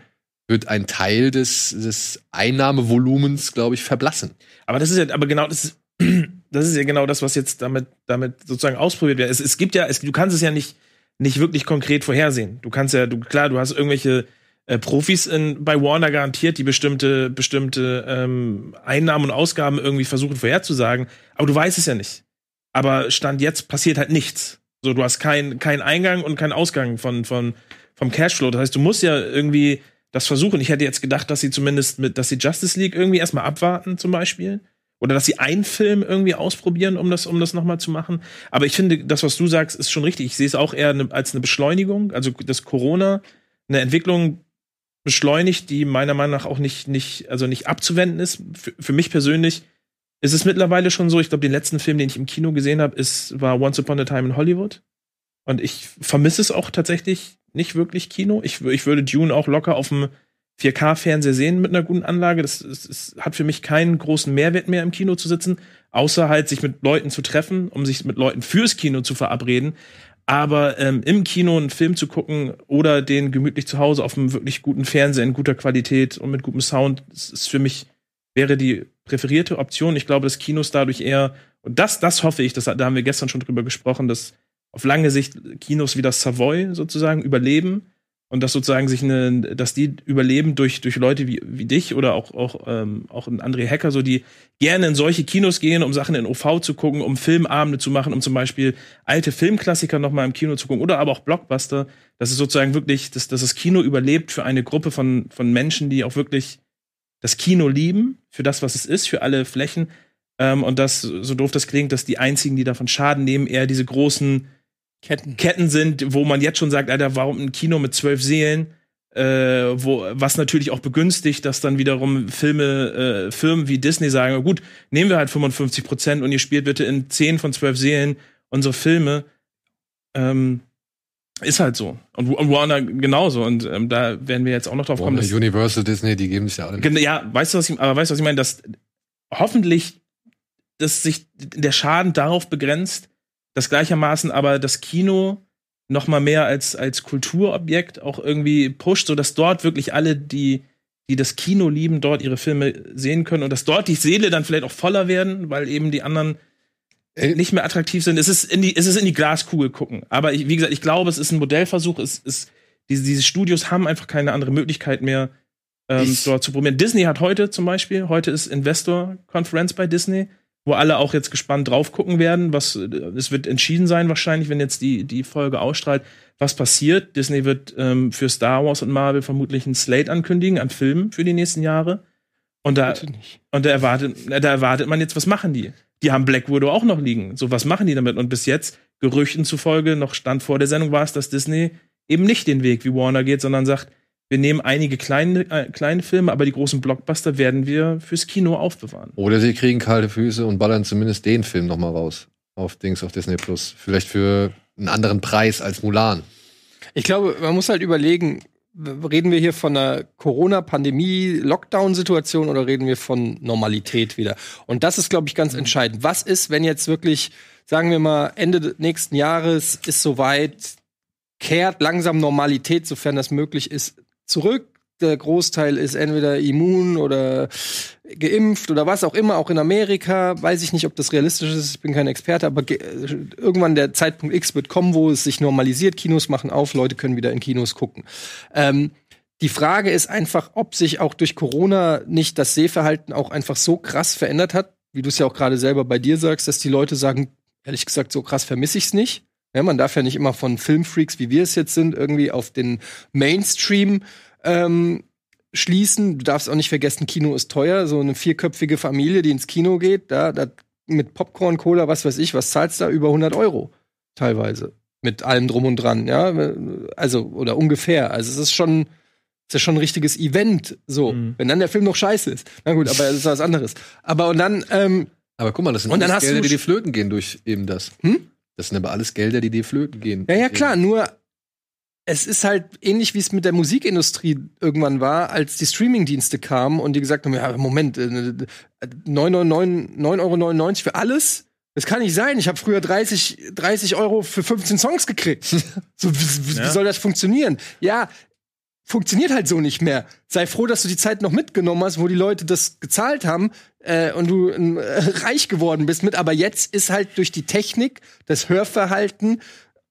wird ein Teil des, des Einnahmevolumens, glaube ich, verblassen. Aber das ist ja, aber genau, das ist, das ist ja genau das, was jetzt damit, damit sozusagen ausprobiert wird. Es, es gibt ja, es, du kannst es ja nicht, nicht wirklich konkret vorhersehen. Du kannst ja, du klar, du hast irgendwelche äh, Profis in, bei Warner garantiert, die bestimmte bestimmte ähm, Einnahmen und Ausgaben irgendwie versuchen vorherzusagen, aber du weißt es ja nicht. Aber stand jetzt passiert halt nichts. So, du hast keinen kein Eingang und keinen Ausgang von von vom Cashflow. Das heißt, du musst ja irgendwie das versuchen. Ich hätte jetzt gedacht, dass sie zumindest mit, dass sie Justice League irgendwie erstmal abwarten, zum Beispiel oder dass sie einen Film irgendwie ausprobieren, um das, um das nochmal zu machen. Aber ich finde, das, was du sagst, ist schon richtig. Ich sehe es auch eher ne, als eine Beschleunigung, also dass Corona eine Entwicklung beschleunigt, die meiner Meinung nach auch nicht, nicht, also nicht abzuwenden ist. Für, für mich persönlich ist es mittlerweile schon so. Ich glaube, den letzten Film, den ich im Kino gesehen habe, ist, war Once Upon a Time in Hollywood. Und ich vermisse es auch tatsächlich nicht wirklich Kino. Ich, ich würde Dune auch locker auf dem 4K-Fernseher sehen mit einer guten Anlage. Das, das, das, hat für mich keinen großen Mehrwert mehr im Kino zu sitzen, außer halt sich mit Leuten zu treffen, um sich mit Leuten fürs Kino zu verabreden. Aber ähm, im Kino einen Film zu gucken oder den gemütlich zu Hause auf einem wirklich guten Fernseher in guter Qualität und mit gutem Sound, ist für mich wäre die präferierte Option. Ich glaube, dass Kinos dadurch eher und das, das hoffe ich, das, da haben wir gestern schon drüber gesprochen, dass auf lange Sicht Kinos wie das Savoy sozusagen überleben und dass sozusagen sich eine, dass die überleben durch, durch Leute wie, wie dich oder auch, auch, ähm, auch ein André Hacker, so die gerne in solche Kinos gehen, um Sachen in OV zu gucken, um Filmabende zu machen, um zum Beispiel alte Filmklassiker nochmal im Kino zu gucken oder aber auch Blockbuster. Das ist sozusagen wirklich, dass, dass das Kino überlebt für eine Gruppe von, von Menschen, die auch wirklich das Kino lieben, für das, was es ist, für alle Flächen. Ähm, und das, so doof das klingt, dass die einzigen, die davon Schaden nehmen, eher diese großen Ketten. Ketten sind, wo man jetzt schon sagt, Alter, warum ein Kino mit zwölf Seelen? Äh, wo, was natürlich auch begünstigt, dass dann wiederum Filme, äh, Firmen wie Disney sagen, gut, nehmen wir halt 55 Prozent und ihr spielt bitte in zehn von zwölf Seelen unsere Filme. Ähm, ist halt so. Und, Warner genauso. Und ähm, da werden wir jetzt auch noch drauf Warner, kommen. Dass, Universal, Disney, die geben sich ja alle. Ja, weißt du, was ich, aber weißt du, was ich meine? Dass hoffentlich, dass sich der Schaden darauf begrenzt, das gleichermaßen aber das Kino noch mal mehr als als Kulturobjekt auch irgendwie pusht, so dass dort wirklich alle die die das Kino lieben, dort ihre Filme sehen können und dass dort die Seele dann vielleicht auch voller werden, weil eben die anderen nicht mehr attraktiv sind. Es ist in die es ist in die Glaskugel gucken, aber ich, wie gesagt, ich glaube, es ist ein Modellversuch, es ist diese, diese Studios haben einfach keine andere Möglichkeit mehr ähm, dort zu probieren. Disney hat heute zum Beispiel, heute ist Investor Conference bei Disney wo alle auch jetzt gespannt drauf gucken werden, was es wird entschieden sein wahrscheinlich, wenn jetzt die die Folge ausstrahlt, was passiert. Disney wird ähm, für Star Wars und Marvel vermutlich ein Slate ankündigen an Filmen für die nächsten Jahre. Und da und da erwartet da erwartet man jetzt, was machen die? Die haben Black Widow auch noch liegen. So was machen die damit? Und bis jetzt Gerüchten zufolge noch stand vor der Sendung war es, dass Disney eben nicht den Weg, wie Warner geht, sondern sagt, wir nehmen einige kleine, äh, kleine Filme, aber die großen Blockbuster werden wir fürs Kino aufbewahren. Oder sie kriegen kalte Füße und ballern zumindest den Film noch mal raus auf Dings auf Disney Plus. Vielleicht für einen anderen Preis als Mulan. Ich glaube, man muss halt überlegen, reden wir hier von einer Corona-Pandemie, Lockdown-Situation oder reden wir von Normalität wieder? Und das ist, glaube ich, ganz entscheidend. Was ist, wenn jetzt wirklich, sagen wir mal, Ende nächsten Jahres ist soweit, kehrt langsam Normalität, sofern das möglich ist, zurück. Der Großteil ist entweder immun oder geimpft oder was auch immer, auch in Amerika. Weiß ich nicht, ob das realistisch ist, ich bin kein Experte, aber irgendwann der Zeitpunkt X wird kommen, wo es sich normalisiert. Kinos machen auf, Leute können wieder in Kinos gucken. Ähm, die Frage ist einfach, ob sich auch durch Corona nicht das Sehverhalten auch einfach so krass verändert hat, wie du es ja auch gerade selber bei dir sagst, dass die Leute sagen, ehrlich gesagt, so krass vermisse ich's nicht. Ja, man darf ja nicht immer von Filmfreaks, wie wir es jetzt sind, irgendwie auf den Mainstream ähm, schließen. Du darfst auch nicht vergessen, Kino ist teuer. So eine vierköpfige Familie, die ins Kino geht, da, da mit Popcorn, Cola, was weiß ich, was zahlst du da? Über 100 Euro teilweise. Mit allem drum und dran, ja. Also, oder ungefähr. Also, es ist schon, es ist schon ein richtiges Event, so. Mhm. Wenn dann der Film noch scheiße ist. Na gut, aber das ist was anderes. Aber und dann, ähm, Aber guck mal, das sind Und dann alles hast Gelder, die dir flöten gehen durch eben das. Hm? Das sind aber alles Gelder, die dir flöten gehen. Ja, ja, klar, nur es ist halt ähnlich, wie es mit der Musikindustrie irgendwann war, als die Streamingdienste kamen und die gesagt haben, ja, Moment, äh, 9,99 9,99 Euro für alles? Das kann nicht sein. Ich habe früher 30, 30 Euro für 15 Songs gekriegt. so, wie, wie Ja. soll das funktionieren? Ja, funktioniert halt so nicht mehr. Sei froh, dass du die Zeit noch mitgenommen hast, wo die Leute das gezahlt haben äh, und du äh, reich geworden bist mit. Aber jetzt ist halt durch die Technik, das Hörverhalten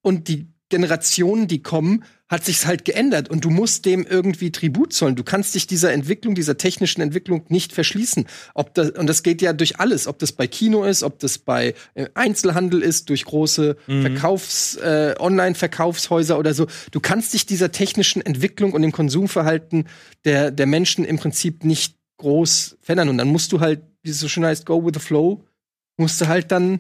und die Generationen, die kommen, hat sich's halt geändert und du musst dem irgendwie Tribut zollen. Du kannst dich dieser Entwicklung, dieser technischen Entwicklung nicht verschließen. Ob das, und das geht ja durch alles, ob das bei Kino ist, ob das bei äh, Einzelhandel ist, durch große Verkaufs, äh, Online-Verkaufshäuser oder so. Du kannst dich dieser technischen Entwicklung und dem Konsumverhalten der, der Menschen im Prinzip nicht groß verändern. Und dann musst du halt, wie es so schön heißt, go with the flow, musst du halt dann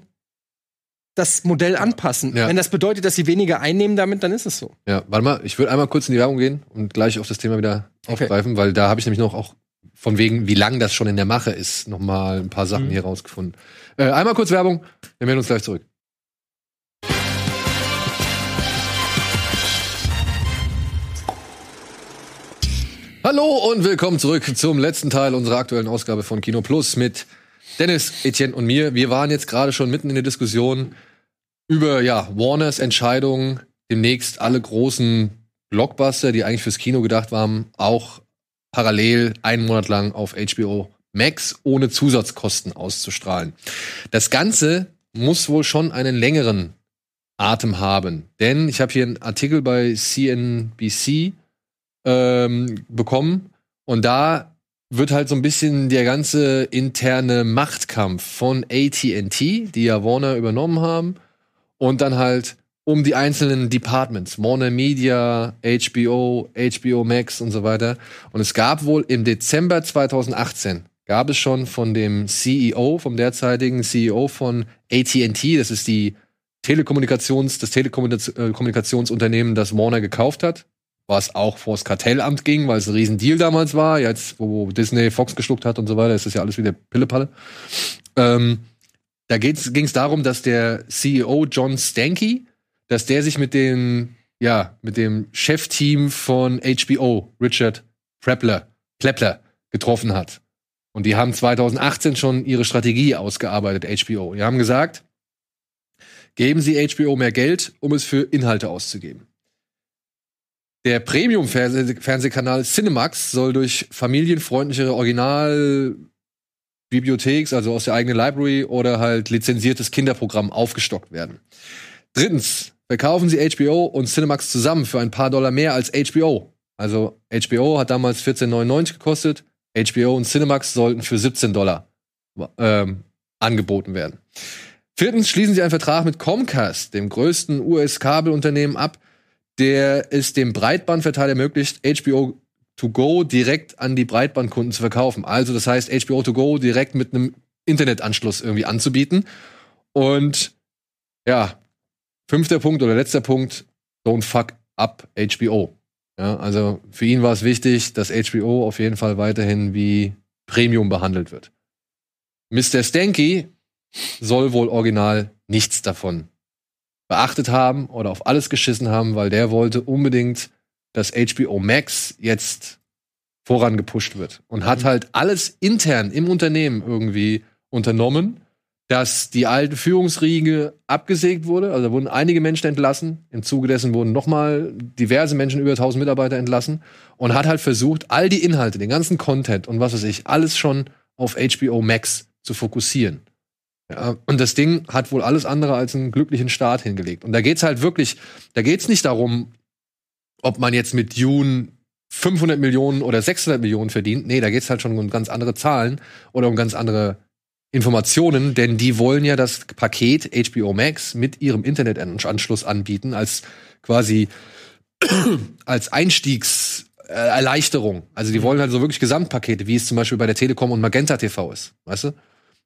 das Modell anpassen. Ja. Wenn das bedeutet, dass sie weniger einnehmen damit, dann ist es so. Ja, warte mal, ich würde einmal kurz in die Werbung gehen und gleich auf das Thema wieder Okay. aufgreifen, weil da habe ich nämlich noch auch von wegen, wie lang das schon in der Mache ist, noch mal ein paar Sachen Mhm. hier rausgefunden. Äh, einmal kurz Werbung, wir melden uns gleich zurück. Hallo und willkommen zurück zum letzten Teil unserer aktuellen Ausgabe von Kino Plus mit Dennis, Etienne und mir. Wir waren jetzt gerade schon mitten in der Diskussion über ja, Warners Entscheidung, demnächst alle großen Blockbuster, die eigentlich fürs Kino gedacht waren, auch parallel einen Monat lang auf HBO Max ohne Zusatzkosten auszustrahlen. Das Ganze muss wohl schon einen längeren Atem haben, denn ich habe hier einen Artikel bei CNBC ähm, bekommen und da wird halt so ein bisschen der ganze interne Machtkampf von AT&T, die ja Warner übernommen haben, und dann halt um die einzelnen Departments, Warner Media, HBO, HBO Max und so weiter. Und es gab wohl im Dezember 2018 gab es schon von dem CEO, vom derzeitigen CEO von AT&T, das ist die Telekommunikations, das Telekommunikationsunternehmen, das Warner gekauft hat, was auch vors Kartellamt ging, weil es ein Riesendeal damals war, jetzt wo Disney Fox geschluckt hat und so weiter, ist das ja alles wieder Pillepalle. Ähm, da ging es darum, dass der CEO John Stanky, dass der sich mit dem, ja, mit dem Chefteam von HBO, Richard Prepler, Plepler, getroffen hat. Und die haben 2018 schon ihre Strategie ausgearbeitet, HBO. Die haben gesagt, geben Sie HBO mehr Geld, um es für Inhalte auszugeben. Der Premium-Fernsehkanal Cinemax soll durch familienfreundlichere Originalbibliotheks, also aus der eigenen Library oder halt lizenziertes Kinderprogramm aufgestockt werden. Drittens, verkaufen Sie HBO und Cinemax zusammen für ein paar Dollar mehr als HBO. Also HBO hat damals 14,99 gekostet, HBO und Cinemax sollten für 17 Dollar ähm, angeboten werden. Viertens schließen sie einen Vertrag mit Comcast, dem größten US-Kabelunternehmen, ab, der es dem Breitbandverteiler ermöglicht, HBO to go direkt an die Breitbandkunden zu verkaufen. Also das heißt, HBO to go direkt mit einem Internetanschluss irgendwie anzubieten. Und ja, fünfter Punkt oder letzter Punkt, don't fuck ab HBO. Ja, also für ihn war es wichtig, dass HBO auf jeden Fall weiterhin wie Premium behandelt wird. Mr. Stanky soll wohl original nichts davon beachtet haben oder auf alles geschissen haben, weil der wollte unbedingt, dass HBO Max jetzt vorangepusht wird und hat mhm. halt alles intern im Unternehmen irgendwie unternommen, dass die alte Führungsriege abgesägt wurde. Also da wurden einige Menschen entlassen. Im Zuge dessen wurden nochmal diverse Menschen, über 1000 Mitarbeiter entlassen. Und hat halt versucht, all die Inhalte, den ganzen Content und was weiß ich, alles schon auf HBO Max zu fokussieren. Ja, und das Ding hat wohl alles andere als einen glücklichen Start hingelegt. Und da geht's halt wirklich, da geht's nicht darum, ob man jetzt mit Dune 500 Millionen oder 600 Millionen verdient. Nee, da geht's halt schon um ganz andere Zahlen oder um ganz andere Informationen, denn die wollen ja das Paket HBO Max mit ihrem Internetanschluss anbieten als quasi als Einstiegserleichterung. Also die wollen halt so wirklich Gesamtpakete, wie es zum Beispiel bei der Telekom und Magenta TV ist, weißt du?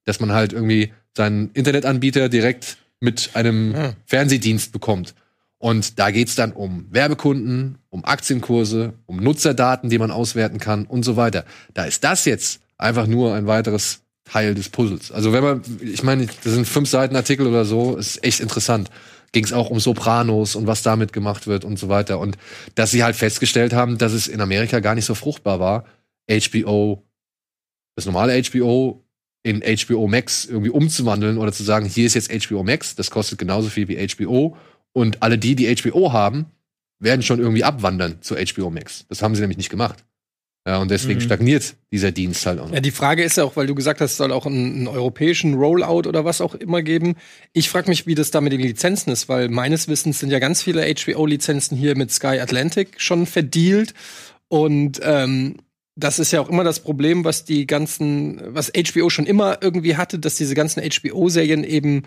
Dass man halt irgendwie seinen Internetanbieter direkt mit einem ja. Fernsehdienst bekommt. Und da geht's dann um Werbekunden, um Aktienkurse, um Nutzerdaten, die man auswerten kann und so weiter. Da ist das jetzt einfach nur ein weiteres Teil des Puzzles. Also wenn man, ich meine, das sind fünf Seiten Artikel oder so, ist echt interessant. Ging es auch um Sopranos und was damit gemacht wird und so weiter. Und dass sie halt festgestellt haben, dass es in Amerika gar nicht so fruchtbar war, HBO, das normale HBO in HBO Max irgendwie umzuwandeln oder zu sagen, hier ist jetzt HBO Max, das kostet genauso viel wie HBO. Und alle die, die HBO haben, werden schon irgendwie abwandern zu HBO Max. Das haben sie nämlich nicht gemacht. Ja, und deswegen mhm. stagniert dieser Dienst halt auch noch. Ja, die Frage ist ja auch, weil du gesagt hast, es soll auch einen, einen europäischen Rollout oder was auch immer geben. Ich frage mich, wie das da mit den Lizenzen ist, weil meines Wissens sind ja ganz viele HBO-Lizenzen hier mit Sky Atlantic schon verdealt. Und ähm, das ist ja auch immer das Problem, was die ganzen, was HBO schon immer irgendwie hatte, dass diese ganzen HBO-Serien eben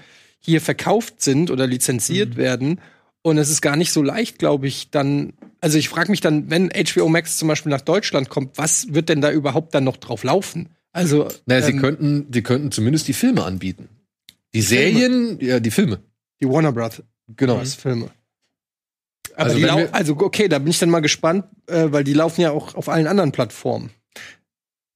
hier verkauft sind oder lizenziert mhm. werden. Und es ist gar nicht so leicht, glaube ich, dann. Also ich frage mich dann, wenn HBO Max zum Beispiel nach Deutschland kommt, was wird denn da überhaupt dann noch drauf laufen? Also. Naja, ähm, sie könnten, sie könnten zumindest die Filme anbieten. Die, die Serien, Filme. ja, die Filme. Die Warner Brothers. Genau. Filme. Aber also, die also okay, da bin ich dann mal gespannt, äh, weil die laufen ja auch auf allen anderen Plattformen.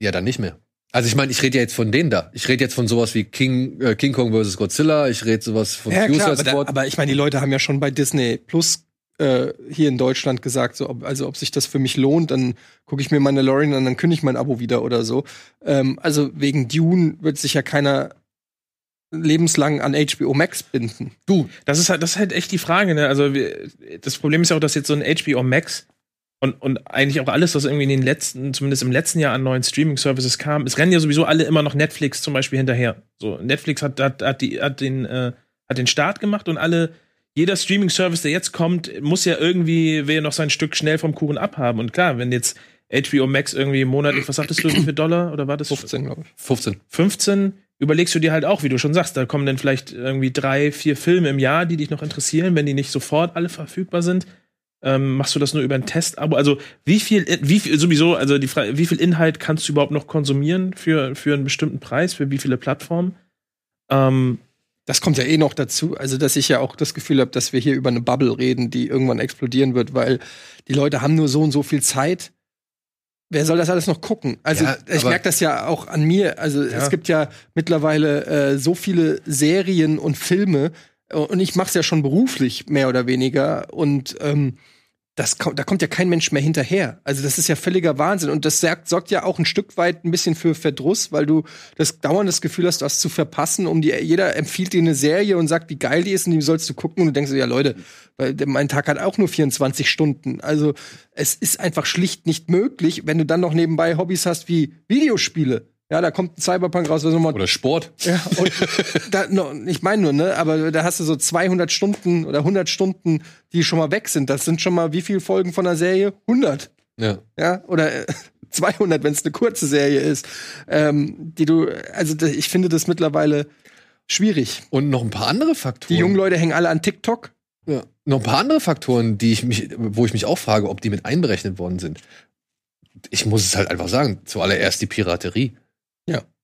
Ja, dann nicht mehr. Also ich meine, ich rede ja jetzt von denen da. Ich rede jetzt von sowas wie King, äh, King Kong vs. Godzilla. Ich rede sowas von ja, klar, aber, da, aber ich meine, die Leute haben ja schon bei Disney Plus äh, hier in Deutschland gesagt, so, ob, also ob sich das für mich lohnt, dann gucke ich mir meine Mandalorian an, dann kündige ich mein Abo wieder oder so. Ähm, also wegen Dune wird sich ja keiner lebenslang an HBO Max binden. Du, das ist halt, das ist halt echt die Frage, ne? Also wir, das Problem ist ja auch, dass jetzt so ein HBO Max und, und eigentlich auch alles, was irgendwie in den letzten, zumindest im letzten Jahr an neuen Streaming-Services kam, es rennen ja sowieso alle immer noch Netflix zum Beispiel hinterher. So, Netflix hat, hat, hat, die, hat, den, äh, hat den Start gemacht und alle, jeder Streaming-Service, der jetzt kommt, muss ja irgendwie, will ja noch sein Stück schnell vom Kuchen abhaben. Und klar, wenn jetzt HBO Max irgendwie monatlich, was sagtest du, wie viel Dollar? Oder war das? 15, glaube ich. 15. 15 überlegst du dir halt auch, wie du schon sagst, da kommen dann vielleicht irgendwie drei, vier Filme im Jahr, die dich noch interessieren, wenn die nicht sofort alle verfügbar sind ähm, machst du das nur über ein Testabo? Also wie viel, wie viel sowieso, also die Frage, wie viel Inhalt kannst du überhaupt noch konsumieren für, für einen bestimmten Preis, für wie viele Plattformen? Ähm, das kommt ja eh noch dazu, also dass ich ja auch das Gefühl habe, dass wir hier über eine Bubble reden, die irgendwann explodieren wird, weil die Leute haben nur so und so viel Zeit. Wer soll das alles noch gucken? Also ja, ich merke das ja auch an mir. Also ja. es gibt ja mittlerweile äh, so viele Serien und Filme, und ich mache es ja schon beruflich, mehr oder weniger. Und ähm, das kommt, da kommt ja kein Mensch mehr hinterher. Also das ist ja völliger Wahnsinn. Und das sorgt, sorgt ja auch ein Stück weit ein bisschen für Verdruss, weil du das dauernd Gefühl hast, was zu verpassen. Um die, jeder empfiehlt dir eine Serie und sagt, wie geil die ist und die sollst du gucken. Und du denkst, ja Leute, mein Tag hat auch nur 24 Stunden. Also es ist einfach schlicht nicht möglich, wenn du dann noch nebenbei Hobbys hast wie Videospiele ja, da kommt ein Cyberpunk raus. Was nochmal, oder Sport. Ja, und da, no, ich meine nur, ne, aber da hast du so 200 Stunden oder 100 Stunden, die schon mal weg sind. Das sind schon mal wie viele Folgen von der Serie? 100. Ja. Ja, oder 200, wenn es eine kurze Serie ist. Ähm, die du, also ich finde das mittlerweile schwierig. Und noch ein paar andere Faktoren. Die jungen Leute hängen alle an TikTok. Ja. Noch ein paar andere Faktoren, die ich mich, wo ich mich auch frage, ob die mit einberechnet worden sind. Ich muss es halt einfach sagen, zuallererst die Piraterie.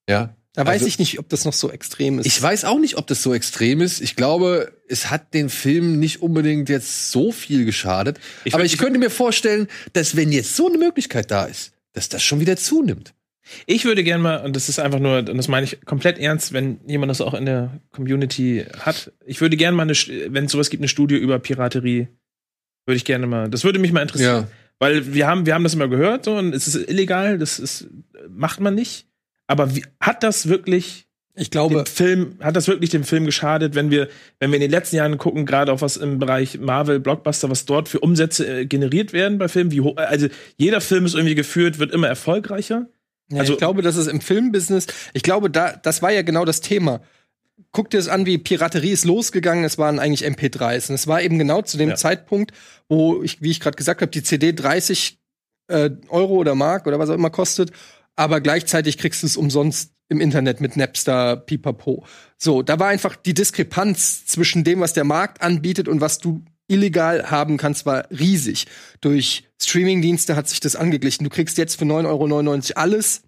Ja. Da weiß Also- ich nicht, ob das noch so extrem ist. Ich weiß auch nicht, ob das so extrem ist. Ich glaube, es hat den Film nicht unbedingt jetzt so viel geschadet. Ich aber ich könnte mir vorstellen, dass wenn jetzt so eine Möglichkeit da ist, dass das schon wieder zunimmt. Ich würde gerne mal, und das ist einfach nur, und das meine ich komplett ernst, wenn jemand das auch in der Community hat, ich würde gerne mal, eine, wenn es sowas gibt, eine Studie über Piraterie, würde ich gerne mal, das würde mich mal interessieren. Ja. Weil wir haben, wir haben das immer gehört, so, und es ist illegal, das ist, macht man nicht. Aber wie, hat das wirklich ich glaube, dem Film, hat das wirklich dem Film geschadet, wenn wir, wenn wir in den letzten Jahren gucken, gerade auf was im Bereich Marvel, Blockbuster, was dort für Umsätze äh, generiert werden bei Filmen, wie hoch, also jeder Film ist irgendwie geführt, wird immer erfolgreicher. Ja, Also- ich glaube, dass es im Filmbusiness, ich glaube, da, das war ja genau das Thema. Guck dir es an, wie Piraterie ist losgegangen. Es waren eigentlich MP3s. Und es war eben genau zu dem Ja. Zeitpunkt, wo ich, wie ich gerade gesagt habe, die CD 30 äh, Euro oder Mark oder was auch immer kostet, aber gleichzeitig kriegst du es umsonst im Internet mit Napster, Pipapo. So, da war einfach die Diskrepanz zwischen dem, was der Markt anbietet und was du illegal haben kannst, war riesig. Durch Streamingdienste hat sich das angeglichen. Du kriegst jetzt für 9,99 Euro alles.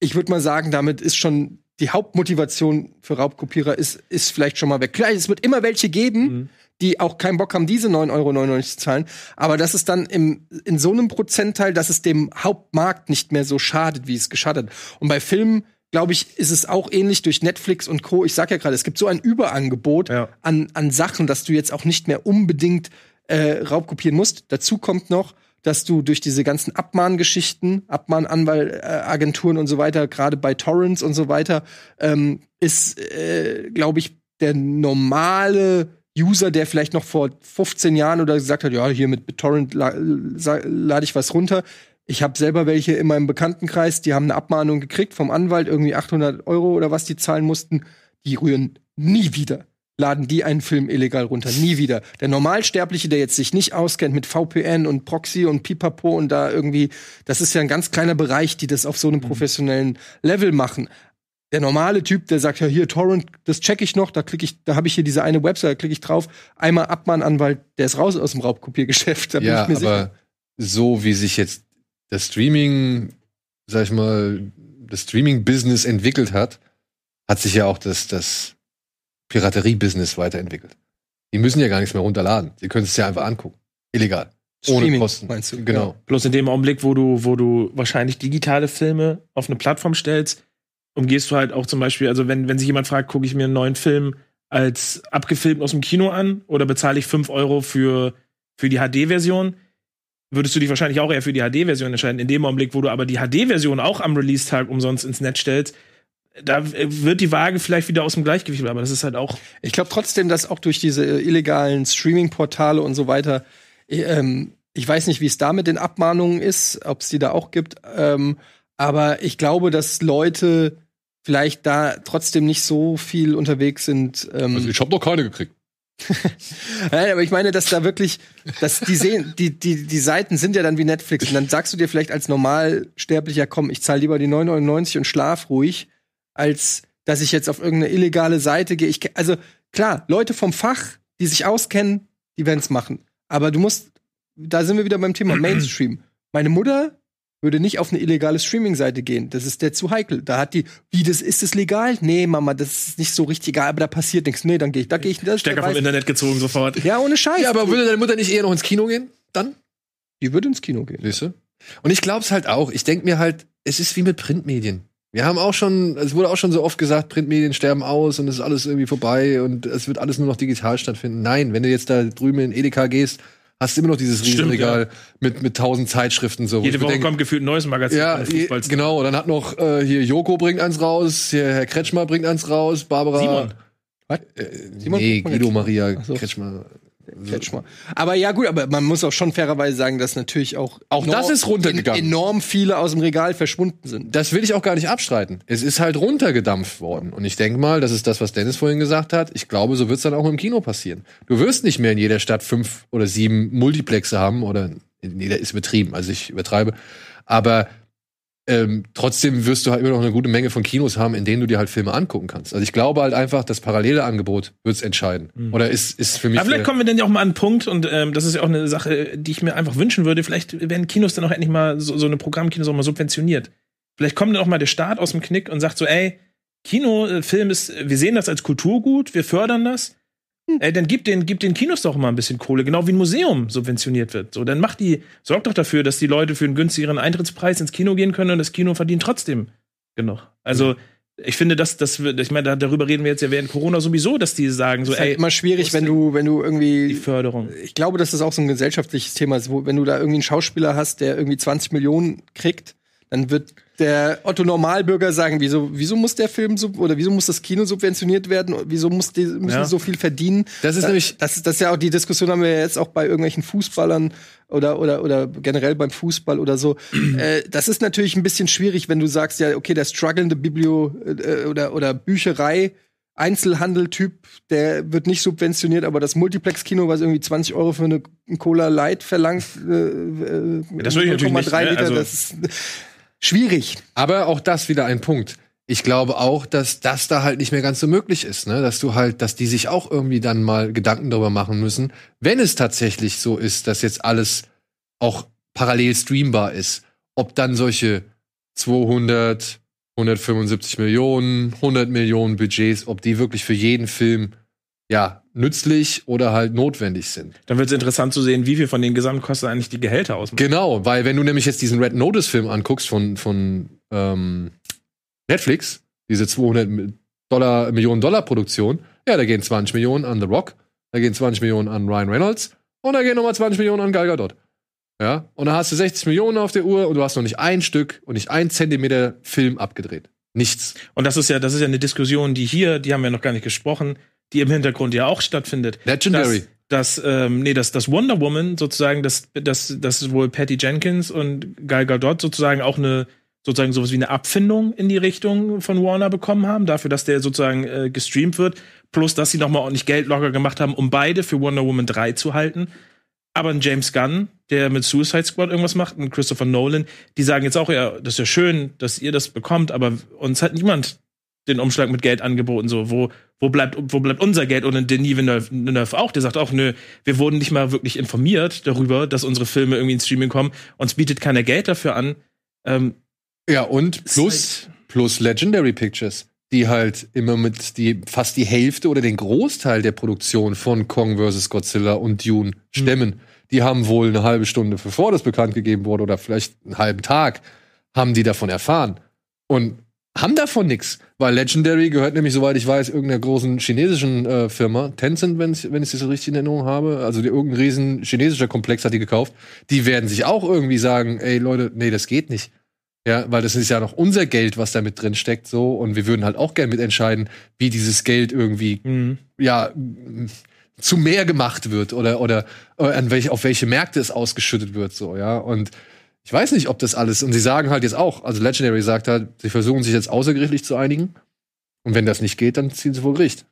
Ich würde mal sagen, damit ist schon die Hauptmotivation für Raubkopierer ist, ist vielleicht schon mal weg. Klar, es wird immer welche geben, Mhm. Die auch keinen Bock haben, diese 9,99 Euro zu zahlen. Aber das ist dann im, in so einem Prozentteil, dass es dem Hauptmarkt nicht mehr so schadet, wie es geschadet. Und bei Filmen, glaube ich, ist es auch ähnlich durch Netflix und Co. Ich sag ja gerade, es gibt so ein Überangebot Ja. an, an Sachen, dass du jetzt auch nicht mehr unbedingt äh, Raubkopieren musst. Dazu kommt noch, dass du durch diese ganzen Abmahngeschichten, Abmahnanwaltagenturen und so weiter, gerade bei Torrents und so weiter, ähm, ist, äh, glaube ich, der normale User, der vielleicht noch vor 15 Jahren oder gesagt hat, ja, hier mit BitTorrent la lade ich was runter. Ich habe selber welche in meinem Bekanntenkreis, die haben eine Abmahnung gekriegt vom Anwalt, irgendwie 800 Euro oder was die zahlen mussten. Die rühren nie wieder. Laden die einen Film illegal runter. Nie wieder. Der Normalsterbliche, der jetzt sich nicht auskennt mit VPN und Proxy und Pipapo und da irgendwie, das ist ja ein ganz kleiner Bereich, die das auf so einem professionellen Level machen der normale Typ, der sagt, ja, hier Torrent, das check ich noch, da klicke ich, da habe ich hier diese eine Website, da klicke ich drauf, einmal Abmahnanwalt, der ist raus aus dem Raubkopiergeschäft, da bin ja, ich mir aber sicher. so wie sich jetzt das Streaming, sag ich mal, das Streaming-Business entwickelt hat, hat sich ja auch das, das Piraterie-Business weiterentwickelt. Die müssen ja gar nichts mehr runterladen. Sie können es ja einfach angucken. Illegal. Ohne Streaming, Kosten. meinst du? Genau. Bloß in dem Augenblick, wo du, wo du wahrscheinlich digitale Filme auf eine Plattform stellst, umgehst du halt auch zum Beispiel, also wenn, wenn sich jemand fragt, gucke ich mir einen neuen Film als abgefilmt aus dem Kino an oder bezahle ich 5 Euro für, für die HD-Version, würdest du dich wahrscheinlich auch eher für die HD-Version entscheiden. In dem Augenblick, wo du aber die HD-Version auch am Release-Tag umsonst ins Netz stellst, da äh, wird die Waage vielleicht wieder aus dem Gleichgewicht, aber das ist halt auch Ich glaube trotzdem, dass auch durch diese äh, illegalen Streaming-Portale und so weiter, äh, ähm, ich weiß nicht, wie es da mit den Abmahnungen ist, ob es die da auch gibt, ähm, aber ich glaube, dass Leute vielleicht da trotzdem nicht so viel unterwegs sind. Ähm, Also ich habe noch keine gekriegt. Nein, aber ich meine, dass da wirklich, dass die sehen, die, die, die Seiten sind ja dann wie Netflix. Und dann sagst du dir vielleicht als Normalsterblicher, komm, ich zahle lieber die 9,99 und schlaf ruhig, als dass ich jetzt auf irgendeine illegale Seite gehe. Ich, also klar, Leute vom Fach, die sich auskennen, die werden es machen. Aber du musst, da sind wir wieder beim Thema Mainstream. Meine Mutter würde nicht auf eine illegale Streaming-Seite gehen. Das ist der zu heikel. Da hat die, wie, das ist es legal? Nee, Mama, das ist nicht so richtig egal, aber da passiert nichts. Nee, dann gehe ich, da gehe ich, das weiß- vom Internet gezogen sofort. ja, ohne Scheiß. Ja, aber würde deine Mutter nicht eher noch ins Kino gehen? Dann? die würde ins Kino gehen. Siehst du? Und ich glaub's halt auch. Ich denk mir halt, es ist wie mit Printmedien. Wir haben auch schon, es wurde auch schon so oft gesagt, Printmedien sterben aus und es ist alles irgendwie vorbei und es wird alles nur noch digital stattfinden. Nein, wenn du jetzt da drüben in Edeka gehst, hast du immer noch dieses Stimmt, Riesenregal mit, mit tausend Zeitschriften so. wo Jede Woche denk, kommt gefühlt ein neues Magazin. ja, je, genau. Und dann hat noch äh, hier Joko bringt eins raus, hier Herr Kretschmer bringt eins raus, Barbara. Simon. Was? Äh, Simon nee? Guido Maria so. Kretschmer. Kretschmer. Aber ja, gut, aber man muss auch schon fairerweise sagen, dass natürlich auch. Auch das ist runtergegangen. en- Enorm viele aus dem Regal verschwunden sind. Das will ich auch gar nicht abstreiten. Es ist halt runtergedampft worden. Und ich denke mal, das ist das, was Dennis vorhin gesagt hat. Ich glaube, so wird es dann auch im Kino passieren. Du wirst nicht mehr in jeder Stadt fünf oder sieben Multiplexe haben oder in jeder ist betrieben, also ich übertreibe. Aber ähm, trotzdem wirst du halt immer noch eine gute Menge von Kinos haben, in denen du dir halt Filme angucken kannst. Also ich glaube halt einfach, das parallele Angebot wird es entscheiden. Oder ist, ist für mich. Aber vielleicht kommen wir dann ja auch mal an einen Punkt und ähm, das ist ja auch eine Sache, die ich mir einfach wünschen würde. Vielleicht werden Kinos dann auch endlich mal so, so eine Programmkinos auch mal subventioniert. Vielleicht kommt dann auch mal der Staat aus dem Knick und sagt so, ey, Kinofilm ist, wir sehen das als Kulturgut, wir fördern das. Ey, dann gib den, gib den Kinos doch mal ein bisschen Kohle, genau wie ein Museum subventioniert wird. So, dann macht die, sorgt doch dafür, dass die Leute für einen günstigeren Eintrittspreis ins Kino gehen können und das Kino verdient trotzdem genug. Also, ich finde, das, das wird, ich meine, darüber reden wir jetzt ja während Corona sowieso, dass die sagen so, ist halt ey, immer schwierig, wenn du, wenn du irgendwie die Förderung. Ich glaube, dass das auch so ein gesellschaftliches Thema ist, wo, wenn du da irgendwie einen Schauspieler hast, der irgendwie 20 Millionen kriegt, dann wird der Otto Normalbürger sagen, wieso, wieso muss der Film sub oder wieso muss das Kino subventioniert werden? Wieso muss die, müssen ja. so viel verdienen? Das ist da, nämlich das, das ist ja auch die Diskussion haben wir ja jetzt auch bei irgendwelchen Fußballern oder oder oder generell beim Fußball oder so. äh, das ist natürlich ein bisschen schwierig, wenn du sagst ja okay der strugglende Biblio äh, oder oder Bücherei Einzelhandel-Typ, der wird nicht subventioniert, aber das Multiplex-Kino, was irgendwie 20 Euro für eine Cola Light verlangt, äh, äh, das würde ich natürlich nicht, ne? Liter, also das ist, schwierig. Aber auch das wieder ein Punkt. Ich glaube auch, dass das da halt nicht mehr ganz so möglich ist, ne? Dass du halt, dass die sich auch irgendwie dann mal Gedanken darüber machen müssen, wenn es tatsächlich so ist, dass jetzt alles auch parallel streambar ist, ob dann solche 200, 175 Millionen, 100 Millionen Budgets, ob die wirklich für jeden Film ja, nützlich oder halt notwendig sind. Dann wird es interessant zu sehen, wie viel von den Gesamtkosten eigentlich die Gehälter ausmachen. Genau, weil wenn du nämlich jetzt diesen Red Notice Film anguckst von, von ähm, Netflix, diese 200 Dollar, Millionen Dollar Produktion, ja, da gehen 20 Millionen an The Rock, da gehen 20 Millionen an Ryan Reynolds und da gehen nochmal 20 Millionen an Gal Gadot. Ja, und da hast du 60 Millionen auf der Uhr und du hast noch nicht ein Stück und nicht ein Zentimeter Film abgedreht. Nichts. Und das ist ja, das ist ja eine Diskussion, die hier, die haben wir noch gar nicht gesprochen, die im Hintergrund ja auch stattfindet. Legendary. Dass, dass ähm, nee, dass das Wonder Woman sozusagen, dass das, das wohl Patty Jenkins und Gal Gadot sozusagen auch eine sozusagen sowas wie eine Abfindung in die Richtung von Warner bekommen haben, dafür, dass der sozusagen äh, gestreamt wird, plus dass sie nochmal ordentlich Geld locker gemacht haben, um beide für Wonder Woman 3 zu halten. Aber ein James Gunn, der mit Suicide Squad irgendwas macht, und Christopher Nolan, die sagen jetzt auch, ja, das ist ja schön, dass ihr das bekommt, aber uns hat niemand den Umschlag mit Geld angeboten. So, wo, wo bleibt, wo bleibt unser Geld? Und Denis Villeneuve auch, der sagt auch, nö, wir wurden nicht mal wirklich informiert darüber, dass unsere Filme irgendwie ins Streaming kommen. Uns bietet keiner Geld dafür an. Ähm, ja, und plus, halt plus Legendary Pictures, die halt immer mit die, fast die Hälfte oder den Großteil der Produktion von Kong vs. Godzilla und Dune stemmen. Mhm. Die haben wohl eine halbe Stunde bevor das bekannt gegeben wurde oder vielleicht einen halben Tag, haben die davon erfahren. Und haben davon nichts, weil Legendary gehört nämlich, soweit ich weiß, irgendeiner großen chinesischen äh, Firma, Tencent, wenn ich, wenn ich das so richtig in Erinnerung habe, also die, irgendein riesen chinesischer Komplex hat die gekauft. Die werden sich auch irgendwie sagen, ey Leute, nee, das geht nicht. Ja, weil das ist ja noch unser Geld, was da mit drin steckt, so. Und wir würden halt auch gerne mitentscheiden, wie dieses Geld irgendwie, mhm. ja, zu mehr gemacht wird oder, oder, oder an welche, auf welche Märkte es ausgeschüttet wird, so, ja. Und ich weiß nicht, ob das alles, und sie sagen halt jetzt auch, also Legendary sagt halt, sie versuchen sich jetzt außergerichtlich zu einigen. Und wenn das nicht geht, dann ziehen sie vor Gericht.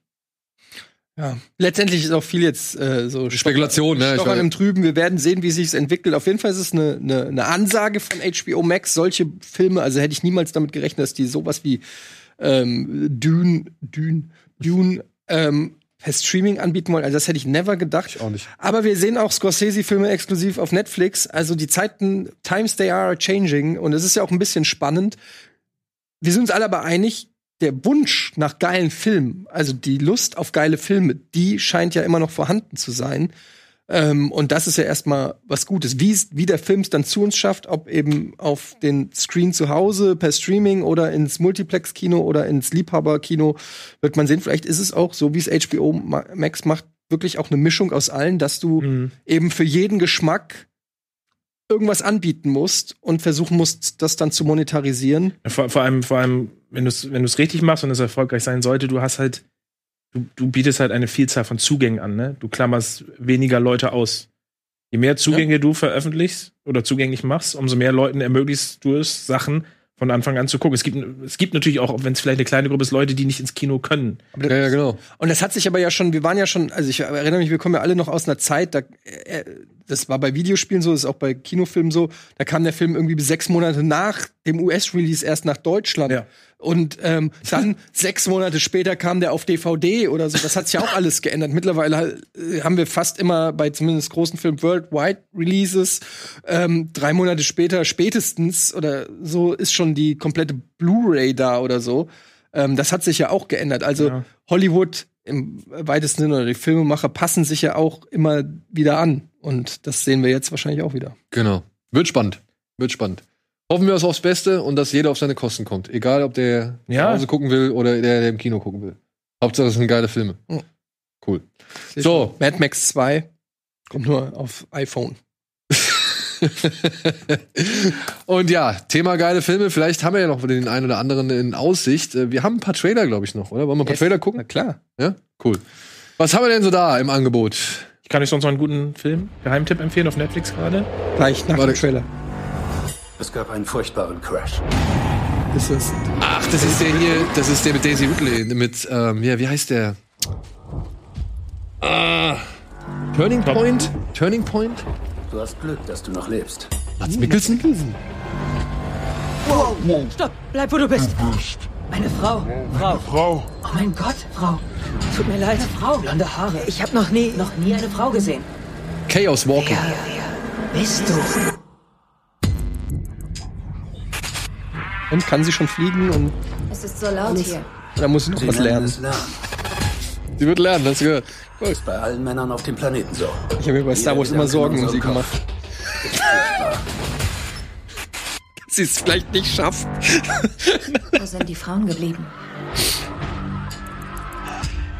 Ja, letztendlich ist auch viel jetzt äh, so Spekulation, ne? Stochern im Trüben. Wir werden sehen, wie sich entwickelt. Auf jeden Fall ist es eine, eine, eine Ansage von HBO Max. Solche Filme, also hätte ich niemals damit gerechnet, dass die sowas wie ähm, Dune, Dune, Dune ähm, per Streaming anbieten wollen. Also das hätte ich never gedacht. Ich auch nicht. Aber wir sehen auch Scorsese-Filme exklusiv auf Netflix. Also die Zeiten, times they are changing. Und es ist ja auch ein bisschen spannend. Wir sind uns alle aber einig, der Wunsch nach geilen Filmen, also die Lust auf geile Filme, die scheint ja immer noch vorhanden zu sein. Ähm, und das ist ja erstmal was Gutes. Wie, wie der Film es dann zu uns schafft, ob eben auf den Screen zu Hause per Streaming oder ins Multiplex-Kino oder ins Liebhaber-Kino, wird man sehen. Vielleicht ist es auch so, wie es HBO Max macht, wirklich auch eine Mischung aus allen, dass du mhm. eben für jeden Geschmack irgendwas anbieten musst und versuchen musst, das dann zu monetarisieren. Vor, vor allem, vor allem, wenn du es wenn richtig machst und es erfolgreich sein sollte, du hast halt du, du bietest halt eine Vielzahl von Zugängen an, ne? Du klammerst weniger Leute aus. Je mehr Zugänge ja. du veröffentlichst oder zugänglich machst, umso mehr Leuten ermöglichst du es, Sachen von Anfang an zu gucken. Es gibt, es gibt natürlich auch, wenn es vielleicht eine kleine Gruppe ist, Leute, die nicht ins Kino können. ja, ja, genau. Und das hat sich aber ja schon, wir waren ja schon, also ich erinnere mich, wir kommen ja alle noch aus einer Zeit, da, äh, das war bei Videospielen so, das ist auch bei Kinofilmen so, da kam der Film irgendwie bis sechs Monate nach dem US-Release erst nach Deutschland. Ja. Und ähm, dann sechs Monate später kam der auf DVD oder so. Das hat sich ja auch alles geändert. Mittlerweile äh, haben wir fast immer bei zumindest großen Filmen Worldwide Releases. Ähm, drei Monate später spätestens oder so ist schon die komplette Blu-ray da oder so. Ähm, das hat sich ja auch geändert. Also Ja. Hollywood im weitesten Sinne oder die Filmemacher passen sich ja auch immer wieder an. Und das sehen wir jetzt wahrscheinlich auch wieder. Genau. Wird spannend. Wird spannend. Hoffen wir es aufs Beste und dass jeder auf seine Kosten kommt. Egal, ob der Ja. zu Hause gucken will oder der, der im Kino gucken will. Hauptsache, es sind geile Filme. Mhm. Cool. So. Mad Max 2 kommt nur auf iPhone. und ja, Thema geile Filme. Vielleicht haben wir ja noch den einen oder anderen in Aussicht. Äh, Wir haben ein paar Trailer, glaube ich, noch, oder? Wollen wir ein paar Yes. Trailer Na gucken? klar. Ja? Cool. Was haben wir denn so da im Angebot? Ich kann euch sonst noch einen guten Film, Geheimtipp empfehlen auf Netflix gerade. Gleich nach Warte. dem Trailer. Es gab einen furchtbaren Crash. Das ist Ach, das ist der hier, das ist der mit Daisy Ridley, mit, ähm, ja, wie heißt der? Ah, Turning Point? Turning Point? Du hast Glück, dass du noch lebst. Mats Mikkelsen? Stopp, bleib wo du bist. Eine Frau. Frau. Frau. Oh mein Gott, Frau. Tut mir leid. Eine Frau. Blonde Haare. Ich habe noch nie, noch nie eine Frau gesehen. Chaos Walking. Wer, wer bist du? und kann sie schon fliegen und Es ist so laut hier. da muss sie noch Sie was Lernen. Sie wird lernen, hast du gehört. Ist bei allen Männern auf dem Planeten so. Ich habe mir bei Star Wars immer Sorgen um sie gemacht. Ist sie es vielleicht nicht schafft. Wo sind die Frauen geblieben?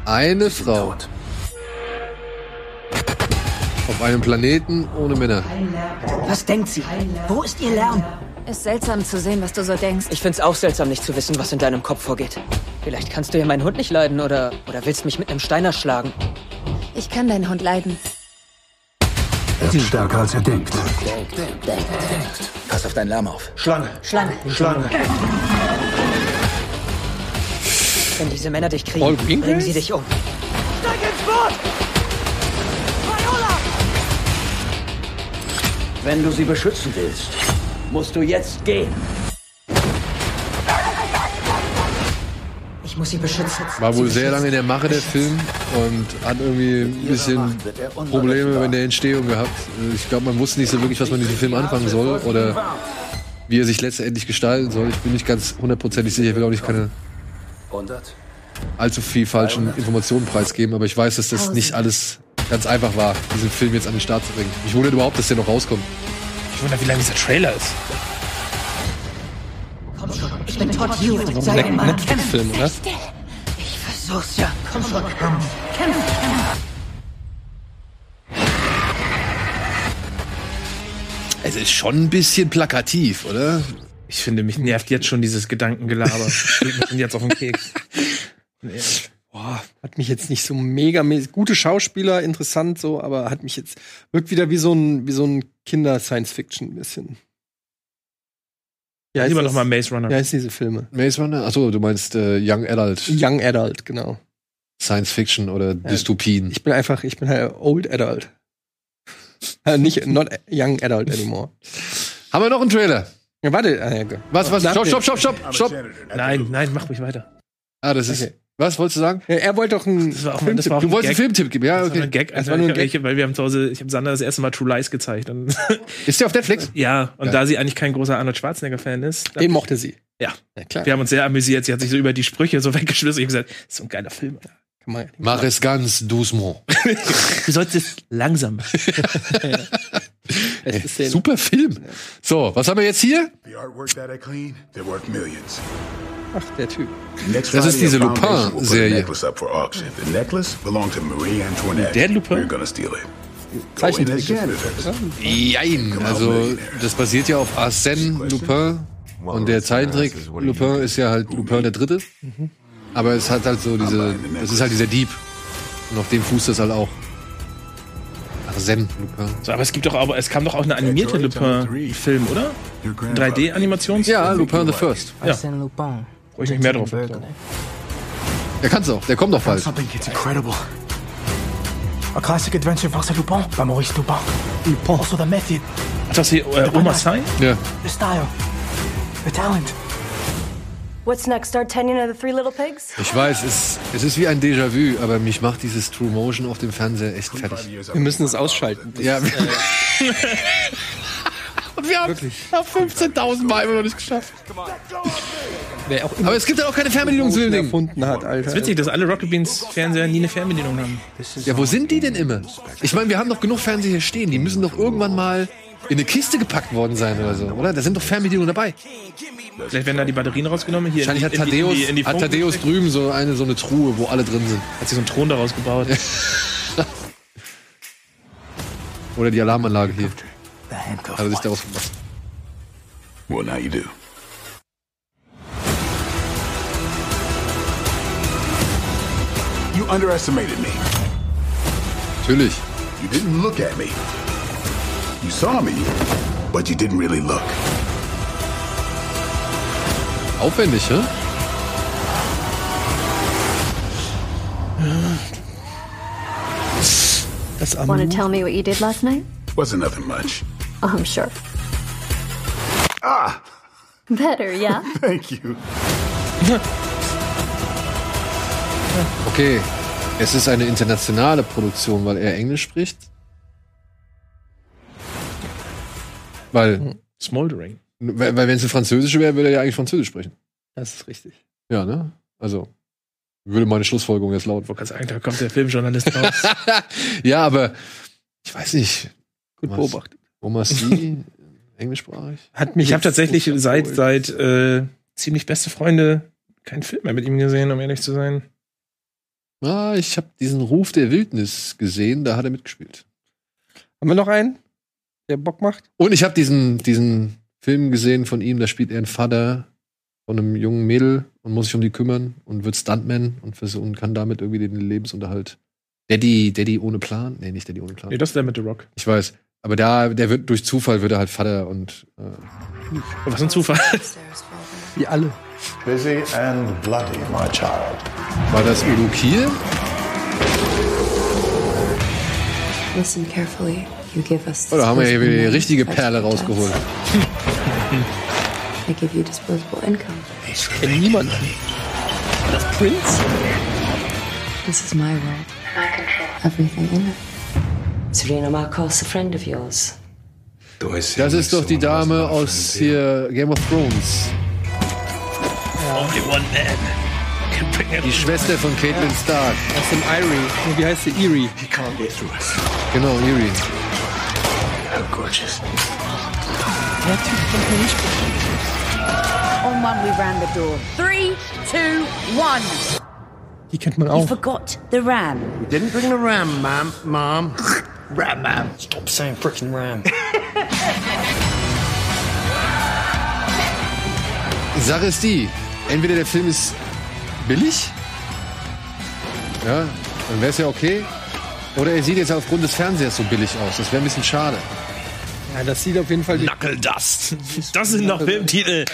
Eine Frau Tot. auf einem Planeten ohne Männer. Was denkt sie? Wo ist ihr Lärm? Ist seltsam zu sehen, was du so denkst. Ich find's auch seltsam, nicht zu wissen, was in deinem Kopf vorgeht. Vielleicht kannst du ja meinen Hund nicht leiden oder, oder willst mich mit einem Steiner schlagen. Ich kann deinen Hund leiden. Er ist stärker als er denkt. Pass auf deinen Lärm auf. Schlange. Wenn diese Männer dich kriegen, Paul Greengrass? bringen sie dich um. Steig ins Boot! Viola! Wenn du sie beschützen willst, musst du jetzt gehen. Ich muss sie beschützen. War wohl sehr lange in der Mache der Film und hat irgendwie ein bisschen Probleme in der Entstehung gehabt. Ich glaube, man wusste nicht so wirklich, was man mit diesem Film anfangen soll oder wie er sich letztendlich gestalten soll. Ich bin nicht ganz hundertprozentig sicher. Ich will auch nicht keine 100. allzu viel falschen Informationen preisgeben, aber ich weiß, dass das nicht alles ganz einfach war, diesen Film jetzt an den Start zu bringen. Ich wundere überhaupt, dass der noch rauskommt. Ich wundere, wie lange dieser Trailer ist. Komm schon, ich bin Todd Hewitt. Sei ein Mann. Netflix-Film, oder? Ich versuch's ja. Komm schon, kämpf. Kämpf. Es ist schon ein bisschen plakativ, oder? Ich finde, mich nervt jetzt schon dieses Gedankengelaber. Geht mir schon jetzt auf den Keks. Nee. Boah, hat mich jetzt nicht so mega. Gute Schauspieler, interessant so, aber hat mich jetzt wirkt wieder wie so ein wie so ein Kinder-Science-Fiction ein bisschen. Ja, Lieber das- noch mal Maze Runner. Ja, ist diese Filme. Maze Runner? Achso, du meinst äh, Young Adult, Young Adult, genau. Science Fiction oder Dystopien. Ich bin einfach, ich bin halt Old Adult. Äh, nicht not Young Adult anymore. Haben wir noch einen Trailer? Ja, warte, ah, ja. Was, was? Stopp, stopp, stopp, stopp, stopp. Nein, nein, mach mich weiter. Ah, das ist. Was wolltest du sagen? Er wollte doch einen Das war auch, Filmtipp. das war auch Du ein wolltest einen Gag. Filmtipp geben, ja, Das war okay. ein Gag, Das also war nur ein ich, ich, weil wir haben zu Hause, ich habe Sander das erste Mal True Lies gezeigt. Und Ist der auf Netflix? ja, und Ja. da sie eigentlich kein großer Arnold Schwarzenegger-Fan ist, Den mochte sie. Ja. ja klar. wir haben uns sehr amüsiert. Sie hat sich so über die Sprüche so weggeschmissen. Ich habe gesagt, das ist so ein geiler Film. Man ja Mach es ganz doucement. Du sollst es langsam. Beste Szene. Super Film. So, was haben wir jetzt hier? The artwork that I clean, they're worth millions. Ach, der Typ. Das ist diese Lupin-Serie. necklace up for auction. The necklace belonged to Marie Antoinette. Der Lupin? We're gonna steal it. Go in as Zeichentrick. janitors. Jein. Also, das basiert ja auf Arsène Lupin. Und der Zeichentrick Lupin ist ja halt Lupin der Dritte. Aber es hat halt so diese, es ist halt dieser Dieb. Und auf dem fußt das halt auch. Arsène Lupin. So, aber es gibt doch aber, es kam doch auch eine animierte Lupin-Film, oder? Your grandfather- 3D-Animations? Ja, Lupin the First. Ja. Wo ich mich mehr drauf. Der kann's auch, der kommt doch bald. Something it's incredible. A classic adventure of Arsène Lupin by Maurice Lupin. Lupin. Also the method, Ach, das hier, äh, Oma Sai? Ja. the style, the talent. What's next? D'Artagnan of the Three Little Pigs? Ich weiß, es, es ist wie ein Déjà-vu, aber mich macht dieses True Motion auf dem Fernseher echt fertig. Wir müssen es ausschalten. Ja, Und wir haben 15.000 Mal immer noch nicht geschafft. Aber es gibt ja auch keine Fernbedienung zu dem Ding. erfunden hat, Alter. Das ist witzig, dass alle Rocket Beans Fernseher nie eine Fernbedienung haben. Ja, wo sind die denn immer? Ich meine, wir haben doch genug Fernseher hier stehen. Die müssen doch irgendwann mal in eine Kiste gepackt worden sein oder so, oder? Da sind doch Fernbedienungen dabei. Vielleicht werden da die Batterien rausgenommen. Hier Wahrscheinlich hat in die- in Thaddeus, die- in die hat Thaddeus drüben so eine, so eine Truhe, wo alle drin sind. Hat sich so einen Thron daraus gebaut. Oder die Alarmanlage hier. Hat er sich daraus gemacht. Well, now you do. You underestimated me. Natürlich. You didn't look at me. You saw me, but you didn't really look. Aufwendig, hä? Das Want to tell me what you did last night? Wasn't nothing much. Oh, I'm sure. Ah, Better, yeah? thank you. Okay. Es ist eine internationale Produktion, weil er Englisch spricht. Weil, Smoldering. weil weil wenn es eine französische wäre, würde er ja eigentlich Französisch sprechen. Das ist richtig. Ja, ne? Also, würde meine Schlussfolgerung jetzt lauten. Ich wollte gerade sagen, da kommt der Filmjournalist raus. ja, aber ich weiß nicht. Gut Was? beobachtet. Oma C, englischsprachig? Hat mich Ich habe tatsächlich seit, seit äh, ziemlich beste Freunde keinen Film mehr mit ihm gesehen, um ehrlich zu sein. Ah, ich habe diesen Ruf der Wildnis gesehen, da hat er mitgespielt. Haben wir noch einen, der Bock macht? Und ich habe diesen, diesen Film gesehen von ihm, da spielt er einen Vater von einem jungen Mädel und muss sich um die kümmern und wird Stuntman und, und kann damit irgendwie den Lebensunterhalt. Daddy, Daddy ohne Plan? Nee, nicht Daddy ohne Plan. Nee, das ist der mit The Rock. Ich weiß. Aber da, der wird durch Zufall wird er halt Vater und äh, Was ein Zufall. Wie alle. Busy and bloody, my child. war das Udo Kiel? Listen carefully. You give us. Oh, da haben wir hier wieder die disposable richtige. Perle rausgeholt. I give you disposable income. Ich kenne niemanden. Das Prince? This is my world. I control everything in it. Serena Marcos, a friend of yours. Das ist doch die Dame aus hier Game of Thrones. Only one man. Die Schwester von Caitlin Stark. Aus dem Irie. Wie heißt sie? Erie. He can't get through us. Genau, Erie. Gorgeous. Der Typ kommt mir nicht On one, we ran the door. Three, two, one. Die kennt man You auch. forgot the ram. We didn't bring the ram, ma'am. Mom. Ram, ma'am. Stop saying frickin' ram. Sache ist die, entweder der Film ist billig, ja, dann wäre es ja okay, oder er sieht jetzt aufgrund des Fernsehers so billig aus. Das wäre ein bisschen schade. Ja, das sieht auf jeden Fall. Die Knuckle Dust. Das sind noch Filmtitel.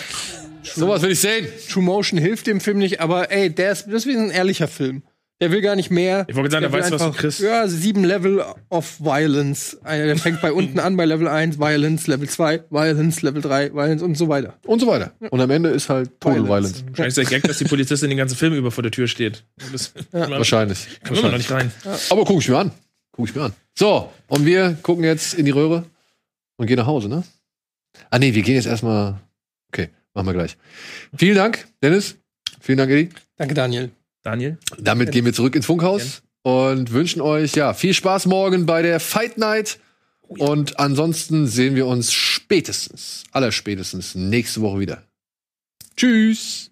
Sowas will ich sehen. True Motion hilft dem Film nicht, aber ey, der ist, das ist wie ein ehrlicher Film. Der will gar nicht mehr. Ich wollte sagen, der will weiß, was du einfach- kriegst. Ja, sieben Level of Violence. Der fängt bei unten an, bei Level 1, Violence, Level 2, Violence, Level 3, Violence und so weiter. Und so weiter. Und am Ende ist halt Total Violence. Wahrscheinlich ist der Gag, dass die Polizistin den ganzen Film über vor der Tür steht. Das Wahrscheinlich. Kommt immer noch nicht rein. Aber guck ich mir an. Guck ich mir an. So, und wir gucken jetzt in die Röhre und gehen nach Hause, ne? Ah nee, wir gehen jetzt erstmal. Okay, machen wir gleich. Vielen Dank, Dennis. Vielen Dank, Eddie. Danke, Daniel. Daniel? Damit gehen wir zurück ins Funkhaus und wünschen euch ja viel Spaß morgen bei der Fight Night. Und ansonsten sehen wir uns spätestens, allerspätestens nächste Woche wieder. Tschüss.